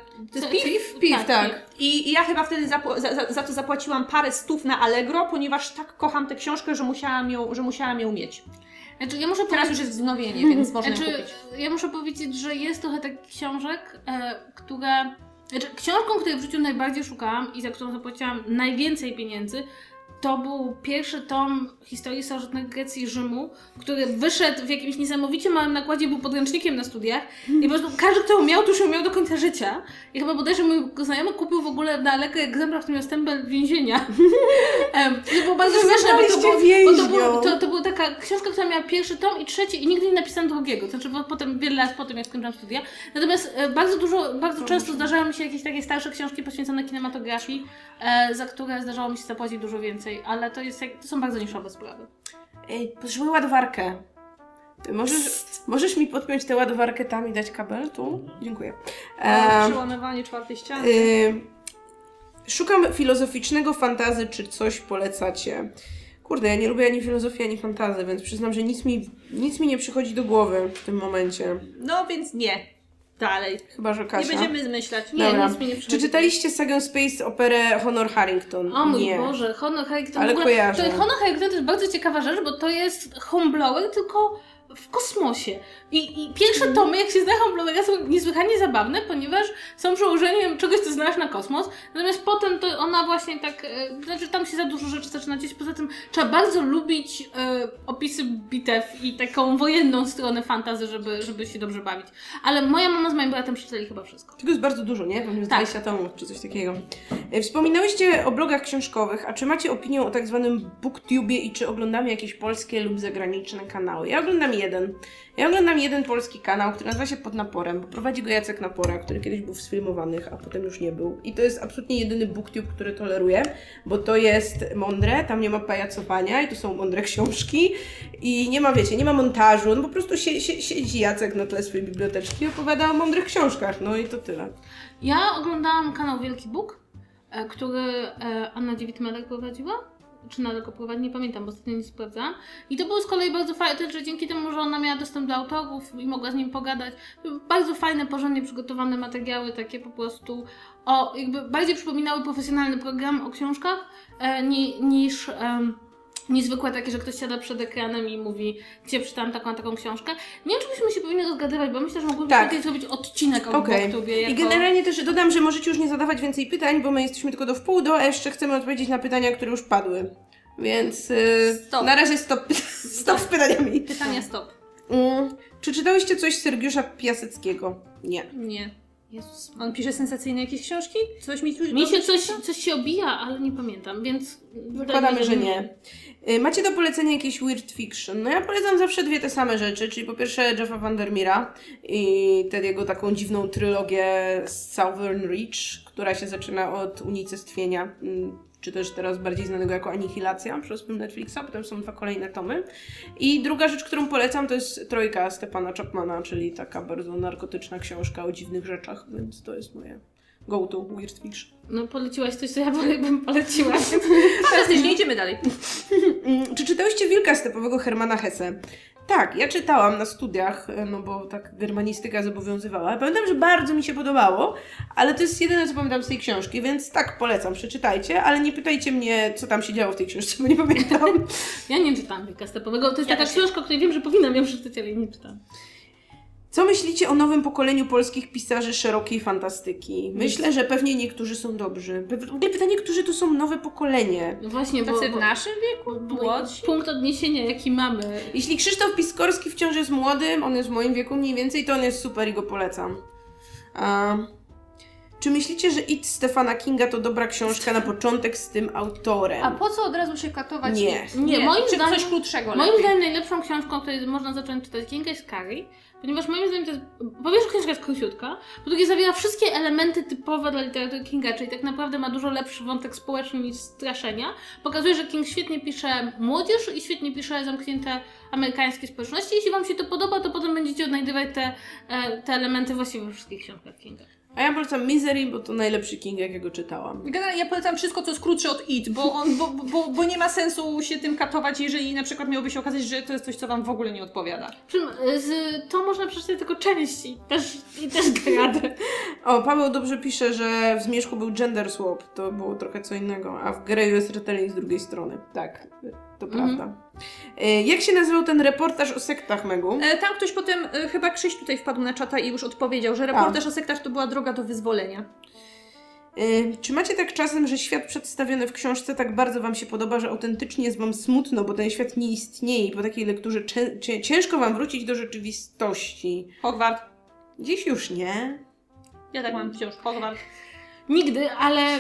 [SPEAKER 2] PIF?
[SPEAKER 1] Piw, tak.
[SPEAKER 2] I i ja chyba wtedy za, za, za to zapłaciłam parę stów na Allegro, ponieważ tak kocham tę książkę, że musiałam ją, że musiałam ją mieć.
[SPEAKER 3] Znaczy, ja muszę
[SPEAKER 2] Teraz już jest wznowienie, więc można
[SPEAKER 3] Znaczy,
[SPEAKER 2] kupić.
[SPEAKER 3] ja muszę powiedzieć, że jest trochę takich książek, e, które Znaczy, książką, której w życiu najbardziej szukałam i za którą zapłaciłam najwięcej pieniędzy, to był pierwszy tom historii starożytnej Grecji i Rzymu, który wyszedł w jakimś niesamowicie małym nakładzie, był podręcznikiem na studiach i po prostu każdy, kto miał, to już miał do końca życia. I chyba bodajże mój znajomy kupił w ogóle na lekkę egzemplarz, który miał stempel więzienia. To było bardzo śmieszne, bo to, było, bo to, było, to, to była taka książka, która miała pierwszy tom i trzeci i nigdy nie napisałam drugiego. To znaczy bo potem, wiele lat potem, jak skończyłam studia. Natomiast e, bardzo dużo, bardzo często zdarzały mi się jakieś takie starsze książki poświęcone kinematografii, e, za które zdarzało mi się zapłacić dużo więcej, ale to, jest, jak- to są bardzo niszowe sprawy.
[SPEAKER 1] Ej, potrzebuję ładowarkę. Możesz, możesz mi podpiąć tę ładowarkę tam i dać kabel tu? Dziękuję.
[SPEAKER 2] O,
[SPEAKER 1] Em,
[SPEAKER 2] Przełamywanie czwartej ściany.
[SPEAKER 1] y, szukam filozoficznego fantazy, czy coś polecacie. Kurde, ja nie lubię ani filozofii, ani fantazy, więc przyznam, że nic mi, nic mi nie przychodzi do głowy w tym momencie.
[SPEAKER 2] No więc nie. Dalej.
[SPEAKER 1] Chyba, że
[SPEAKER 2] Nie
[SPEAKER 1] Kasia.
[SPEAKER 2] będziemy zmyślać.
[SPEAKER 3] Nie,
[SPEAKER 1] Dobra.
[SPEAKER 3] nic mi nie
[SPEAKER 1] Czy czytaliście sagę Space operę Honor Harrington?
[SPEAKER 3] O mój
[SPEAKER 1] nie.
[SPEAKER 3] Boże, Honor Harrington.
[SPEAKER 1] Ale
[SPEAKER 3] w ogóle,
[SPEAKER 1] kojarzę.
[SPEAKER 3] To Honor Harrington to jest bardzo ciekawa rzecz, bo to jest Homeblower, tylko w kosmosie. I, i pierwsze
[SPEAKER 1] Mhm.
[SPEAKER 3] tomy, jak się zna Homeblowera, są niesłychanie zabawne, ponieważ są przełożeniem czegoś, co znasz na kosmos. Natomiast potem to ona właśnie tak, e, znaczy tam się za dużo rzeczy zaczyna dziać. Poza tym trzeba bardzo lubić e, opisy bitew i taką wojenną stronę fantazy, żeby, żeby się dobrze bawić. Ale moja mama z moim bratem przeczytali chyba wszystko.
[SPEAKER 1] Tego jest bardzo dużo, nie? Pewnie
[SPEAKER 3] Tak.
[SPEAKER 1] 20 tomów czy coś takiego. E, Wspominałyście o blogach książkowych, a czy macie opinię o tak zwanym booktubie i czy oglądamy jakieś polskie lub zagraniczne kanały? Ja oglądam jeden. Ja oglądam jeden polski kanał, który nazywa się Pod Naporem, bo prowadzi go Jacek Napora, który kiedyś był w sfilmowanych, a potem już nie był. I to jest absolutnie jedyny booktube, który toleruję, bo to jest mądre, tam nie ma pajacowania i to są mądre książki i nie ma, wiecie, nie ma montażu, no po prostu sie, sie, siedzi Jacek na tle swojej biblioteczki i opowiada o mądrych książkach, no i to tyle.
[SPEAKER 3] Ja oglądałam kanał Wielki Bóg, e, który e, Anna Dziewit-Medek prowadziła. Czy nadal go prowadzi, nie pamiętam, bo ostatnio nie sprawdzałam. I to było z kolei bardzo fajne, że dzięki temu, że ona miała dostęp do autorów i mogła z nim pogadać, bardzo fajne, porządnie przygotowane materiały, takie po prostu o, jakby bardziej przypominały profesjonalny program o książkach e, ni, niż. Niezwykłe takie, że ktoś siada przed ekranem i mówi, gdzie przeczytałam taką, taką książkę. Nie wiem, czy byśmy się powinni rozgadywać, bo myślę, że mogłybyśmy
[SPEAKER 1] Tak.
[SPEAKER 3] kiedyś zrobić odcinek o
[SPEAKER 1] Okej.
[SPEAKER 3] Booktubie.
[SPEAKER 1] I
[SPEAKER 3] Jako...
[SPEAKER 1] generalnie też dodam, że możecie już nie zadawać więcej pytań, bo my jesteśmy tylko do wpół do, a jeszcze chcemy odpowiedzieć na pytania, które już padły. Więc yy,
[SPEAKER 2] Stop.
[SPEAKER 1] na razie stop, stop z pytaniami.
[SPEAKER 2] Pytanie stop.
[SPEAKER 1] Mm, czy czytałyście coś Sergiusza Piaseckiego? Nie.
[SPEAKER 2] Nie.
[SPEAKER 3] Jezus.
[SPEAKER 2] On pisze sensacyjne jakieś książki? Coś mi tu...
[SPEAKER 3] Mi się coś, coś się obija, ale nie pamiętam, więc...
[SPEAKER 1] Zakładamy, że nie. Y, Macie do polecenia jakieś weird fiction? No ja polecam zawsze dwie te same rzeczy, czyli po pierwsze Jeffa Vandermeera i tę jego taką dziwną trylogię Southern Reach, która się zaczyna od unicestwienia, mm, czy też teraz bardziej znanego jako Anihilacja przez film Netflixa, potem są dwa kolejne tomy. I druga rzecz, którą polecam, to jest Trojka Stepana Chapmana, czyli taka bardzo narkotyczna książka o dziwnych rzeczach, więc to jest moje go-to weird fiction.
[SPEAKER 3] No poleciłaś coś, co ja bym poleciła.
[SPEAKER 2] Fantastycznie, idziemy dalej.
[SPEAKER 1] Mm, Czy czytałyście Wilka Stepowego Hermana Hesse? Tak, ja czytałam na studiach, e, no bo tak germanistyka zobowiązywała. Pamiętam, że bardzo mi się podobało, ale to jest jedyne, co pamiętam z tej książki, więc tak, polecam, przeczytajcie, ale nie pytajcie mnie, co tam się działo w tej książce, bo nie pamiętam.
[SPEAKER 3] Ja nie czytałam Wilka Stepowego. To jest
[SPEAKER 2] Ja
[SPEAKER 3] taka
[SPEAKER 2] nie.
[SPEAKER 3] książka, o której wiem, że powinnam ją przeczytać, ale nie czytam.
[SPEAKER 1] Co myślicie o nowym pokoleniu polskich pisarzy szerokiej fantastyki? Myślę, że pewnie niektórzy są dobrzy. W ogóle pytanie, którzy to są nowe pokolenie?
[SPEAKER 3] No właśnie, bo...
[SPEAKER 2] W naszym wieku? Młodzi?
[SPEAKER 3] punkt odniesienia, jaki mamy.
[SPEAKER 1] Jeśli Krzysztof Piskorski wciąż jest młody, on jest w moim wieku mniej więcej, to on jest super i go polecam. A, czy myślicie, że It Stefana Kinga to dobra książka na początek z tym autorem?
[SPEAKER 2] A po co od razu się katować?
[SPEAKER 1] Nie.
[SPEAKER 3] Nie, moim
[SPEAKER 2] Czy
[SPEAKER 3] zdaniem-
[SPEAKER 2] coś krótszego
[SPEAKER 3] Moim
[SPEAKER 2] lepiej?
[SPEAKER 3] zdaniem najlepszą książką, której można zacząć czytać Kinga jest Carrie, ponieważ moim zdaniem to jest, po pierwsze książka jest króciutka, po drugie zawiera wszystkie elementy typowe dla literatury Kinga, czyli tak naprawdę ma dużo lepszy wątek społeczny niż straszenia. Pokazuje, że King świetnie pisze młodzież i świetnie pisze zamknięte amerykańskie społeczności. Jeśli Wam się to podoba, to potem będziecie odnajdywać te, e, te elementy właściwie we wszystkich książkach Kinga.
[SPEAKER 1] A ja polecam Misery, bo to najlepszy King, jakiego czytałam.
[SPEAKER 2] Generalnie ja polecam wszystko, co jest krótsze od IT, bo, on, bo, bo, bo nie ma sensu się tym katować, jeżeli na przykład miałoby się okazać, że to jest coś, co Wam w ogóle nie odpowiada.
[SPEAKER 3] E, z, to można przeczytać tylko część i też, i też gradę.
[SPEAKER 1] O, Paweł dobrze pisze, że w Zmierzchu był gender swap, to było trochę co innego, a w Greju jest retelling z drugiej strony. Tak, to
[SPEAKER 3] Mhm.
[SPEAKER 1] prawda. E, Jak się nazywał ten reportaż o sektach, Megu?
[SPEAKER 2] E, tam ktoś potem, e, chyba Krzyś tutaj wpadł na czata i już odpowiedział, że reportaż o sektach to była droga do wyzwolenia.
[SPEAKER 1] Czy macie tak czasem, że świat przedstawiony w książce tak bardzo Wam się podoba, że autentycznie jest Wam smutno, bo ten świat nie istnieje i po takiej lekturze ciężko Wam wrócić do rzeczywistości?
[SPEAKER 2] Hogwart.
[SPEAKER 1] Dziś już nie.
[SPEAKER 2] Ja tak mam wciąż. Hogwart.
[SPEAKER 3] Nigdy, ale,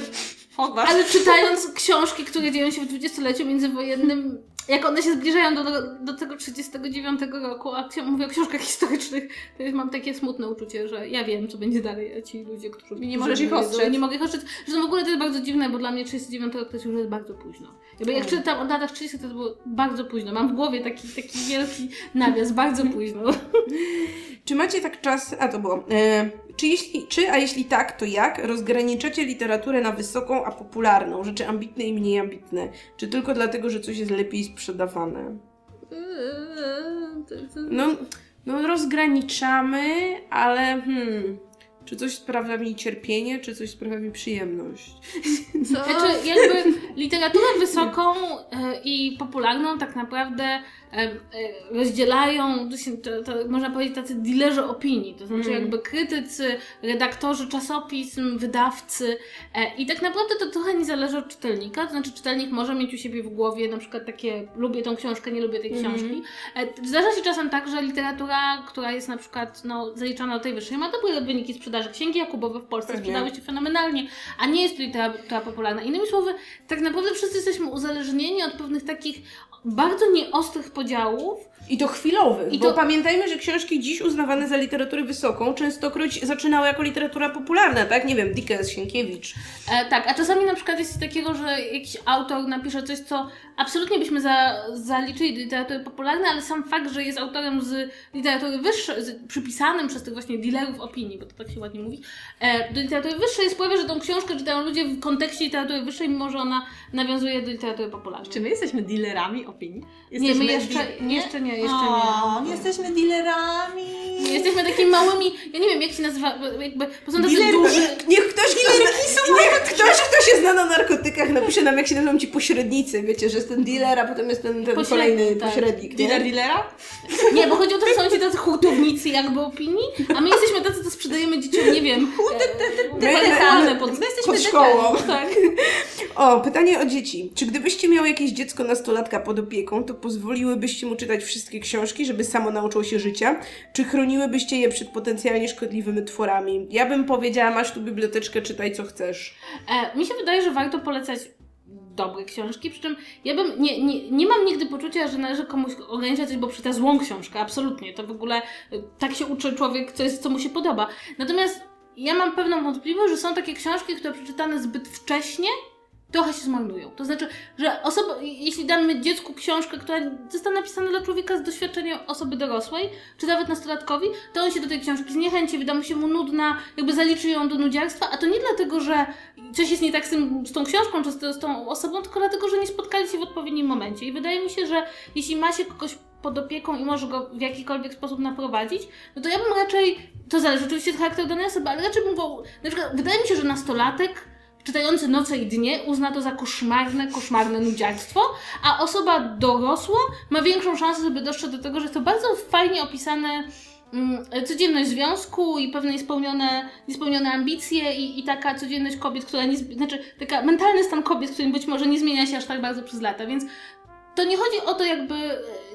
[SPEAKER 2] Hogwart.
[SPEAKER 3] ale czytając książki, które dzieją się w dwudziestoleciu międzywojennym, jak one się zbliżają do, do, tego 39 roku, a ksi- mówię o książkach historycznych, to już mam takie smutne uczucie, że ja wiem, co będzie dalej, a ci ludzie, którzy...
[SPEAKER 2] Nie możesz ich ostrzec.
[SPEAKER 3] Nie mogę ich ostrzec. Zresztą w ogóle to jest bardzo dziwne, bo dla mnie 39 rok to już jest bardzo późno. Jakby jak
[SPEAKER 1] Mm.
[SPEAKER 3] czytam o latach 30 to było bardzo późno. Mam w głowie taki, taki wielki nawias, bardzo późno.
[SPEAKER 1] Czy macie tak czas, a to było, e, czy, jeśli, czy, a jeśli tak, to jak rozgraniczacie literaturę na wysoką, a popularną, rzeczy ambitne i mniej ambitne? Czy tylko dlatego, że coś jest lepiej sprzedawane? No, no rozgraniczamy, ale hmm, czy coś sprawia mi cierpienie, czy coś sprawia mi przyjemność?
[SPEAKER 2] Co?
[SPEAKER 3] Znaczy, jakby literaturę wysoką e, i popularną tak naprawdę e, rozdzielają, to się- to, to można powiedzieć, tacy dealerzy opinii. To znaczy,
[SPEAKER 1] Mm.
[SPEAKER 3] jakby krytycy, redaktorzy czasopism, wydawcy. E, I tak naprawdę to trochę nie zależy od czytelnika. To znaczy, czytelnik może mieć u siebie w głowie na przykład takie, lubię tą książkę, nie lubię tej
[SPEAKER 1] Mhm.
[SPEAKER 3] książki. Zdarza się czasem tak, że literatura, która jest na przykład no, zaliczana do tej wyższej, ma dobre wyniki sprzedaży. Księgi Jakubowe w Polsce
[SPEAKER 1] Pewnie.
[SPEAKER 3] sprzedały się fenomenalnie, a nie jest to literatura popularna. Innymi słowy, tak naprawdę wszyscy jesteśmy uzależnieni od pewnych takich bardzo nieostrych podziałów.
[SPEAKER 1] I to chwilowych,
[SPEAKER 3] I
[SPEAKER 1] bo
[SPEAKER 3] to-
[SPEAKER 1] pamiętajmy, że książki dziś uznawane za literaturę wysoką częstokroć zaczynały jako literatura popularna, tak? Nie wiem, Dickens, Sienkiewicz.
[SPEAKER 3] E, tak, a czasami na przykład jest takiego, że jakiś autor napisze coś, co absolutnie byśmy za, zaliczyli do literatury popularnej, ale sam fakt, że jest autorem z literatury wyższej, z, przypisanym przez tych właśnie dealerów opinii, bo to tak się ładnie mówi, e, do literatury wyższej sprawia, że tą książkę czytają ludzie w kontekście literatury wyższej, mimo że ona nawiązuje do literatury popularnej.
[SPEAKER 2] Czy my jesteśmy dealerami opinii?
[SPEAKER 3] Nie, my
[SPEAKER 2] Jesteśmy
[SPEAKER 3] jeszcze,
[SPEAKER 2] di-
[SPEAKER 3] jeszcze nie, jeszcze
[SPEAKER 2] O,
[SPEAKER 3] nie.
[SPEAKER 2] nie jesteśmy dealerami.
[SPEAKER 3] Nie, Jesteśmy takimi małymi, ja nie wiem jak się nazywa, jakby, bo są tacy
[SPEAKER 1] Dealer-
[SPEAKER 3] duży...
[SPEAKER 1] Niech ktoś, kto zna, niech ktoś, kto się zna na narkotykach, napisze nam, jak się nazywają ci pośrednicy. Wiecie, że jest ten dealer, a potem jest ten, ten
[SPEAKER 3] Pośrednik,
[SPEAKER 1] kolejny
[SPEAKER 3] tak.
[SPEAKER 1] pośrednik. Nie?
[SPEAKER 2] Dealer dealera?
[SPEAKER 3] Nie, bo chodzi o to, że są ci tacy hurtownicy jakby opinii, a my jesteśmy tacy, co sprzedajemy dzieciom, nie wiem,
[SPEAKER 1] My-
[SPEAKER 3] telepany pod...
[SPEAKER 2] My jesteśmy
[SPEAKER 1] Pod szkołą.
[SPEAKER 3] Tak.
[SPEAKER 1] O, pytanie o dzieci. Czy gdybyście miały jakieś dziecko nastolatka pod opieką, to pozwoliłybyście mu czytać wszystkie książki, żeby samo nauczyło się życia? Czy chroniłybyście je przed potencjalnie szkodliwymi tworami? Ja bym powiedziała, masz tu biblioteczkę, czytaj co chcesz.
[SPEAKER 3] E, mi się wydaje, że warto polecać dobre książki, przy czym ja bym, nie, nie, nie mam nigdy poczucia, że należy komuś ograniczać coś, bo przeczyta złą książkę, absolutnie, to w ogóle e, tak się uczy człowiek, co, jest, co mu się podoba. Natomiast ja mam pewną wątpliwość, że są takie książki, które przeczytane zbyt wcześnie, trochę się zmarnują. To znaczy, że osoba, jeśli damy dziecku książkę, która została napisana dla człowieka z doświadczeniem osoby dorosłej, czy nawet nastolatkowi, to on się do tej książki zniechęci, wyda mu się mu nudna, jakby zaliczy ją do nudziarstwa, a to nie dlatego, że coś jest nie tak z, tym, z tą książką, czy z, z tą osobą, tylko dlatego, że nie spotkali się w odpowiednim momencie. I wydaje mi się, że jeśli ma się kogoś pod opieką i może go w jakikolwiek sposób naprowadzić, no to ja bym raczej, to zależy oczywiście od charakteru danej osoby, ale raczej bym go, na przykład wydaje mi się, że nastolatek czytający noce i dnie uzna to za koszmarne, koszmarne nudziarstwo, a osoba dorosła ma większą szansę, żeby dostrzec do tego, że jest to bardzo fajnie opisane mm, codzienność związku i pewne niespełnione, niespełnione ambicje i, i taka codzienność kobiet, która nie, znaczy taka mentalny stan kobiet, który być może nie zmienia się aż tak bardzo przez lata, więc to nie chodzi o to jakby,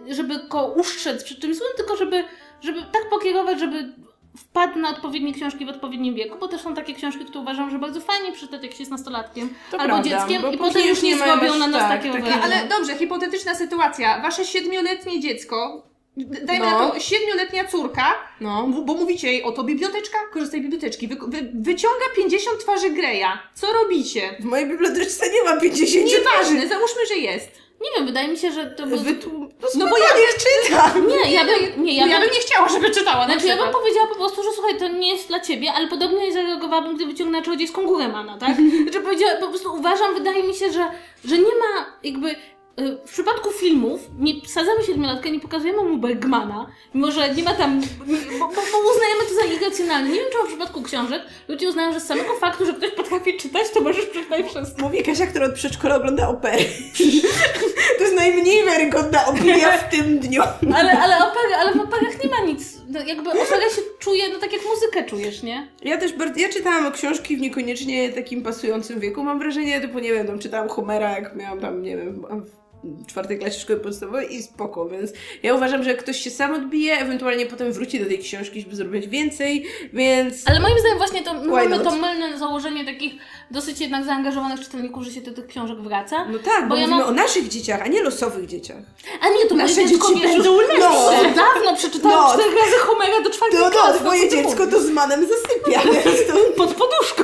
[SPEAKER 3] żeby go uszczec przy czymś złym, tylko żeby, żeby tak pokierować, żeby wpadł na odpowiednie książki w odpowiednim wieku, bo też są takie książki, które uważam, że bardzo fajnie przeczytać, jak się jest nastolatkiem
[SPEAKER 1] To
[SPEAKER 3] albo
[SPEAKER 1] prawda,
[SPEAKER 3] dzieckiem i potem już nie zrobią na nas
[SPEAKER 1] tak,
[SPEAKER 3] takiego
[SPEAKER 1] takie-.
[SPEAKER 2] Ale dobrze, hipotetyczna sytuacja. Wasze siedmioletnie dziecko, dajmy
[SPEAKER 1] No.
[SPEAKER 2] na to siedmioletnia córka,
[SPEAKER 1] No.
[SPEAKER 2] bo mówicie jej, oto biblioteczka, korzystaj z biblioteczki, wy, wy, wyciąga 50 twarzy Greya. Co robicie?
[SPEAKER 1] W mojej biblioteczce nie ma 50
[SPEAKER 2] Nieważne, załóżmy, że jest.
[SPEAKER 3] Nie wiem, wydaje mi się, że to był...
[SPEAKER 1] Wy tu, no,
[SPEAKER 2] No bo ja-
[SPEAKER 1] nie czytam.
[SPEAKER 3] Nie, ja bym, nie, ja
[SPEAKER 2] Ja
[SPEAKER 3] bym,
[SPEAKER 2] bym nie chciała, żeby czytała na
[SPEAKER 3] Znaczy ja bym powiedziała po prostu, że słuchaj, to nie jest dla ciebie, ale podobnie zareagowałabym, gdy wyciągnęła czarodziejską górę mana, tak? Znaczy powiedziała, po prostu uważam, wydaje mi się, że, że nie ma jakby w przypadku filmów nie, wsadzamy siedmiolatkę, nie pokazujemy mu Bergmana, mimo że nie ma tam, bo, bo, bo uznajemy to za irracjonalne. Nie wiem, czy w przypadku książek ludzie uznają, że z samego faktu, że ktoś potrafi czytać, to możesz przeczytać wszystko.
[SPEAKER 1] Mówi Kasia, która od przedszkola ogląda opery. to jest najmniej wiarygodna opinia w tym dniu.
[SPEAKER 3] Ale, ale, opery, ale w operach nie ma nic. No, jakby opera się czuje, no tak jak muzykę czujesz, nie?
[SPEAKER 1] Ja też bardzo, ja czytałam książki w niekoniecznie takim pasującym wieku. Mam wrażenie, typu, nie wiem, tam czytałam Homera, jak miałam tam, nie wiem, w czwartej klasie szkoły podstawowej i spoko, więc ja uważam, że ktoś się sam odbije, ewentualnie potem wróci do tej książki, żeby zrobić więcej, więc...
[SPEAKER 3] Ale moim zdaniem właśnie to, my mamy to mylne założenie takich dosyć jednak zaangażowanych czytelników, że się do tych książek wraca.
[SPEAKER 1] No tak, bo,
[SPEAKER 3] Bo ja
[SPEAKER 1] mówimy
[SPEAKER 3] mam-
[SPEAKER 1] o naszych dzieciach, a nie losowych dzieciach.
[SPEAKER 3] A nie, to
[SPEAKER 1] Nasze dzieci będą
[SPEAKER 3] już
[SPEAKER 1] lepsze.
[SPEAKER 3] No, dawno przeczytałam
[SPEAKER 1] No.
[SPEAKER 3] cztery razy Homera do czwartej
[SPEAKER 1] To
[SPEAKER 3] klasy.
[SPEAKER 1] no, moje dziecko to z manem zasypia.
[SPEAKER 3] Pod poduszką.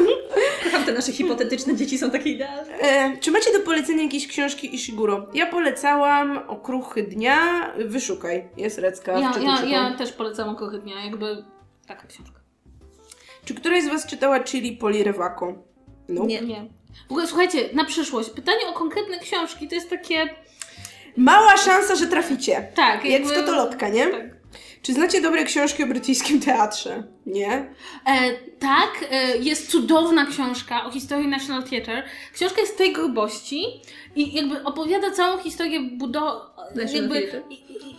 [SPEAKER 2] Kocham te nasze hipotetyczne dzieci, są takie idealne.
[SPEAKER 1] E, czy macie do polecenia jakieś książki Ishiguro? Ja polecałam Okruchy Dnia, Wyszukaj, jest Recka
[SPEAKER 3] Ja, ja, ja też polecam Okruchy Dnia, jakby taka książka.
[SPEAKER 1] Czy któraś z Was czytała Chili Poli Rewako? No.
[SPEAKER 2] Nie.
[SPEAKER 3] Nie. W ogóle słuchajcie, na przyszłość, pytanie o konkretne książki to jest takie...
[SPEAKER 1] Mała szansa, że traficie.
[SPEAKER 3] Tak,
[SPEAKER 1] Jak w Totolotka, nie?
[SPEAKER 3] Tak.
[SPEAKER 1] Czy znacie dobre książki o brytyjskim teatrze? Nie?
[SPEAKER 3] E, tak, e, jest cudowna książka o historii National Theatre. Książka jest tej grubości i jakby opowiada całą historię budo- jakby
[SPEAKER 2] Theatre?
[SPEAKER 3] i,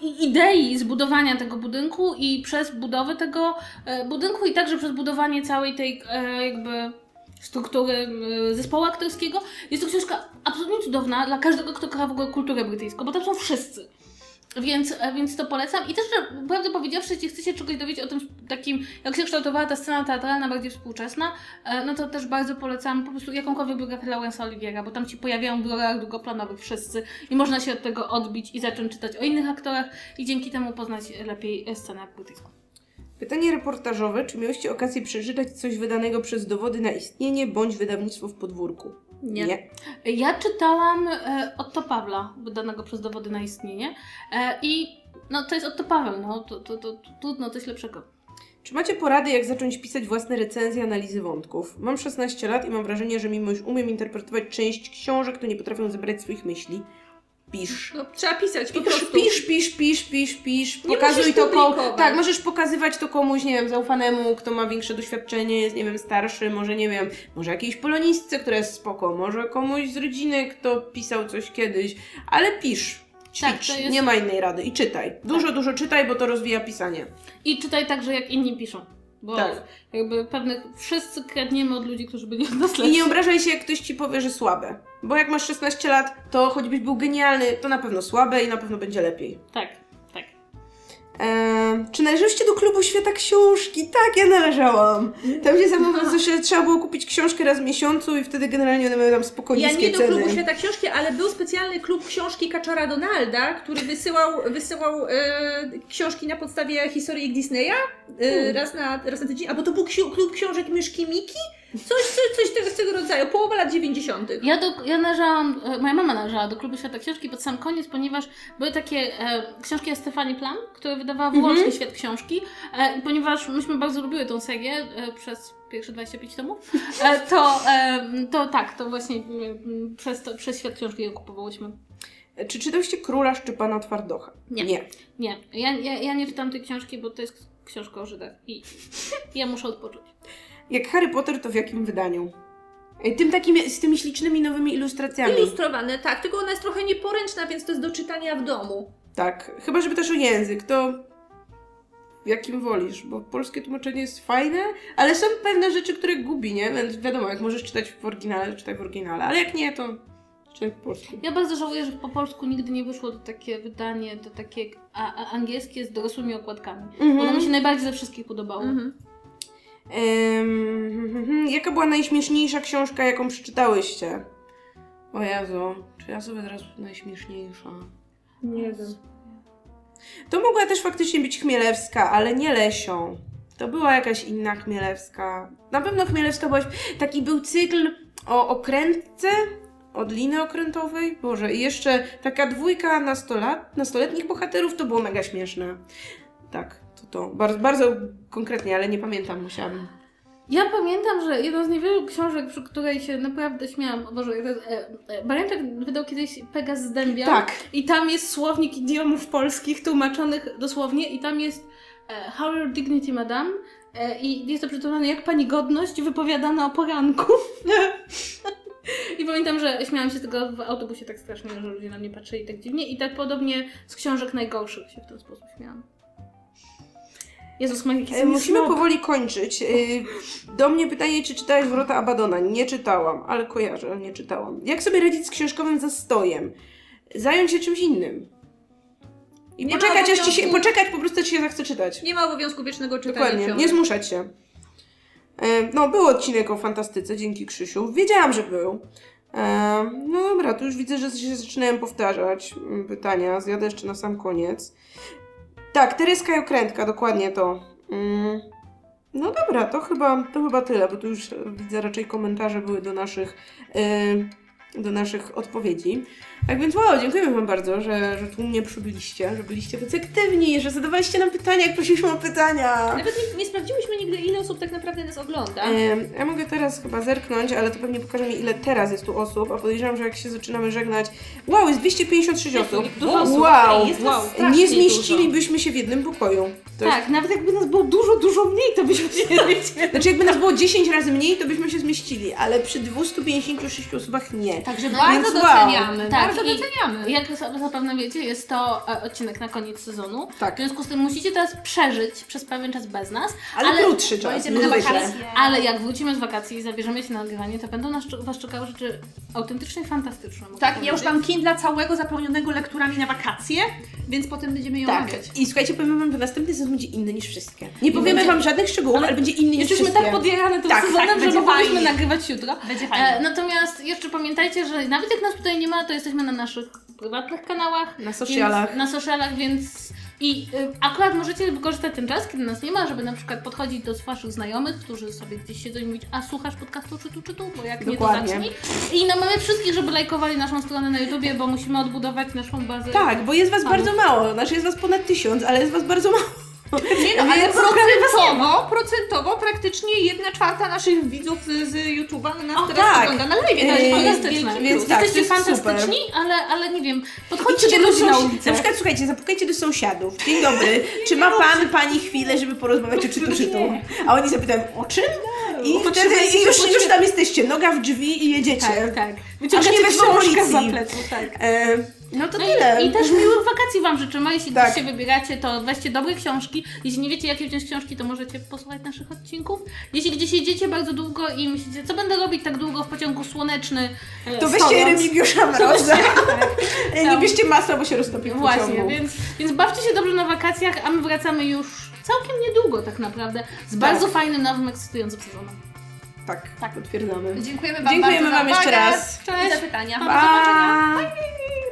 [SPEAKER 3] i, idei zbudowania tego budynku i przez budowę tego e, budynku i także przez budowanie całej tej e, jakby struktury zespołu aktorskiego. Jest to książka absolutnie cudowna dla każdego, kto kocha w ogóle kulturę brytyjską, bo tam są wszyscy. Więc, e, więc to polecam. I też, że prawdę powiedziawszy, jeśli chcecie czegoś dowiedzieć o tym takim, jak się kształtowała ta scena teatralna, bardziej współczesna, e, no to też bardzo polecam po prostu jakąkolwiek biografię Laurensa Oliviera, bo tam ci pojawiają w rolach drugoplanowych wszyscy i można się od tego odbić i zacząć czytać o innych aktorach i dzięki temu poznać lepiej scenę brytyjską.
[SPEAKER 1] Pytanie reportażowe. Czy miałyście okazję przeczytać coś wydanego przez dowody na istnienie bądź wydawnictwo w podwórku?
[SPEAKER 2] Nie.
[SPEAKER 3] Ja czytałam e, Otto Pawla, wydanego przez dowody na istnienie e, i no to jest Otto Paweł, no to, to, to, to trudno coś lepszego.
[SPEAKER 1] Czy macie porady, jak zacząć pisać własne recenzje, analizy wątków? Mam 16 lat i mam wrażenie, że mimo iż umiem interpretować część książek, to nie potrafię zebrać swoich myśli. Pisz.
[SPEAKER 2] No, trzeba pisać po
[SPEAKER 1] Pisz,
[SPEAKER 2] prostu.
[SPEAKER 1] pisz, pisz, pisz, pisz, pisz.
[SPEAKER 2] Nie
[SPEAKER 1] Pokazuj to komuś. Tak, możesz pokazywać to komuś, nie wiem, zaufanemu, kto ma większe doświadczenie, jest, nie wiem, starszy, może, nie wiem, może jakiejś polonistce, która jest spoko, może komuś z rodziny, kto pisał coś kiedyś, ale pisz. Ćwicz,
[SPEAKER 3] Tak, jest-
[SPEAKER 1] nie ma innej rady. I czytaj. Dużo, dużo czytaj, bo to rozwija pisanie.
[SPEAKER 3] I czytaj także jak inni piszą. Bo
[SPEAKER 1] Tak.
[SPEAKER 3] jakby pewnych wszyscy kradniemy od ludzi, którzy byli od nas
[SPEAKER 1] I nie obrażaj się, jak ktoś ci powie, że słabe. Bo jak masz 16 lat, to choćbyś był genialny, to na pewno słabe i na pewno będzie lepiej.
[SPEAKER 3] Tak.
[SPEAKER 1] Eee, czy należeliście do klubu Świata Książki? Tak, ja należałam. Tam gdzie samo się trzeba było kupić książkę raz w miesiącu i wtedy generalnie one miały tam spoko
[SPEAKER 2] Ja nie do
[SPEAKER 1] ceny.
[SPEAKER 2] klubu Świata Książki, ale był specjalny klub książki Kaczora Donalda, który wysyłał, wysyłał e, książki na podstawie historyjek Disneya e, raz, na, raz na tydzień, albo to był ksiu, klub książek Myszki Miki? Coś, coś, coś tego, z tego rodzaju, połowa lat 90.
[SPEAKER 3] Ja, do, ja należałam, e, moja mama należała do klubu Świata Książki pod sam koniec, ponieważ były takie e, książki o Stefanii Plan, które wydawała wyłącznie Świat Książki. E, I ponieważ myśmy bardzo lubiły tą serię e, przez pierwsze 25 tomów, e, to, e, to tak, to właśnie e, przez, to, przez Świat Książki ją kupowałyśmy.
[SPEAKER 1] Czy czytałyście Króla Szczypana Twardocha?
[SPEAKER 2] Nie.
[SPEAKER 1] nie.
[SPEAKER 3] Nie, ja, ja, ja nie czytam tej książki, bo to jest książka o Żydach i ja muszę odpocząć.
[SPEAKER 1] Jak Harry Potter, to w jakim wydaniu? Tym takim, z tymi ślicznymi nowymi ilustracjami.
[SPEAKER 2] Ilustrowane, tak, tylko ona jest trochę nieporęczna, więc to jest do czytania w domu.
[SPEAKER 1] Tak, chyba żeby też o język, to w jakim wolisz, bo polskie tłumaczenie jest fajne, ale są pewne rzeczy, które gubi, nie? Więc wiadomo, jak możesz czytać w oryginale, czytaj w oryginale, ale jak nie, to czytaj po polsku.
[SPEAKER 3] Ja bardzo żałuję, że po polsku nigdy nie wyszło to takie wydanie, to takie a, a angielskie z dorosłymi okładkami.
[SPEAKER 1] Mhm.
[SPEAKER 3] Bo ono mi się najbardziej ze wszystkich podobało.
[SPEAKER 2] Mhm.
[SPEAKER 1] Em, jaka była najśmieszniejsza książka, jaką przeczytałyście? O Jezu, czy ja sobie teraz najśmieszniejsza?
[SPEAKER 2] Nie wiem.
[SPEAKER 1] To mogła też faktycznie być Chmielewska, ale nie Lesią. To była jakaś inna Chmielewska. Na pewno Chmielewska była... Taki był cykl o okrętce, od liny okrętowej. Boże, i jeszcze taka dwójka nastolat, nastoletnich bohaterów, to było mega śmieszne. Tak, to. Bardzo, bardzo konkretnie, ale nie pamiętam, musiałabym.
[SPEAKER 3] Ja pamiętam, że jedną z niewielu książek, przy której się naprawdę śmiałam, o Boże, e, e, Barańczak wydał kiedyś Pegas z Dębia.
[SPEAKER 1] Tak.
[SPEAKER 3] I tam jest słownik idiomów polskich tłumaczonych dosłownie i tam jest e, How your dignity, madam? E, I jest to przetłumaczone jak pani godność wypowiadana o poranku. I pamiętam, że śmiałam się z tego w autobusie tak strasznie, że ludzie na mnie patrzyli tak dziwnie i tak podobnie z książek najgorszych się w ten sposób śmiałam. Jezus, ma jakiś
[SPEAKER 1] E, Musimy powoli kończyć. E, Do mnie pytanie, czy czytałeś Wrota Abadona? Nie czytałam, ale kojarzę, ale nie czytałam. Jak sobie radzić z książkowym zastojem? Zająć się czymś innym. I
[SPEAKER 2] Nie
[SPEAKER 1] poczekać, aż ci się, poczekać po prostu, aż się zachce czytać.
[SPEAKER 2] Nie ma obowiązku wiecznego czytania
[SPEAKER 1] Dokładnie,
[SPEAKER 2] książek.
[SPEAKER 1] nie zmuszać się. E, No, był odcinek o fantastyce, dzięki Krzysiu. Wiedziałam, że był. No dobra, tu już widzę, że się zaczynają powtarzać mm, pytania. Zjadę jeszcze na sam koniec. Tak, Tereska i Okrętka, dokładnie to. Mm, No dobra, to chyba, to chyba tyle, bo tu już widzę raczej komentarze były do naszych, e, do naszych odpowiedzi. Tak więc wow, dziękujemy Wam bardzo, że, że tu mnie przybyliście, że byliście tacy aktywni, że zadawaliście nam pytania, jak prosiliśmy o pytania.
[SPEAKER 2] Nawet nie, nie sprawdziłyśmy nigdy, ile osób tak naprawdę nas ogląda.
[SPEAKER 1] Em, Ja mogę teraz chyba zerknąć, ale to pewnie pokaże mi, ile teraz jest tu osób, a podejrzewam, że jak się zaczynamy żegnać... Wow, jest 256 osób.
[SPEAKER 3] dużo osób.
[SPEAKER 1] Wow,
[SPEAKER 2] Ej, jest nas strasznie
[SPEAKER 1] nie zmieścilibyśmy się w jednym pokoju. To jest...
[SPEAKER 3] Tak, nawet jakby nas było dużo, dużo mniej, to byśmy się nie
[SPEAKER 1] Znaczy jakby nas było 10 razy mniej, to byśmy się zmieścili, ale przy 256 osobach nie.
[SPEAKER 2] Także bardzo
[SPEAKER 1] więc wow.
[SPEAKER 2] doceniamy,
[SPEAKER 3] Tak,
[SPEAKER 2] bardzo
[SPEAKER 3] i-
[SPEAKER 2] doceniamy.
[SPEAKER 3] Jak za- zapewne wiecie, jest to e, odcinek na koniec sezonu.
[SPEAKER 1] Tak.
[SPEAKER 3] W związku z tym musicie teraz przeżyć przez pewien czas bez nas.
[SPEAKER 1] Ale,
[SPEAKER 3] Ale-
[SPEAKER 1] krótszy czas.
[SPEAKER 2] Na wakacje.
[SPEAKER 3] Ale jak wrócimy z wakacji i zabierzemy się na nagrywanie, to będą nas, Was czekały rzeczy autentycznie fantastyczne.
[SPEAKER 2] Tak, ja już mam Kindla całego zapełnionego lekturami na wakacje, więc potem będziemy ją
[SPEAKER 1] Tak.
[SPEAKER 2] omawiać.
[SPEAKER 1] I słuchajcie, powiemy wam, że następny sezon będzie inny niż wszystkie. Nie powiemy
[SPEAKER 3] będzie-
[SPEAKER 1] wam żadnych szczegółów, ale, będzie inny niż
[SPEAKER 3] Jesteśmy
[SPEAKER 1] wszystkie.
[SPEAKER 3] tak podjarane tym
[SPEAKER 1] Tak,
[SPEAKER 3] sezonem,
[SPEAKER 2] tak,
[SPEAKER 3] że mogliśmy nagrywać jutro.
[SPEAKER 2] Będzie
[SPEAKER 3] E,
[SPEAKER 2] fajnie.
[SPEAKER 3] natomiast jeszcze pamiętajcie, że nawet jak nas tutaj nie ma, to jesteśmy na naszych prywatnych kanałach.
[SPEAKER 1] Na socialach.
[SPEAKER 3] Więc, na socialach, więc i y, akurat możecie wykorzystać ten czas, kiedy nas nie ma, żeby na przykład podchodzić do waszych znajomych, którzy sobie gdzieś siedzą i mówić, a słuchasz podcastu czy tu, czy tu, bo jak
[SPEAKER 1] Dokładnie.
[SPEAKER 3] nie to zacznij. I namawiamy wszystkich, żeby lajkowali naszą stronę na YouTubie, bo musimy odbudować naszą bazę.
[SPEAKER 1] Tak, bo jest was
[SPEAKER 3] Fanów.
[SPEAKER 1] bardzo mało. Znaczy jest was ponad tysiąc, ale jest was bardzo mało.
[SPEAKER 2] Nie no, ale procentowo, procentowo praktycznie jedna czwarta naszych widzów z, YouTube'a nas
[SPEAKER 1] O,
[SPEAKER 2] teraz
[SPEAKER 1] tak.
[SPEAKER 2] ogląda na live. To jest
[SPEAKER 3] Fantastyczne.
[SPEAKER 1] więc tak,
[SPEAKER 3] Jesteście
[SPEAKER 1] jest
[SPEAKER 3] fantastyczni, ale, ale nie wiem, podchodźcie
[SPEAKER 1] Chodźcie
[SPEAKER 3] do ludzi na ulicę.
[SPEAKER 1] Na przykład słuchajcie, zapukajcie do sąsiadów. Dzień dobry, czy ma pan, pani chwilę, żeby porozmawiać o czytu czytu? A oni zapytają, o czym? I wtedy i już, już tam jesteście, noga w drzwi i jedziecie.
[SPEAKER 3] Tak, tak. Wyciągacie
[SPEAKER 1] nie wezmą policji.
[SPEAKER 3] za pleców, tak.
[SPEAKER 1] E, no to
[SPEAKER 3] No
[SPEAKER 1] tyle.
[SPEAKER 3] i, I też miłych wakacji Wam życzymy. Jeśli
[SPEAKER 1] Tak.
[SPEAKER 3] gdzieś się wybieracie, to weźcie dobre książki. Jeśli nie wiecie, jakie wziąć książki, to możecie posłuchać naszych odcinków. Jeśli gdzieś jedziecie bardzo długo i myślicie, co będę robić tak długo w pociągu słoneczny, e,
[SPEAKER 1] To weźcie Remigiusza Mroza. Nie bierzcie masła, bo się roztopi w
[SPEAKER 3] Właśnie,
[SPEAKER 1] pociągu.
[SPEAKER 3] więc, więc bawcie się dobrze na wakacjach, a my wracamy już całkiem niedługo tak naprawdę z bardzo fajnym, nowym, ekscytującym sezonem.
[SPEAKER 1] Tak, tak, potwierdzamy.
[SPEAKER 2] Dziękujemy Wam
[SPEAKER 1] Dziękujemy
[SPEAKER 2] bardzo
[SPEAKER 1] wam
[SPEAKER 2] za
[SPEAKER 1] jeszcze
[SPEAKER 2] uwagę
[SPEAKER 1] raz.
[SPEAKER 2] i
[SPEAKER 3] Cześć.
[SPEAKER 2] za pytania.
[SPEAKER 3] Pa. Do zobaczenia.
[SPEAKER 1] Pa!